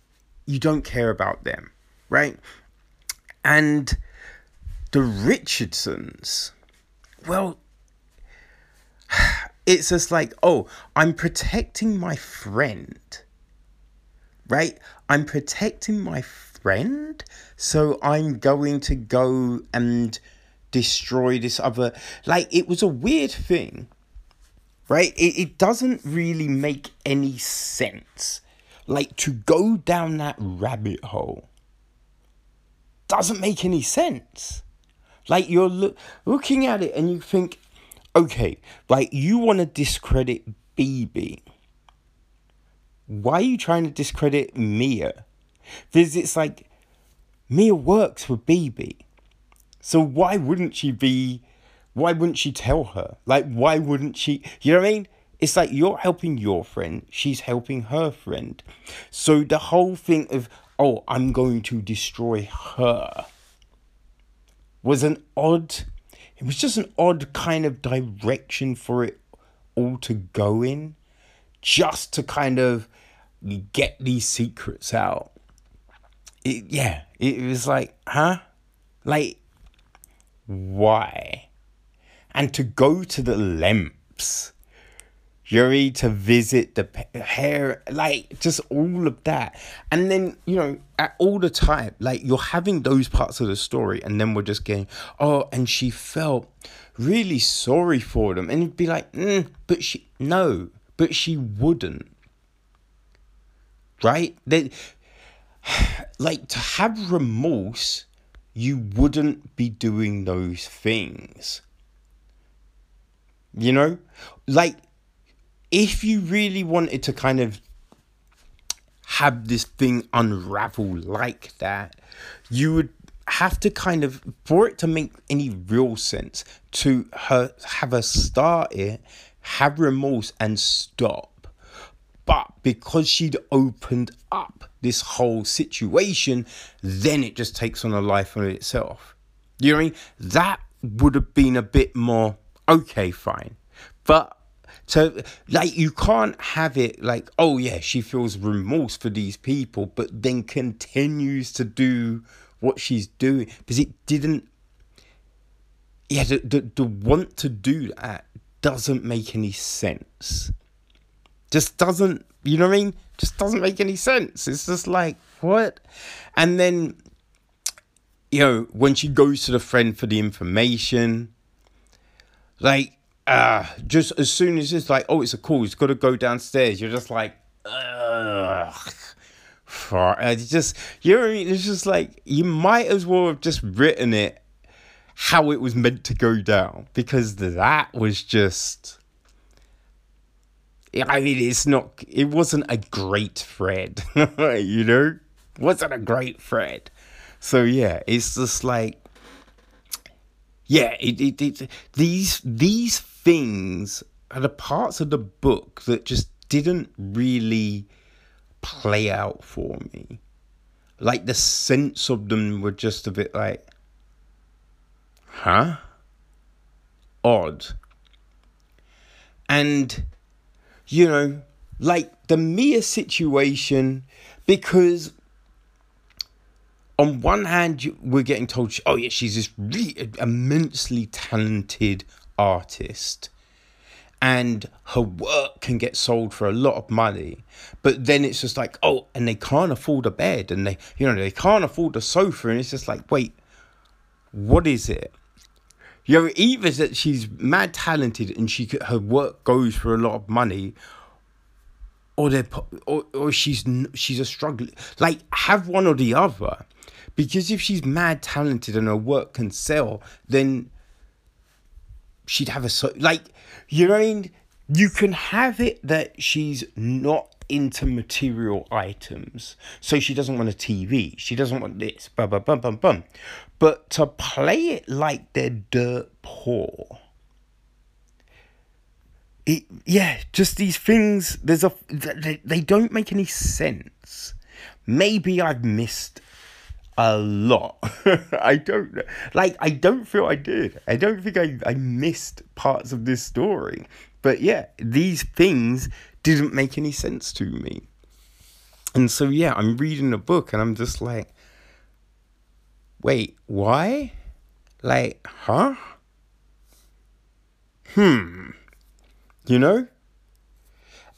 you don't care about them, right? And the Richardsons, well, it's just like, oh, I'm protecting my friend. Right? I'm protecting my friend. So I'm going to go and destroy this other. Like, it was a weird thing. Right? It, it doesn't really make any sense. Like, to go down that rabbit hole doesn't make any sense. Like, you're lo- looking at it and you think, okay, like you want to discredit Bebe. Why are you trying to discredit Mia? Because it's like Mia works for Bebe. So why wouldn't she be why wouldn't she tell her? Like why wouldn't she you know what I mean? It's like you're helping your friend, she's helping her friend. So the whole thing of oh, I'm going to destroy her was an odd it was just an odd kind of direction for it all to go in, just to kind of get these secrets out. It, yeah, it was like, huh? Like, why? And to go to the lengths Yuri to visit the hair, like just all of that. And then, you know, at all the time, like you're having those parts of the story, and then we're just getting, oh, and she felt really sorry for them. And it'd be like, mm, but she, no, but she wouldn't. Right? They, (sighs) like to have remorse, you wouldn't be doing those things. You know? Like, if you really wanted to kind of have this thing unravel like that, you would have to kind of for it to make any real sense to her have her start it, have remorse and stop. But because she'd opened up this whole situation, then it just takes on a life of itself. You know what I mean? That would have been a bit more okay, fine. But so, like, you can't have it like, oh, yeah, she feels remorse for these people, but then continues to do what she's doing because it didn't. Yeah, the, the, the want to do that doesn't make any sense. Just doesn't, you know what I mean? Just doesn't make any sense. It's just like, what? And then, you know, when she goes to the friend for the information, like, uh, just as soon as it's like, oh, it's a call, it's got to go downstairs, you're just like, ugh. It's just, you know? It's just like, you might as well have just written it how it was meant to go down because that was just, I mean, it's not. It wasn't a great thread, (laughs) you know. Wasn't a great thread. So yeah, it's just like, yeah, it, it, it these these things are the parts of the book that just didn't really play out for me. Like the sense of them were just a bit like, huh? Odd. And, you know, like the Mia situation, because on one hand, we're getting told, oh, yeah, she's this really immensely talented artist. And her work can get sold for a lot of money but then it's just like oh and they can't afford a bed and they you know they can't afford a sofa. And it's just like wait what is it? You know either that she's mad talented and she her work goes for a lot of money or they or, or she's she's a struggle like have one or the other. Because if she's mad talented and her work can sell then she'd have a so like you know I mean? You can have it that she's not into material items, so she doesn't want a TV. She doesn't want this. Bum bum bum bum bum. But to play it like they're dirt poor. It, yeah, just these things. There's a they, they don't make any sense. Maybe I've missed a lot. (laughs) I don't like I don't feel I did. I don't think I, I missed parts of this story. But yeah, these things didn't make any sense to me. And so yeah, I'm reading a book and I'm just like wait, why? Like, huh? Hmm. You know?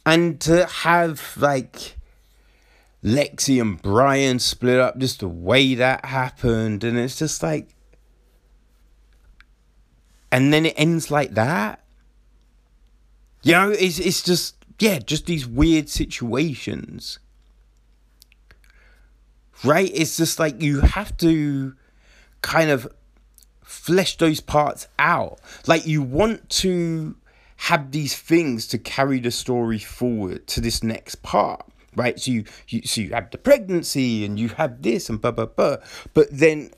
And to have like Lexi and Brian split up, just the way that happened. And it's just like. And then it ends like that. You know, it's, it's just, yeah, just these weird situations. Right? It's just like you have to kind of flesh those parts out. Like you want to have these things to carry the story forward to this next part right? So you, you so you have the pregnancy and you have this and blah blah blah. But then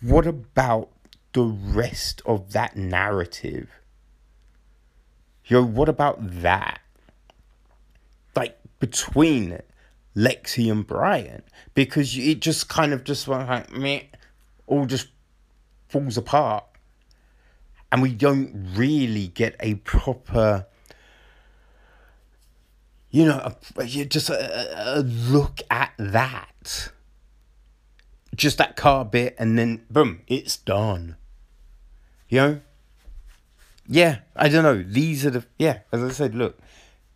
what about the rest of that narrative? Yo, what about that? Like between Lexi and Brian, because it just kind of just went like me, all just falls apart, and we don't really get a proper you know, you just a, look at that. Just that car bit, and then boom, it's done. You know? Yeah, I don't know. These are the yeah. As I said, look,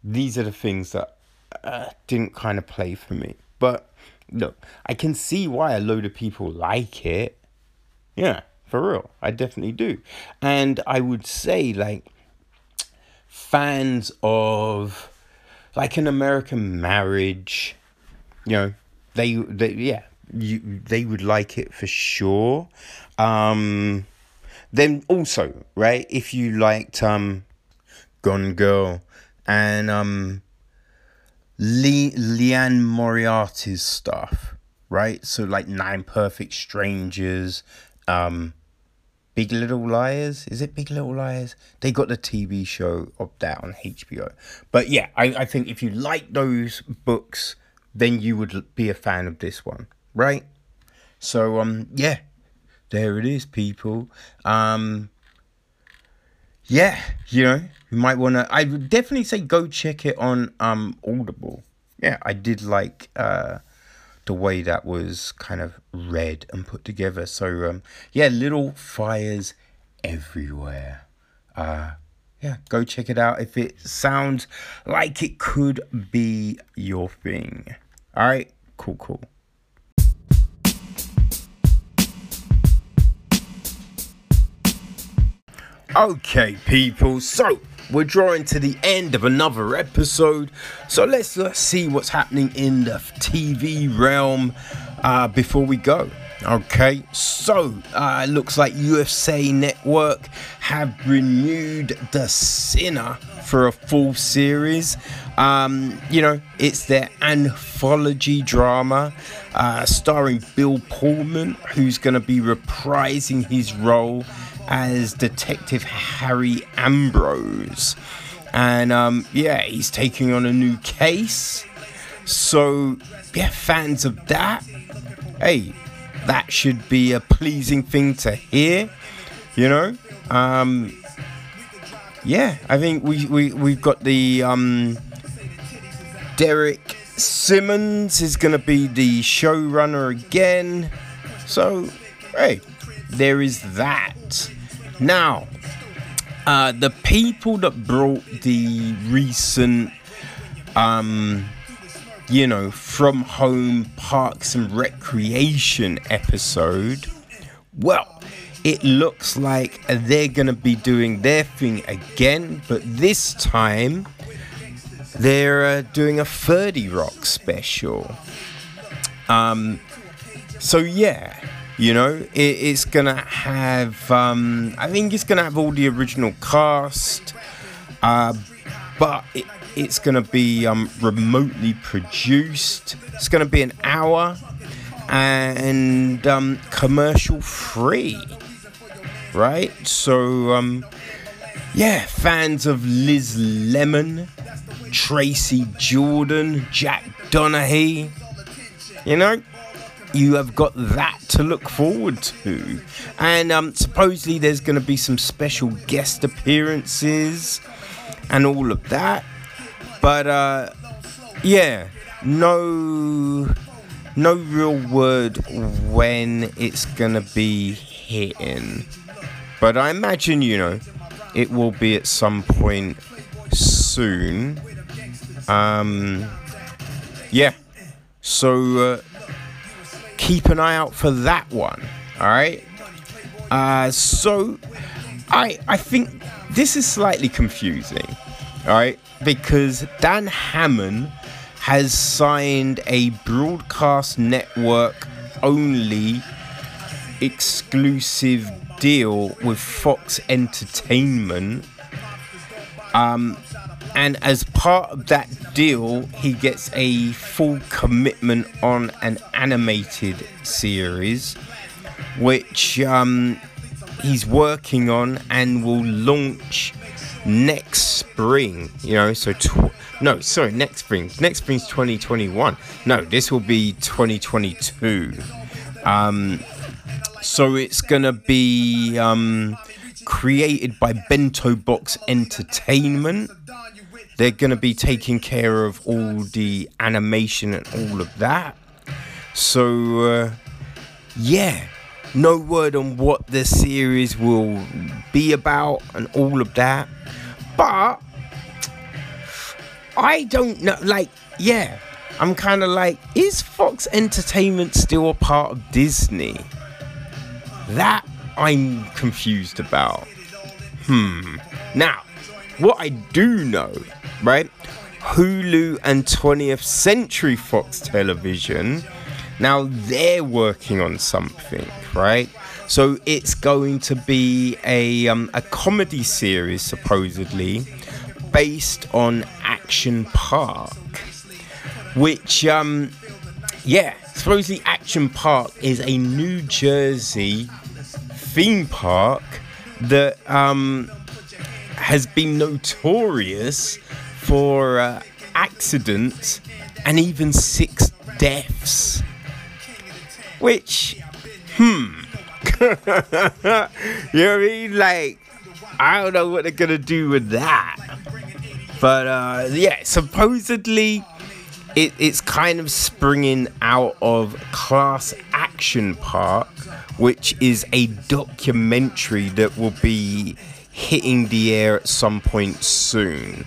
these are the things that uh, didn't kind of play for me. But look, I can see why a load of people like it. Yeah, for real, I definitely do. And I would say like fans of like an American marriage, you know, they, they yeah, you, they would like it for sure. Um, then also, right, if you liked um, Gone Girl and um, Le- Liane Moriarty's stuff, right? So like Nine Perfect Strangers, um, Big Little Liars. Is it Big Little Liars? They got the TV show of that on HBO. But yeah, I, I think if you like those books, then you would be a fan of this one, right? So um yeah, there it is, people. Um yeah, you know, you might wanna I would definitely say go check it on um Audible. Yeah, I did like uh the way that was kind of read and put together. So um, yeah, little fires everywhere. Uh, yeah, go check it out if it sounds like it could be your thing. All right, cool, cool. Okay, people, so we're drawing to the end of another episode. So let's, let's see what's happening in the TV realm uh, before we go. Okay, so uh, it looks like USA Network have renewed The Sinner for a full series. Um, you know, it's their anthology drama uh, starring Bill Pullman, who's going to be reprising his role as Detective Harry Ambrose. And um, yeah, he's taking on a new case. So, yeah, fans of that, hey, that should be a pleasing thing to hear, you know. Um, yeah, I think we, we, we've got the um, Derek Simonds is going to be the showrunner again. So, hey, there is that. Now, uh, the people that brought the recent um, you know, from home parks and recreation episode, well, it looks like they're going to be doing their thing again, but this time they're uh, doing a 30 Rock special. Um, so yeah, you know, it, it's gonna have. Um, I think it's gonna have all the original cast, uh, but it, it's to be um, remotely produced. It's to be an hour and um, commercial free. Right? So, um, yeah, fans of Liz Lemon, Tracy Jordan, Jack Donaghy, you know, you have got that to look forward to. And um, supposedly there's going to be some special guest appearances and all of that. But uh, yeah, no, no real word when it's gonna be hitting. But I imagine you know it will be at some point soon. Um, yeah. So uh, keep an eye out for that one. All right. Uh, so I I think this is slightly confusing. All right because Dan Harmon has signed a broadcast network only exclusive deal with Fox Entertainment. Um, and as part of that deal, he gets a full commitment on an animated series, which um, he's working on and will launch next spring, you know, so tw- no, sorry, next spring. Next spring's 2021. No, this will be 2022. Um, so it's gonna be um, created by Bento Box Entertainment. They're gonna be taking care of all the animation and all of that. So uh, yeah, no word on what the series will be about and all of that. But I don't know. Like, yeah, I'm kind of like, is Fox Entertainment still a part of Disney? That I'm confused about. Hmm. Now, what I do know, right? Hulu and 20th Century Fox Television, now they're working on something, right? So it's going to be a um, a comedy series supposedly based on Action Park, which um, yeah, supposedly Action Park is a New Jersey theme park that um, has been notorious for uh, accidents and even six deaths. Which, hmm, (laughs) you know what I mean? Like, I don't know what they're gonna do with that. But uh, yeah, supposedly it, it's kind of springing out of Class Action Park, which is a documentary that will be hitting the air at some point soon.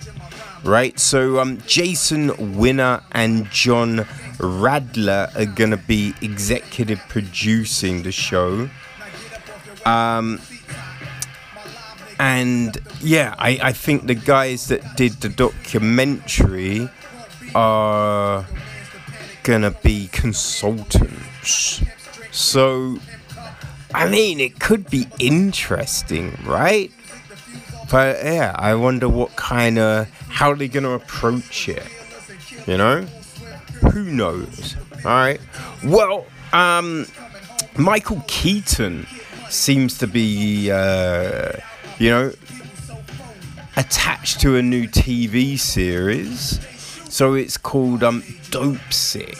Right? So um, Jason Winer and John Radler are gonna be executive producing the show. Um, and yeah, I, I think the guys that did the documentary are gonna be consultants. So, I mean, it could be interesting, right? But yeah, I wonder what kind of how they're gonna approach it. You know, who knows? All right. Well, um, Michael Keaton seems to be, uh, you know, attached to a new TV series. So it's called um, Dopesick,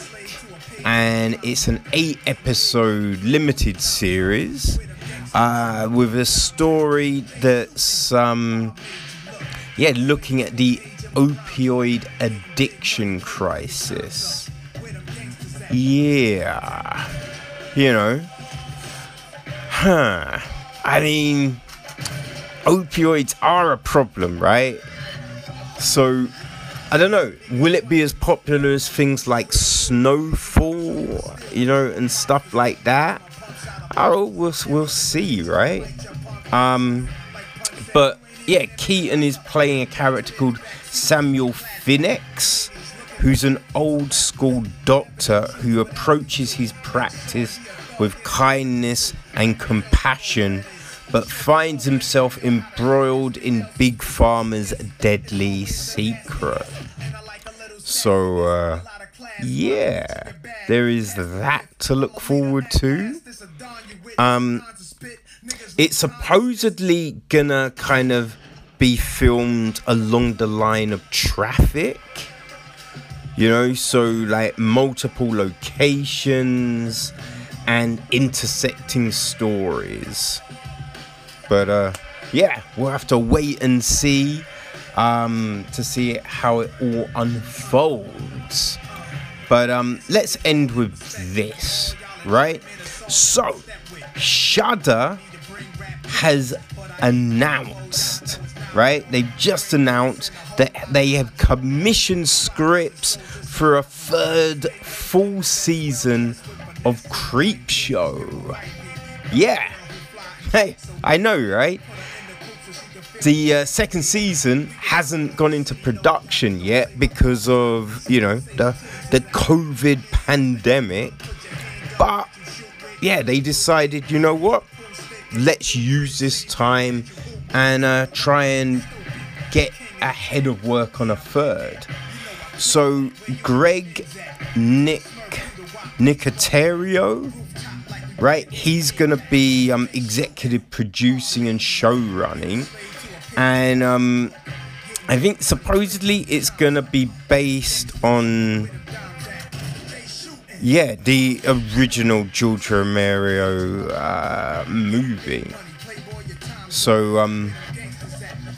and it's an eight-episode limited series uh, with a story that's um, yeah looking at the opioid addiction crisis. Yeah, you know, huh? I mean, opioids are a problem, right? So, I don't know. Will it be as popular as things like Snowfall, you know, and stuff like that? Oh, we'll, we'll see, right? Um, but yeah, Keaton is playing a character called Samuel Finnix, who's an old school doctor who approaches his practice with kindness and compassion, but finds himself embroiled in Big Pharma's deadly secret. So, uh, yeah, there is that to look forward to. Um, it's supposedly gonna kind of be filmed along the line of traffic. You know, so like multiple locations and intersecting stories. But uh yeah, we'll have to wait and see um to see how it all unfolds. But um let's end with this, right? So, Shudder has announced, right? They've just announced that they have commissioned scripts for a third full season of Creepshow. Yeah. Hey, I know, right? The uh, second season hasn't gone into production yet because of, you know, the the COVID pandemic. But yeah, they decided, you know what? Let's use this time and uh, try and get ahead of work on a third. So Greg Nick Nicotero, right? He's gonna be um, executive producing and show running, and um, I think supposedly it's gonna be based on yeah, the original George Romero uh, movie. So, um,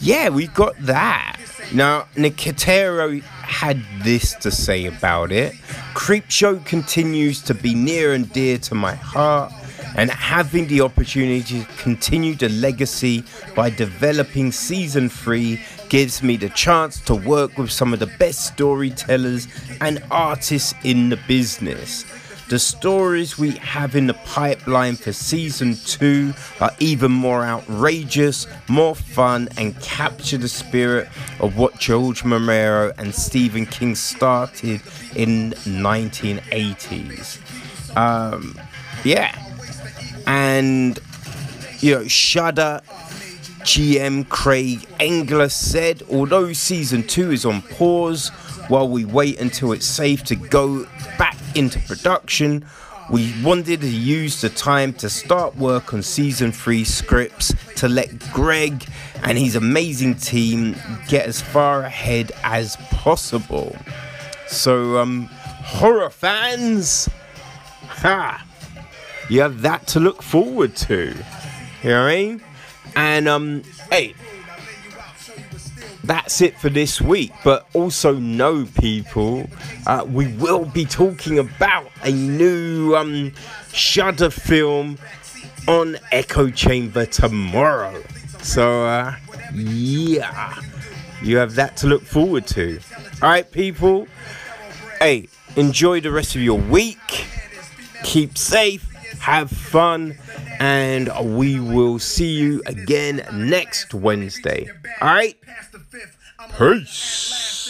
yeah, we got that. Now, Nicotero had this to say about it. Creepshow continues to be near and dear to my heart, and having the opportunity to continue the legacy by developing season 3 gives me the chance to work with some of the best storytellers and artists in the business. The stories we have in the pipeline for season two are even more outrageous, more fun, and capture the spirit of what George Romero and Stephen King started in 1980s. Um, yeah, and you know, Shudder GM Craig Engler said, although season two is on pause while we wait until it's safe to go back into production, we wanted to use the time to start work on season three scripts to let Greg and his amazing team get as far ahead as possible. So, um, horror fans, ha, you have that to look forward to. You know what I mean? And um, hey, that's it for this week. But also know, people, uh, we will be talking about a new um, Shudder film on Echo Chamber tomorrow. So uh, yeah, you have that to look forward to. All right, people. Hey, enjoy the rest of your week. Keep safe. Have fun and we will see you again next Wednesday. All right? Peace.